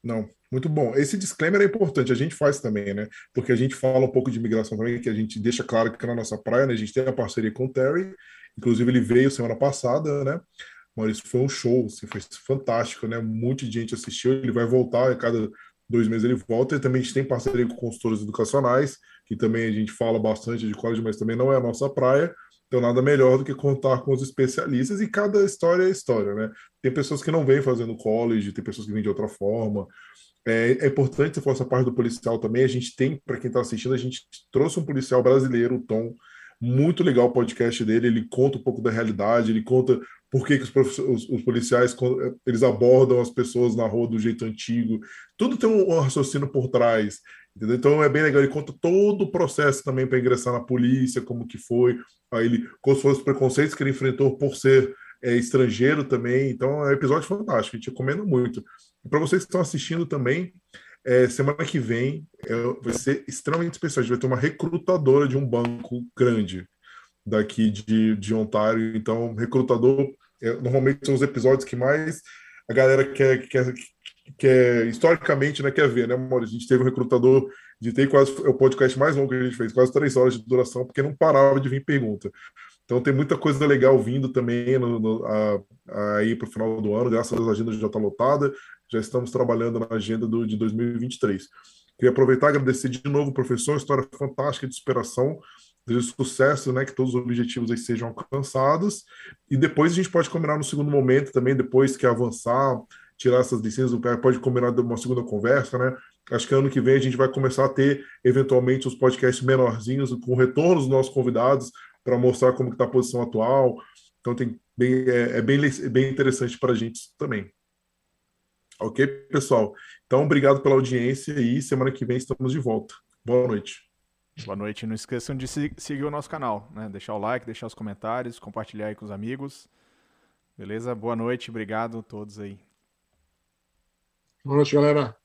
Não, muito bom. Esse disclaimer é importante, a gente faz também, né? Porque a gente fala um pouco de imigração também, que a gente deixa claro que é na nossa praia, né? A gente tem a parceria com o Terry, inclusive ele veio semana passada, né? Maurício, foi um show, assim, foi fantástico, né? Muita gente assistiu, ele vai voltar a cada dois meses ele volta, e também a gente tem parceria com consultores educacionais, que também a gente fala bastante de college, mas também não é a nossa praia, então nada melhor do que contar com os especialistas, e cada história é história, né? Tem pessoas que não vêm fazendo college, tem pessoas que vêm de outra forma, é, é, importante você falar essa parte do policial também. A gente tem, para quem está assistindo, a gente trouxe um policial brasileiro, o Tom. Muito legal o podcast dele. Ele conta um pouco da realidade, ele conta por que, que os, os, os, policiais eles abordam as pessoas na rua do jeito antigo. Tudo tem um, um raciocínio por trás. Entendeu? Então é bem legal. Ele conta todo o processo também para ingressar na polícia, como que foi. Aí ele, quais foram os preconceitos que ele enfrentou por ser é, estrangeiro também. Então é um episódio fantástico. A gente recomenda muito. Para vocês que estão assistindo também, é, semana que vem é, vai ser extremamente especial. A gente vai ter uma recrutadora de um banco grande daqui de, de Ontário. Então, recrutador, é, normalmente são os episódios que mais a galera quer, quer, quer historicamente né, quer ver, né, Maurício? A gente teve um recrutador de TI, quase é o podcast mais longo que a gente fez, quase três horas de duração, porque não parava de vir pergunta. Então tem muita coisa legal vindo também no, no, a, aí para o final do ano, graças às agendas já está lotada, já estamos trabalhando na agenda do, de 2023. Queria aproveitar e agradecer de novo, professor, história fantástica de superação, de sucesso, né, que todos os objetivos aí sejam alcançados, e depois a gente pode combinar no segundo momento também, depois que avançar, tirar essas licenças, pode combinar uma segunda conversa, né, acho que ano que vem a gente vai começar a ter, eventualmente, os podcasts menorzinhos, com retorno dos nossos convidados, para mostrar como está a posição atual, então tem bem, é, é bem, bem interessante para a gente também. Ok, pessoal? Então, obrigado pela audiência e semana que vem estamos de volta. Boa noite. Boa noite. Não esqueçam de seguir o nosso canal, né? Deixar o like, deixar os comentários, compartilhar aí com os amigos. Beleza? Boa noite, obrigado a todos aí. Boa noite, galera.